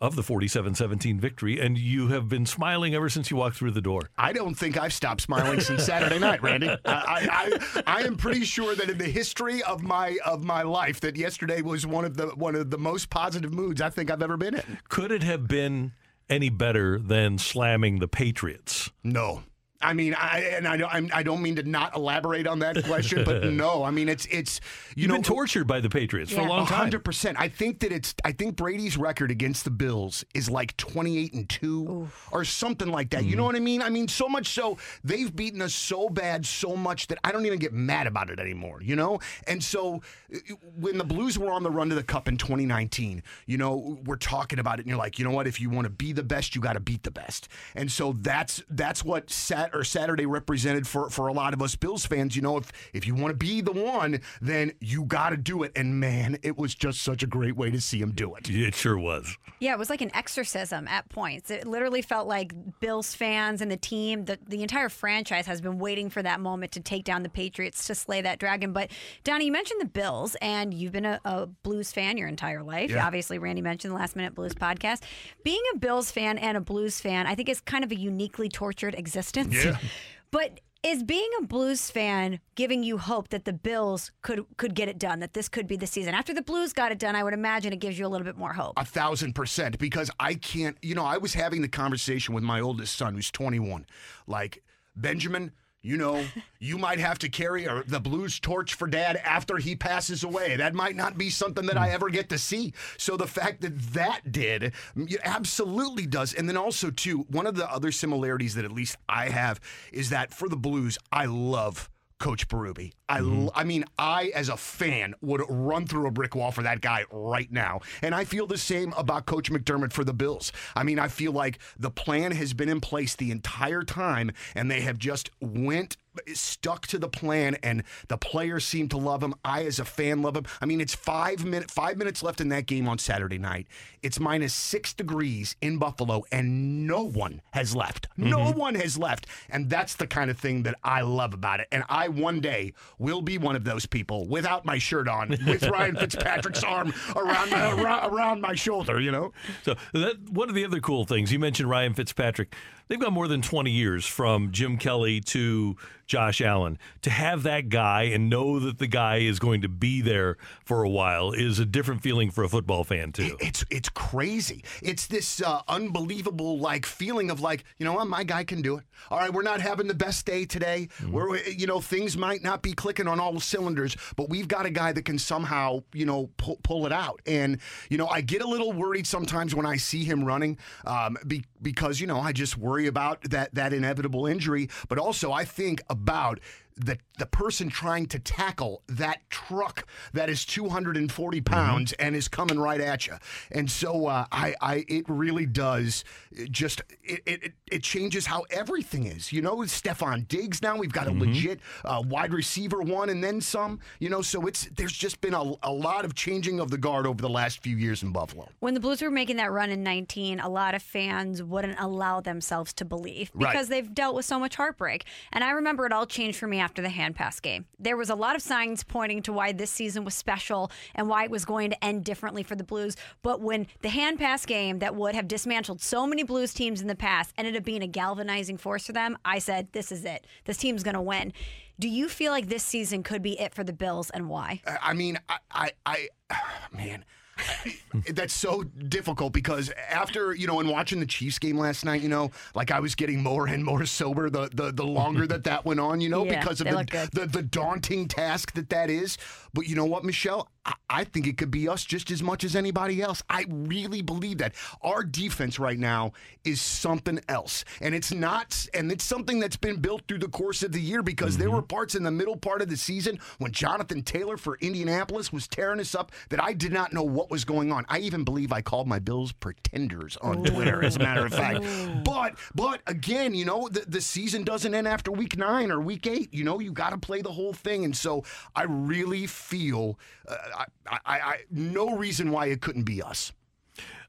of the 47 17 victory, and you have been smiling ever since you walked through the door. I don't think I've stopped smiling since Saturday night, Randy. I, uh, I, I, I am pretty sure that in the history of my of my life, that yesterday was one of the one of the most positive moods I think I've ever been in. Could it have been any better than slamming the Patriots? No. I mean, I and I don't I'm- don't mean to not elaborate on that question, but no. I mean, it's it's you You've know been tortured by the Patriots for a long time. hundred percent. I think that it's. I think Brady's record against the Bills is like twenty eight and two or something like that. You know Mm-hmm. what I mean? I mean, so much so they've beaten us so bad, so much that I don't even get mad about it anymore. You know? And so uh, when the Blues were on the run to the Cup in twenty nineteen, you know, we're talking about it, and you're like, you know what? If you want to be the best, you got to beat the best. And so that's that's what Sat or Saturday represented for for a lot of us Bills fans. You know, if if you want to be the one, then you got to do it. And man, it was just such a great way to see him do it. It sure was. Yeah, it was like an exorcism at points. It literally felt like Bills fans and the team, the, the entire franchise has been waiting for that moment to take down the Patriots to slay that dragon. But Donnie, you mentioned the Bills, and you've been a, a Blues fan your entire life. Yeah. Obviously, Randy mentioned the Last Minute Blues podcast. Being a Bills fan and a Blues fan, I think is kind of a uniquely tortured existence. Yeah. But is being a Blues fan giving you hope that the Bills could could get it done, that this could be the season? After the Blues got it done, I would imagine it gives you a little bit more hope. A thousand percent, because I can't, you know, I was having the conversation with my oldest son who's 21. Like, Benjamin, you know, you might have to carry a, the blues torch for dad after he passes away. That might not be something that I hmm. ever get to see. So the fact that that did mm, absolutely does. And then also, too, one of the other similarities that at least I have is that for the blues, I love. Coach Berube. I, mm-hmm. l- I mean, I as a fan would run through a brick wall for that guy right now. And I feel the same about Coach McDermott for the Bills. I mean, I feel like the plan has been in place the entire time and they have just went stuck to the plan and the players seem to love him. I as a fan love him. I mean, it's 5 minute 5 minutes left in that game on Saturday night. It's minus 6 degrees in Buffalo and no one has left. No mm-hmm. one has left. And that's the kind of thing that I love about it. And I one day will be one of those people without my shirt on with Ryan Fitzpatrick's arm around my, around, around my shoulder, you know. So that one of the other cool things you mentioned Ryan Fitzpatrick. They've got more than 20 years from Jim Kelly to Josh Allen. To have that guy and know that the guy is going to be there for a while is a different feeling for a football fan too. It's it's crazy. It's this uh, unbelievable like feeling of like you know what my guy can do it. All right, we're not having the best day today. We're you know things might not be clicking on all cylinders, but we've got a guy that can somehow you know pull, pull it out. And you know I get a little worried sometimes when I see him running um, be, because you know I just worry about that that inevitable injury, but also I think about the the person trying to tackle that truck that is 240 pounds and is coming right at you. And so uh, I, I it really does just it, it it changes how everything is. You know, Stefon Diggs now we've got a legit uh, wide receiver one and then some. You know, so it's there's just been a, a lot of changing of the guard over the last few years in Buffalo. When the Blues were making that run in 19, a lot of fans wouldn't allow themselves to believe Right. because they've dealt with so much heartbreak. And I remember it all changed for me after the hand pass game. There was a lot of signs pointing to why this season was special and why it was going to end differently for the Blues. But when the hand pass game that would have dismantled so many Blues teams in the past ended up being a galvanizing force for them, I said, this is it. This team's going to win. Do you feel like this season could be it for the Bills and why? I- mean, I, I, I man. That's so difficult because after you know, and watching the Chiefs game last night, you know, like I was getting more and more sober the the, the longer that that went on, you know, Yeah, because of the, the the daunting task that that is. But you know what, Michelle, I, think it could be us just as much as anybody else. I really believe that our defense right now is something else, and it's not, and it's something that's been built through the course of the year because there were parts in the middle part of the season when Jonathan Taylor for Indianapolis was tearing us up that I did not know what was going on. I even believe I called my Bills pretenders on Twitter, as a matter of fact. But but again, you know, the, the season doesn't end after week nine or week eight. You know, you got to play the whole thing, and so I really feel uh, I, I, I no reason why it couldn't be us.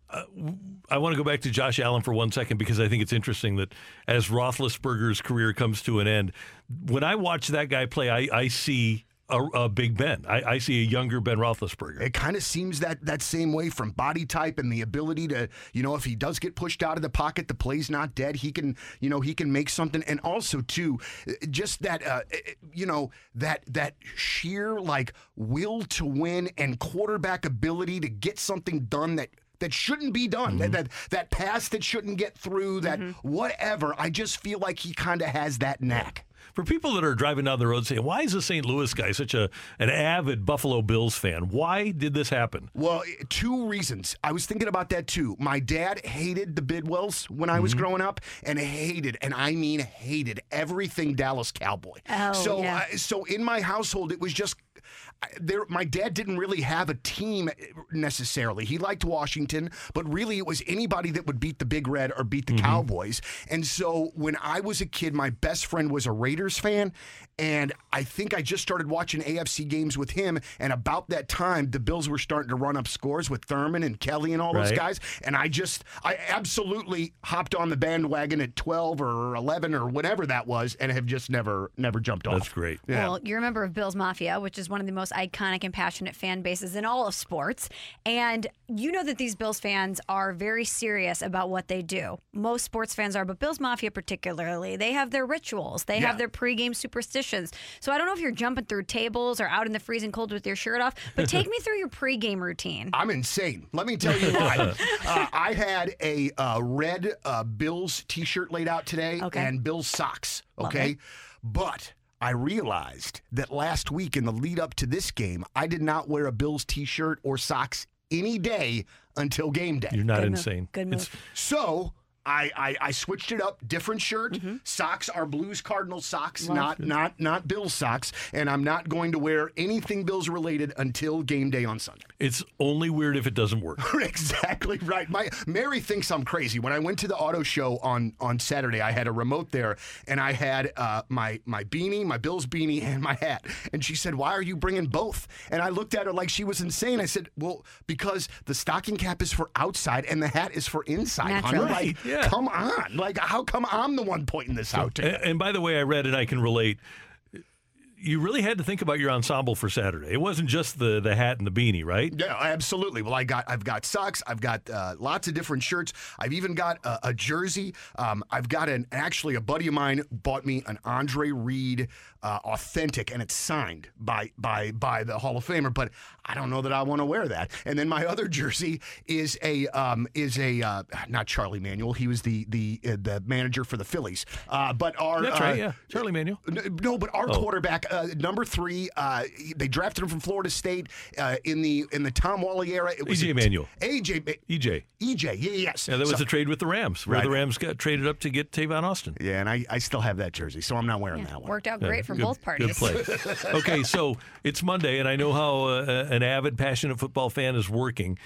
Uh, I want to go back to Josh Allen for one second because I think it's interesting that as Roethlisberger's career comes to an end, when I watch that guy play, I, I see a, a Big Ben. I, I see a younger Ben Roethlisberger. It kind of seems that that same way from body type and the ability to, you know, if he does get pushed out of the pocket, the play's not dead. He can, you know, he can make something. And also too, just that, uh, eh, eh, you know, that that sheer like will to win and quarterback ability to get something done that. That shouldn't be done. That, mm-hmm. that that pass that shouldn't get through. That mm-hmm. whatever. I just feel like he kind of has that knack. For people that are driving down the road saying, why is the St. Louis guy such a an avid Buffalo Bills fan? Why did this happen? Well, two reasons. I was thinking about that too. My dad hated the Bidwells when I was growing up, and hated, and I mean hated everything Dallas Cowboy. Oh, so, yeah. uh, so in my household, it was just. I- There, my dad didn't really have a team necessarily. He liked Washington, but really it was anybody that would beat the Big Red or beat the mm-hmm. Cowboys. And so when I was a kid, my best friend was a Raiders fan, and I think I just started watching AFC games with him. And about that time, the Bills were starting to run up scores with Thurman and Kelly and all those guys. And I just, I absolutely hopped on the bandwagon at 12 or 11 or whatever that was, and have just never, never jumped off. That's great. Yeah. Well, you're a member of Bills Mafia, which is one of the most iconic and passionate fan bases in all of sports. And you know that these Bills fans are very serious about what they do. Most sports fans are, but Bills Mafia particularly, they have their rituals, they Yeah. have their pregame superstitions. So I don't know if you're jumping through tables or out in the freezing cold with your shirt off, but take me through your pregame routine. I'm insane. Let me tell you why. uh, I had a uh, red uh, Bills T-shirt laid out today Okay. and Bills socks. Okay. But I realized that last week in the lead up to this game, I did not wear a Bills t shirt or socks any day until game day. You're not Good move. insane. Good It's- So I, I I switched it up. Different shirt. Socks are Blues Cardinal socks, Love. not not not Bills socks. And I'm not going to wear anything Bills related until game day on Sunday. It's only weird if it doesn't work. exactly right. My Mary thinks I'm crazy. When I went to the auto show on on Saturday, I had a remote there, and I had uh, my my beanie, my Bills beanie, and my hat. And she said, "Why are you bringing both?" And I looked at her like she was insane. I said, "Well, because the stocking cap is for outside and the hat is for inside, honey. Naturally. Like, Right, yeah. come on. Like, how come I'm the one pointing this out to you?" And, and by the way, I read and I can relate. You really had to think about your ensemble for Saturday. It wasn't just the the hat and the beanie, right? Yeah, absolutely. Well, I got I've got socks. I've got uh, lots of different shirts. I've even got a, a jersey. Um, I've got an actually a buddy of mine bought me an Andre Reed uh, authentic, and it's signed by by by the Hall of Famer. But I don't know that I want to wear that. And then my other jersey is a um, is a uh, not Charlie Manuel. He was the the uh, the manager for the Phillies. Uh, but our That's uh, right, yeah. Charlie Manuel. No, but our Oh. quarterback, uh, number three, uh, they drafted him from Florida State uh, in the in the Tom Wally era. It was EJ Manuel. AJ. EJ. EJ. Yeah, yes. Yeah, that was So- a trade with the Rams, where Right. the Rams got traded up to get Tavon Austin. Yeah, and I, I still have that jersey, so I'm not wearing that one. Worked out Yeah, great for good- both parties. Good play. okay, so it's Monday, and I know how uh, an avid, passionate football fan is working.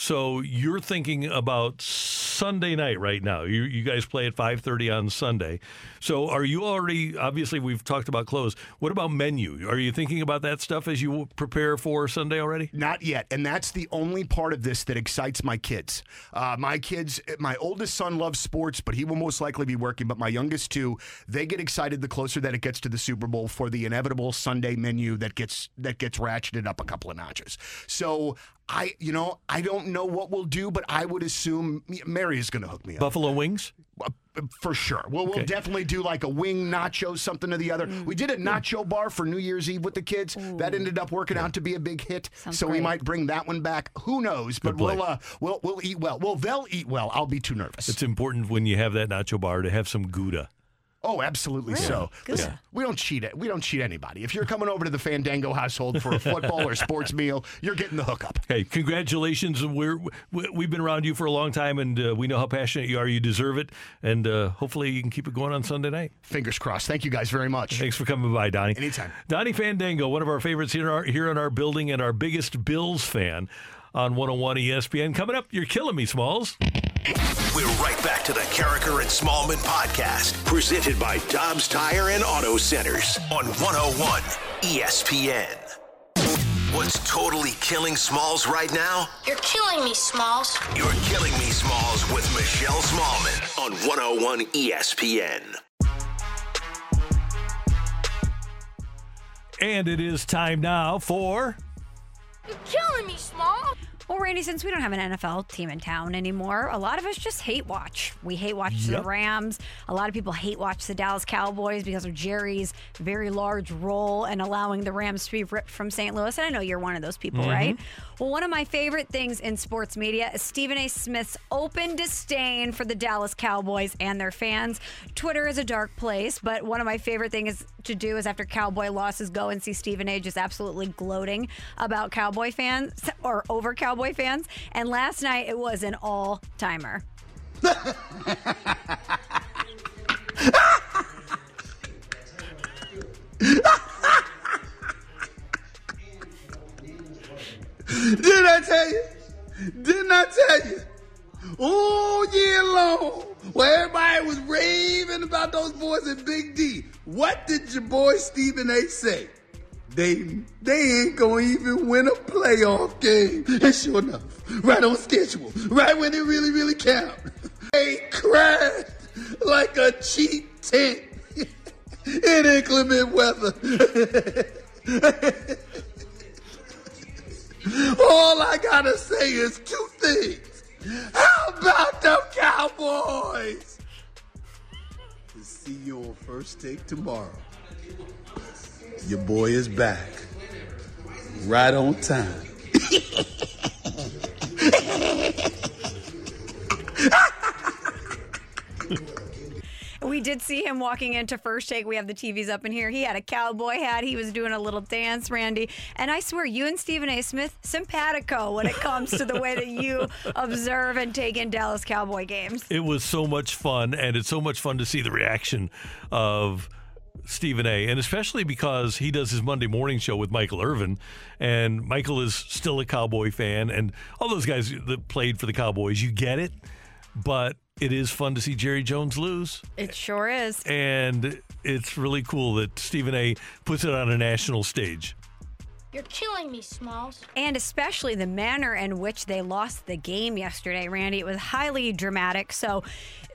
So you're thinking about Sunday night right now. You you guys play at 5:30 on Sunday. So are you already? Obviously, we've talked about clothes. What about menu? Are you thinking about that stuff as you prepare for Sunday already? Not yet, and that's the only part of this that excites my kids. Uh, my kids, my oldest son loves sports, but he will most likely be working. But my youngest two, they get excited the closer that it gets to the Super Bowl for the inevitable Sunday menu that gets that gets ratcheted up a couple of notches. So I, you know, I don't know what we'll do, but I would assume Mary is going to hook me up. Buffalo wings? Uh, for sure. Well, we'll definitely do like a wing nacho, something or the other. Mm. We did a mm. nacho bar for New Year's Eve with the kids. That ended up working out to be a big hit. Sounds so we might bring that one back. Who knows? But play. we'll uh, we'll we'll eat well. Well, they'll eat well. I'll be too nervous. It's important when you have that nacho bar to have some Gouda. Oh, absolutely so. Good. Listen, we don't cheat it. We don't cheat anybody. If you're coming over to the Fandango household for a football or sports meal, you're getting the hookup. Hey, congratulations! We're we- we've been around you for a long time, and uh, we know how passionate you are. You deserve it, and uh, hopefully you can keep it going on Sunday night. Fingers crossed. Thank you guys very much. Thanks for coming by, Donnie. Anytime. Donnie Fandango, one of our favorites here in our, here in our building, and our biggest Bills fan on 101 ESPN. Coming up, you're killing me, Smalls. We're right back to the Karraker and Smallman podcast, presented by Dobbs Tire and Auto Centers on 101 ESPN. What's totally killing Smalls right now? You're killing me, Smalls. You're killing me, Smalls, with Michelle Smallman on 101 ESPN. And it is time now for. You're killing me, Smalls. Well, Randy, since we don't have an NFL team in town anymore, a lot of us just hate watch. We hate watch Yep. the Rams. A lot of people hate watch the Dallas Cowboys because of Jerry's very large role in allowing the Rams to be ripped from St. Louis. And I know you're one of those people, Mm-hmm. right? Well, one of my favorite things in sports media is Stephen A. Smith's open disdain for the Dallas Cowboys and their fans. Twitter is a dark place, but one of my favorite things to do is after Cowboy losses, go and see Stephen A. just absolutely gloating about Cowboy fans or over Cowboy fans. And last night it was an all timer. Didn't I tell you? Didn't I tell you? All year long, while everybody was raving about those boys in Big D, what did your boy Stephen A. say? They they ain't gonna even win a playoff game. And sure enough, right on schedule, right when it really, really count. They crashed like a cheap tent in inclement weather. All I gotta say is two things. How about them Cowboys? To see you on first take tomorrow. Your boy is back. Right on time. We did see him walking into first take. We have the TVs up in here. He had a cowboy hat. He was doing a little dance, Randy. And I swear, you and Stephen A. Smith, simpatico when it comes to the way that you observe and take in Dallas Cowboy games. It was so much fun, and it's so much fun to see the reaction of Stephen A. And especially because he does his Monday morning show with Michael Irvin, and Michael is still a Cowboy fan, and all those guys that played for the Cowboys, you get it. But it is fun to see Jerry Jones lose. It sure is. And it's really cool that Stephen A. puts it on a national stage. You're killing me, Smalls. And especially the manner in which they lost the game yesterday, Randy. It was highly dramatic. So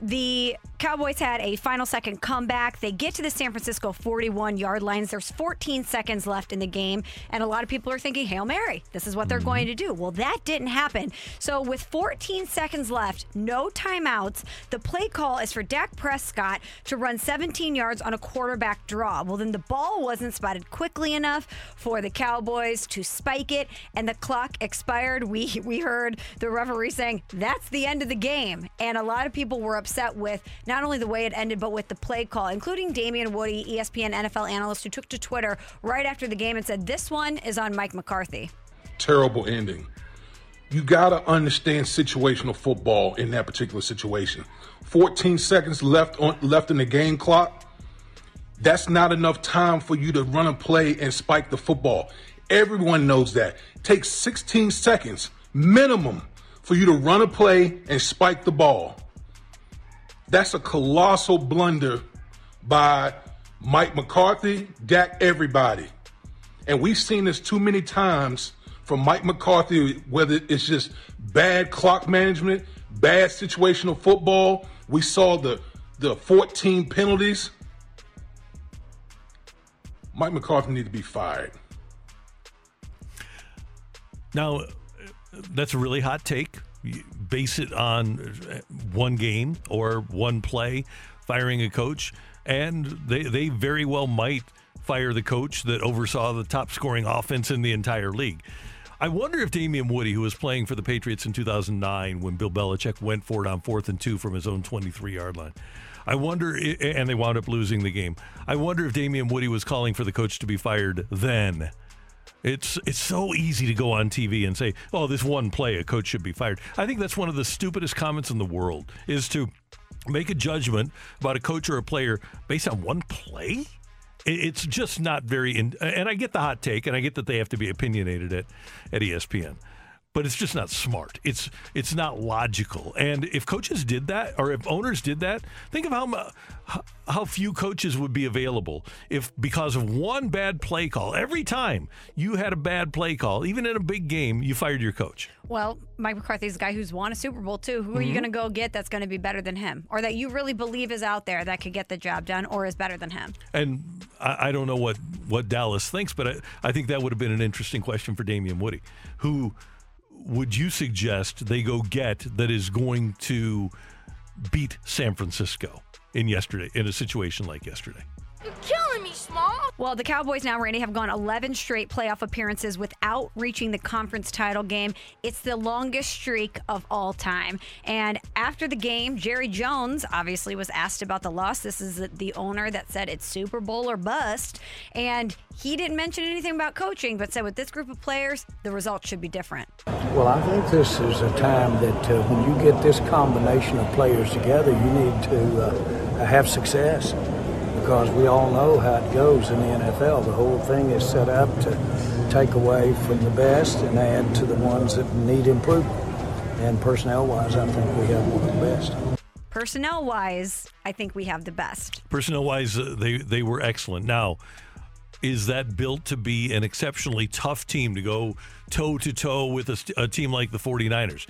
the Cowboys had a final second comeback. They get to the San Francisco 41 yard lines. There's 14 seconds left in the game. And a lot of people are thinking, Hail Mary, this is what they're mm-hmm. going to do. Well, that didn't happen. So with 14 seconds left, no timeouts, the play call is for Dak Prescott to run 17 yards on a quarterback draw. Well, then the ball wasn't spotted quickly enough for the Cowboys to spike it, and the clock expired. We we heard the referee saying that's the end of the game, and a lot of people were upset with not only the way it ended, but with the play call, including Damien Woody, ESPN NFL analyst, who took to Twitter right after the game and said, "This one is on Mike McCarthy." terrible ending. You got to understand situational football in that particular situation. 14 seconds left on left in the game clock. That's not enough time for you to run a play and spike the football. Everyone knows that. Takes 16 seconds minimum for you to run a play and spike the ball. That's a colossal blunder by Mike McCarthy, Dak, everybody. And we've seen this too many times from Mike McCarthy, whether it's just bad clock management, bad situational football. We saw the the 14 penalties. Mike McCarthy need to be fired. Now, that's a really hot take. Base it on one game or one play, firing a coach, and they, they very well might fire the coach that oversaw the top scoring offense in the entire league. I wonder if Damien Woody, who was playing for the Patriots in 2009 when Bill Belichick went for it on fourth and two from his own 23 yard line, I wonder, and they wound up losing the game. I wonder if Damien Woody was calling for the coach to be fired then. It's it's so easy to go on TV and say, "Oh, this one play, a coach should be fired." I think that's one of the stupidest comments in the world is to make a judgment about a coach or a player based on one play. It's just not very. In, and I get the hot take, and I get that they have to be opinionated at at ESPN, but it's just not smart. It's it's not logical. And if coaches did that, or if owners did that, think of how how- few coaches would be available if because of one bad play call every time you had a bad play call, even in a big game, you fired your coach. Well, Mike McCarthy's a guy who's won a Super Bowl too. Who are you Mhm. going to go get that's going to be better than him, or that you really believe is out there that could get the job done, or is better than him? And I, I don't know what, what Dallas thinks, but I, I think that would have been an interesting question for Damien Woody. Who would you suggest they go get that is going to beat San Francisco in yesterday in a situation like yesterday? Well, the Cowboys now, Randy, have gone 11 straight playoff appearances without reaching the conference title game. It's the longest streak of all time. And after the game, Jerry Jones obviously was asked about the loss. This is the owner that said it's Super Bowl or bust. And he didn't mention anything about coaching, but said with this group of players, the results should be different. Well, I think this is a time that uh, when you get this combination of players together, you need to uh, have success because we all know how it goes in the NFL. The whole thing is set up to take away from the best and add to the ones that need improvement. And personnel wise, I think we have one of the best. Personnel wise, I think we have the best. Personnel wise, uh, they, they were excellent. Now, is that built to be an exceptionally tough team to go toe to toe with a, a team like the 49ers?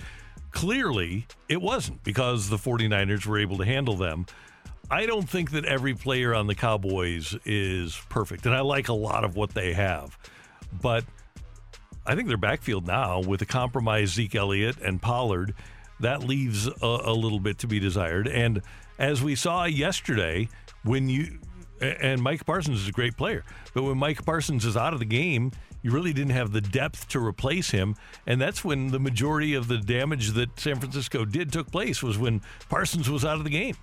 Clearly, it wasn't because the 49ers were able to handle them. I don't think that every player on the Cowboys is perfect, and I like a lot of what they have. But I think their backfield now, with a compromised Zeke Elliott and Pollard, that leaves a, a little bit to be desired. And as we saw yesterday, when you and Micah Parsons is a great player, but when Micah Parsons is out of the game, you really didn't have the depth to replace him, and that's when the majority of the damage that San Francisco did took place was when Parsons was out of the game.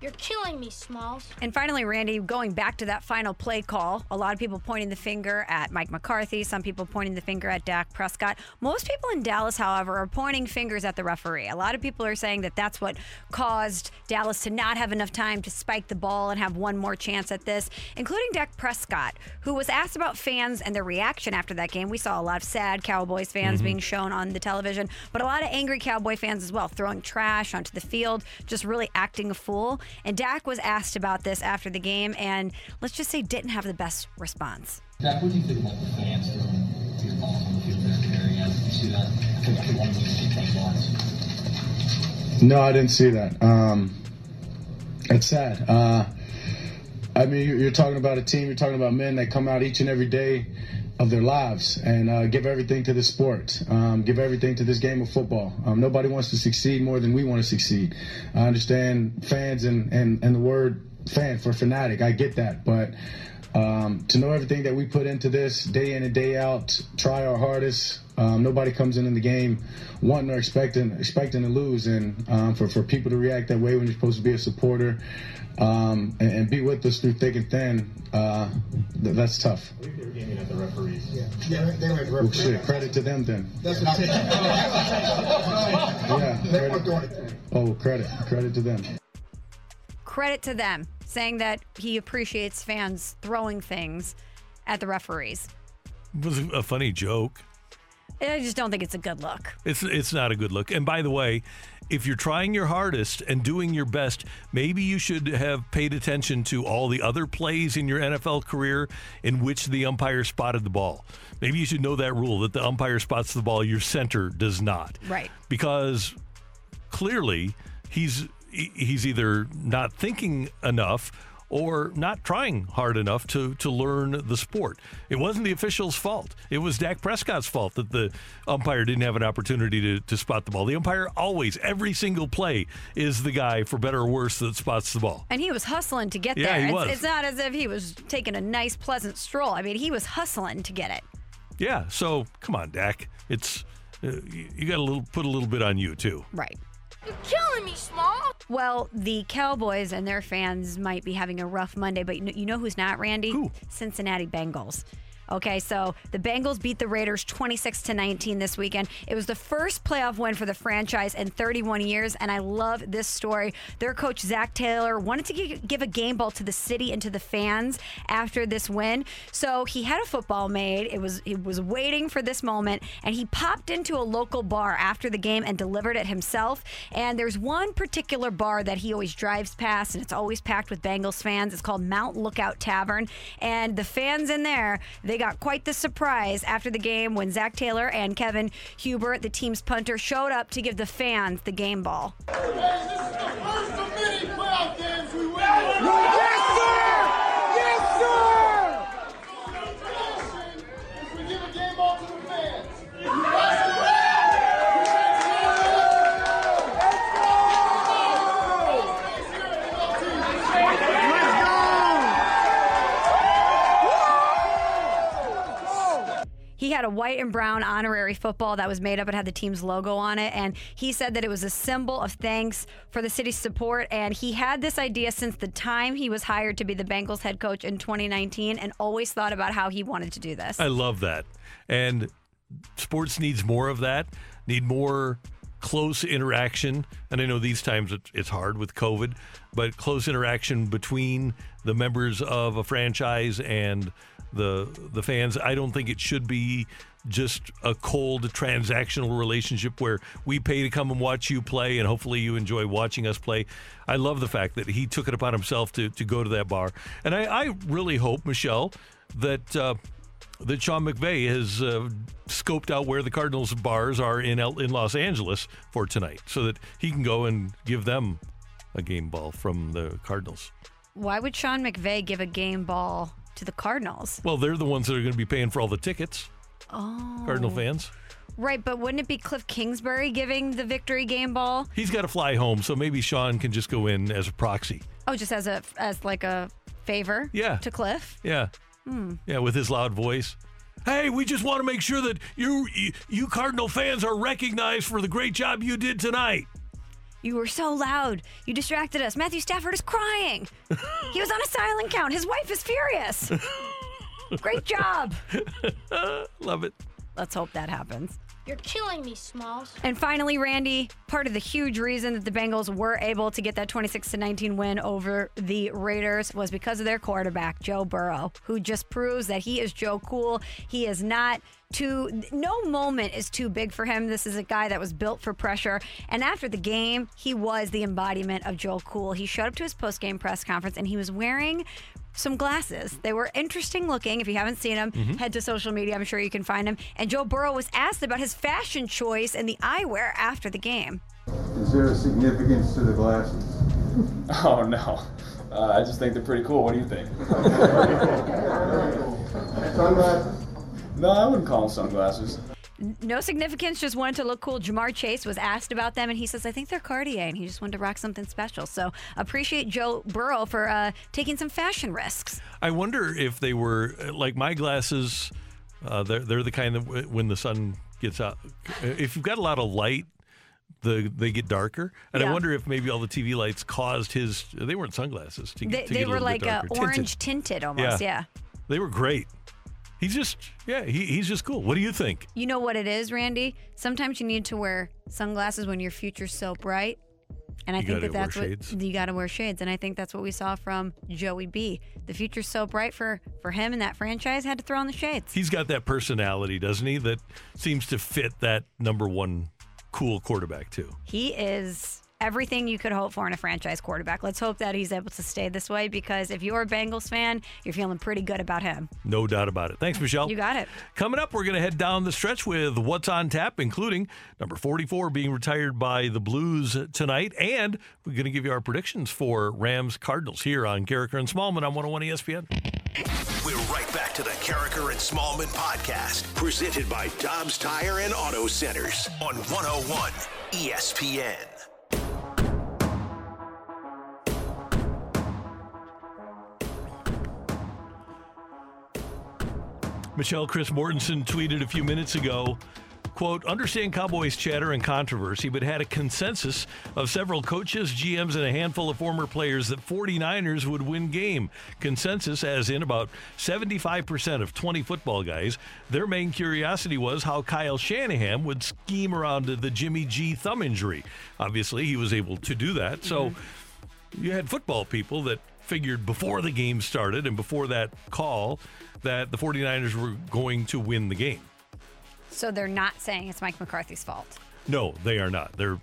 You're killing me, Smalls. And finally, Randy, going back to that final play call, a lot of people pointing the finger at Mike McCarthy, some people pointing the finger at Dak Prescott. Most people in Dallas, however, are pointing fingers at the referee. A lot of people are saying that that's what caused Dallas to not have enough time to spike the ball and have one more chance at this, including Dak Prescott, who was asked about fans and their reaction after that game. We saw a lot of sad Cowboys fans Mhm. being shown on the television, but a lot of angry Cowboy fans as well, throwing trash onto the field, just really acting a fool. And Dak was asked about this after the game, and let's just say didn't have the best response. Dak, what do you think about the fans to your balls on the field area? Did you see that? I think everyone was playing balls. No, I didn't see that. Um, it's sad. Uh, I mean, you're, you're talking about a team. You're talking about men that come out each and every day of their lives and uh, give everything to the sport, um, give everything to this game of football. Um, nobody wants to succeed more than we want to succeed. I understand fans and, and, and the word fan for fanatic. I get that, but um, to know everything that we put into this day in and day out, try our hardest. Um, nobody comes in in the game wanting or expecting expecting to lose, and um, for for people to react that way when you're supposed to be a supporter um, and, and be with us through thick and thin, uh, th- that's tough. They were gaming at the referees. Yeah, Yeah, they were well, shit, credit to them then. That's what Yeah, credit. Oh, credit, credit to them. Credit to them, saying that he appreciates fans throwing things at the referees. It was a funny joke. I just don't think it's a good look. It's it's not a good look. And by the way, if you're trying your hardest and doing your best, maybe you should have paid attention to all the other plays in your NFL career in which the umpire spotted the ball. Maybe you should know that rule that the umpire spots the ball, your center does not. Right. Because clearly he's he's either not thinking enough or not trying hard enough to to learn the sport. It wasn't the official's fault. It was Dak Prescott's fault that the umpire didn't have an opportunity to, to spot the ball. The umpire always, every single play, is the guy, for better or worse, that spots the ball. And he was hustling to get Yeah, there. he it's, was. it's not as if he was taking a nice, pleasant stroll. I mean, he was hustling to get it. Yeah, so come on, Dak. It's uh, you, you got to little put a little bit on you too. Right. You're killing me, Small. Well, the Cowboys and their fans might be having a rough Monday, but you know, you know who's not, Randy? Cincinnati Bengals. Okay, so the Bengals beat the Raiders 26 to 19 this weekend. It was the first playoff win for the franchise in 31 years, and I love this story. Their coach Zac Taylor wanted to give a game ball to the city and to the fans after this win, so he had a football made. It was he was waiting for this moment, and he popped into a local bar after the game and delivered it himself. And there's one particular bar that he always drives past, and it's always packed with Bengals fans. It's called Mount Lookout Tavern, and the fans in there they got quite the surprise after the game when Zac Taylor and Kevin Huber, the team's punter, showed up to give the fans the game ball. He had a white and brown honorary football that was made up and had the team's logo on it. And he said that it was a symbol of thanks for the city's support. And he had this idea since the time he was hired to be the Bengals head coach in 2019 and always thought about how he wanted to do this. I love that. And sports needs more of that, need more close interaction. And I know these times it's hard with COVID, but close interaction between the members of a franchise and the the fans. I don't think it should be just a cold transactional relationship where we pay to come and watch you play and hopefully you enjoy watching us play. I love the fact that he took it upon himself to, to go to that bar. And I, I really hope, Michelle, that uh, that Sean McVay has uh, scoped out where the Cardinals bars are in in Los Angeles for tonight, so that he can go and give them a game ball from the Cardinals. Why would Sean McVay give a game ball to the Cardinals? Well, they're the ones that are going to be paying for all the tickets. Oh. Cardinal fans. Right, but wouldn't it be Cliff Kingsbury giving the victory game ball? He's got to fly home, so maybe Sean can just go in as a proxy. Oh, just as a as like a favor Yeah. to Cliff? Yeah, Hmm. yeah, with his loud voice. Hey, we just want to make sure that you you, you Cardinal fans are recognized for the great job you did tonight. You were so loud. You distracted us. Matthew Stafford is crying. he was on a silent count. His wife is furious. Great job. Love it. Let's hope that happens. You're killing me, Smalls. And finally, Randy, part of the huge reason that the Bengals were able to get that 26 to 19 win over the Raiders was because of their quarterback, Joe Burrow, who just proves that he is Joe Cool. He is not too no moment is too big for him. This is a guy that was built for pressure. And after the game, he was the embodiment of Joe Cool. He showed up to his post-game press conference and he was wearing some glasses. They were interesting looking. If you haven't seen them, Mhm. head to social media. I'm sure you can find them. And Joe Burrow was asked about his fashion choice and the eyewear after the game. Is there a significance to the glasses? Oh no, uh, I just think they're pretty cool. What do you think? Sunglasses? No, I wouldn't call them sunglasses. No significance, just wanted to look cool. Ja'Marr Chase was asked about them, and he says, I think they're Cartier, and he just wanted to rock something special. So appreciate Joe Burrow for uh, taking some fashion risks. I wonder if they were like my glasses. Uh, they're they're the kind that w- when the sun gets out, if you've got a lot of light, the they get darker. And I wonder if maybe all the TV lights caused his. They weren't sunglasses. To, They, to they were like uh, orange tinted almost, yeah. They were great. He's just yeah. He, he's just cool. What do you think? You know what it is, Randy? Sometimes you need to wear sunglasses when your future's so bright. And I You think gotta that that's what shades. you got to wear shades. And I think that's what we saw from Joey B. The future's so bright for for him and that franchise had to throw on the shades. He's got that personality, doesn't he? That seems to fit that number one cool quarterback too. He is everything you could hope for in a franchise quarterback. Let's hope that he's able to stay this way because if you're a Bengals fan, you're feeling pretty good about him. No doubt about it. Thanks, Michelle. You got it. Coming up, we're going to head down the stretch with what's on tap, including number 44 being retired by the Blues tonight. And we're going to give you our predictions for Rams Cardinals here on Karraker and Smallman on 101 ESPN. We're right back to the Karraker and Smallman podcast, presented by Dobbs Tire and Auto Centers on 101 ESPN. Michelle Chris Mortensen tweeted a few minutes ago, quote, understand Cowboys chatter and controversy, but had a consensus of several coaches, GMs, and a handful of former players that 49ers would win game. Consensus as in about 75% of 20 football guys. Their main curiosity was how Kyle Shanahan would scheme around the Jimmy G thumb injury. Obviously, he was able to do that. So mm-hmm. you had football people that figured before the game started and before that call that the 49ers were going to win the game. So they're not saying it's Mike McCarthy's fault. No, they are not. They're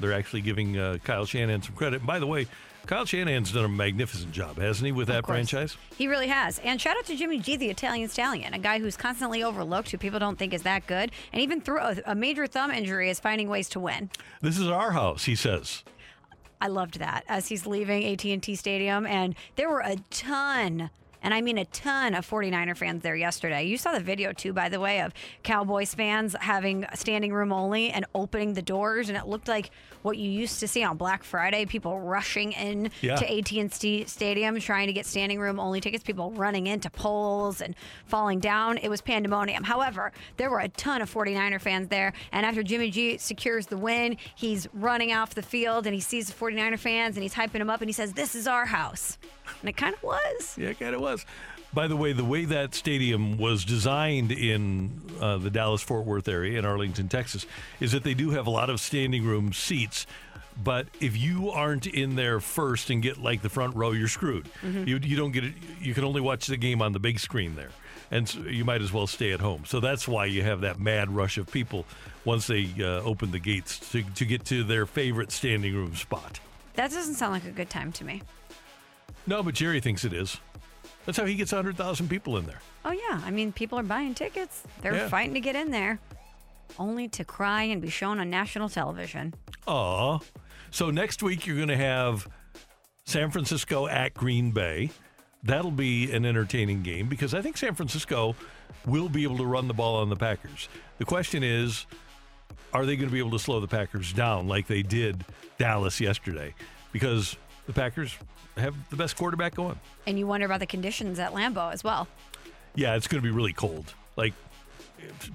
they're actually giving uh, Kyle Shanahan some credit. And by the way, Kyle Shanahan's done a magnificent job, hasn't he, with that franchise? He really has. And shout out to Jimmy G, the Italian stallion, a guy who's constantly overlooked, who people don't think is that good. And even through a, a major thumb injury, is finding ways to win. This is our house, he says. I loved that as he's leaving AT&T Stadium and there were a ton and I mean a ton of 49er fans there yesterday. You saw the video too by the way of Cowboys fans having standing room only and opening the doors and it looked like what you used to see on Black Friday, people rushing in Yeah. to AT&T Stadium trying to get standing room only tickets, people running into poles and falling down. It was pandemonium. However, there were a ton of 49er fans there and after Jimmy G secures the win, he's running off the field and he sees the 49er fans and he's hyping them up and he says, "This is our house." And it kind of was. Yeah, it kind of was. By the way, the way that stadium was designed in uh, the Dallas Fort Worth area in Arlington, Texas, is that they do have a lot of standing room seats. But if you aren't in there first and get like the front row, you're screwed. Mhm. You, you don't get it. You can only watch the game on the big screen there, and so you might as well stay at home. So that's why you have that mad rush of people once they uh, open the gates to, to get to their favorite standing room spot. That doesn't sound like a good time to me. No, but Jerry thinks it is. That's how he gets 100,000 people in there. Oh yeah, I mean people are buying tickets. They're Yeah. fighting to get in there only to cry and be shown on national television. Aw. So next week you're going to have San Francisco at Green Bay. That'll be an entertaining game because I think San Francisco will be able to run the ball on the Packers. The question is, are they going to be able to slow the Packers down like they did Dallas yesterday? Because the Packers have the best quarterback going. And you wonder about the conditions at Lambeau as well. Yeah, it's going to be really cold. Like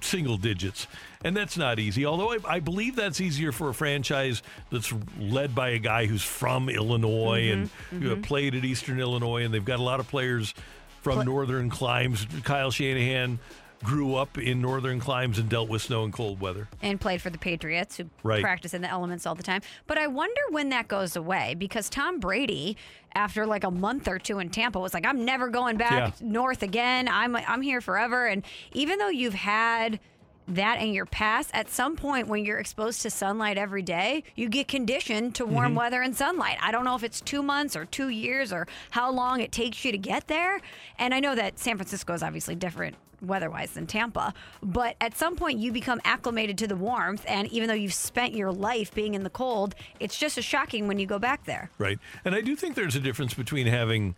single digits, and that's not easy. Although I, I believe that's easier for a franchise that's led by a guy who's from Illinois and Mhm, you know, mhm. played at Eastern Illinois, and they've got a lot of players from Pla- northern climes. Kyle Shanahan grew up in northern climes and dealt with snow and cold weather. and played for the Patriots, who Right. practice in the elements all the time. But I wonder when that goes away because Tom Brady, after like a month or two in Tampa, was like, "I'm never going back Yeah. north again. I'm I'm here forever." And even though you've had that in your past, at some point when you're exposed to sunlight every day, you get conditioned to warm Mhm. weather and sunlight. I don't know if it's two months or two years or how long it takes you to get there. And I know that San Francisco is obviously different weather-wise than Tampa, but at some point you become acclimated to the warmth, and even though you've spent your life being in the cold, it's just as shocking when you go back there. Right. And I do think there's a difference between having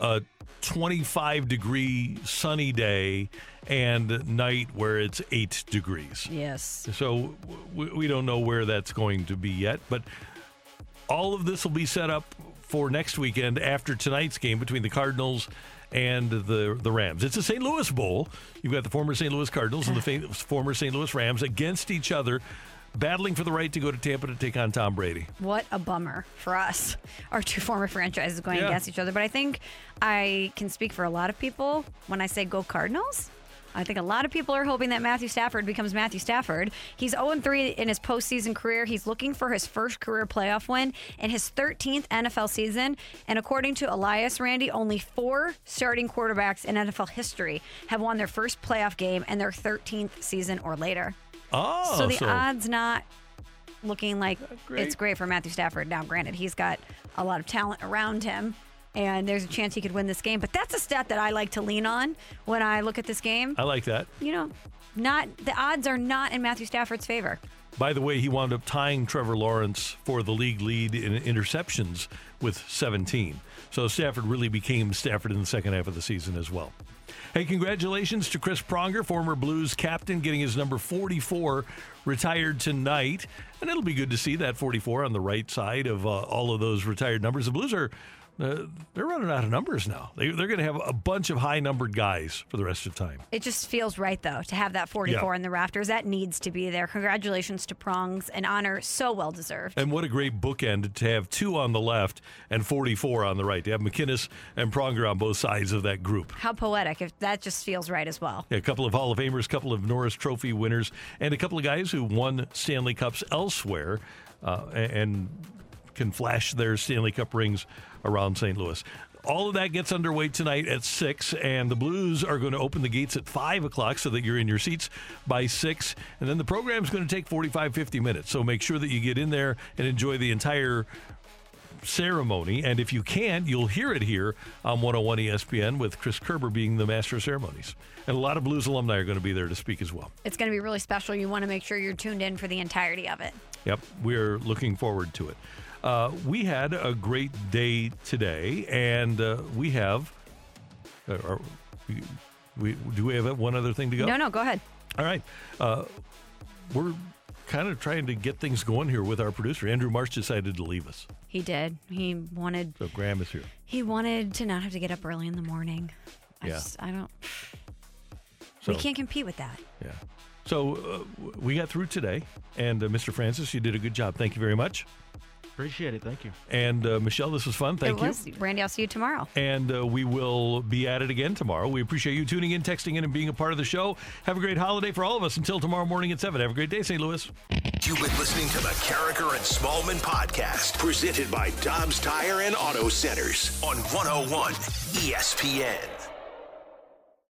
a 25 degree sunny day and night where it's 8 degrees. Yes. So we, we don't know where that's going to be yet, but all of this will be set up for next weekend after tonight's game between the Cardinals and the the Rams. It's a St. Louis Bowl. You've got the former St. Louis Cardinals and the fa- former St. Louis Rams against each other, battling for the right to go to Tampa to take on Tom Brady. What a bummer for us. Our two former franchises going Yeah. against each other. But I think I can speak for a lot of people when I say go Cardinals. I think a lot of people are hoping that Matthew Stafford becomes Matthew Stafford. He's 0 3 in his postseason career. He's looking for his first career playoff win in his 13th NFL season. And according to Elias Randy, only four starting quarterbacks in NFL history have won their first playoff game in their 13th season or later. Oh, so the so- odds not looking like great. it's great for Matthew Stafford. Now, granted, he's got a lot of talent around him, and there's a chance he could win this game. But that's a stat that I like to lean on when I look at this game. I like that. You know, not the odds are not in Matthew Stafford's favor. By the way, he wound up tying Trevor Lawrence for the league lead in interceptions with 17. So Stafford really became Stafford in the second half of the season as well. Hey, congratulations to Chris Pronger, former Blues captain, getting his number 44 retired tonight. And it'll be good to see that 44 on the right side of uh, all of those retired numbers. The Blues are. Uh, they're running out of numbers now. They, they're going to have a bunch of high numbered guys for the rest of the time. It just feels right, though, to have that 44 Yeah. in the rafters. That needs to be there. Congratulations to Prongs. An honor so well deserved. And what a great bookend to have two on the left and 44 on the right. To have MacInnis and Pronger on both sides of that group. How poetic. If that just feels right as well. Yeah, a couple of Hall of Famers, a couple of Norris Trophy winners, and a couple of guys who won Stanley Cups elsewhere uh, and can flash their Stanley Cup rings around St. Louis. All of that gets underway tonight at 6, and the Blues are going to open the gates at 5 o'clock so that you're in your seats by 6. And then the program's going to take 45, 50 minutes. So make sure that you get in there and enjoy the entire ceremony. And if you can't, you'll hear it here on 101 ESPN with Chris Kerber being the master of ceremonies. And a lot of Blues alumni are going to be there to speak as well. It's going to be really special. You want to make sure you're tuned in for the entirety of it. Yep, we're looking forward to it. Uh, we had a great day today, and uh, we have. Uh, are we, we, do we have one other thing to go? No, no, go ahead. All right. Uh, we're kind of trying to get things going here with our producer. Andrew Marsh decided to leave us. He did. He wanted So Graham is here. he wanted to not have to get up early in the morning. I Yeah. just I don't So, we can't compete with that. Yeah. So uh, we got through today, and uh, Mr. Francis, you did a good job. Thank you very much. Appreciate it. Thank you. And uh, Michelle, this was fun. Thank it you. was. Randy, I'll see you tomorrow. And uh, we will be at it again tomorrow. We appreciate you tuning in, texting in, and being a part of the show. Have a great holiday for all of us until tomorrow morning at 7. Have a great day, St. Louis. You've been listening to the Karraker and Smallman podcast, presented by Dobbs Tire and Auto Centers on 101 ESPN.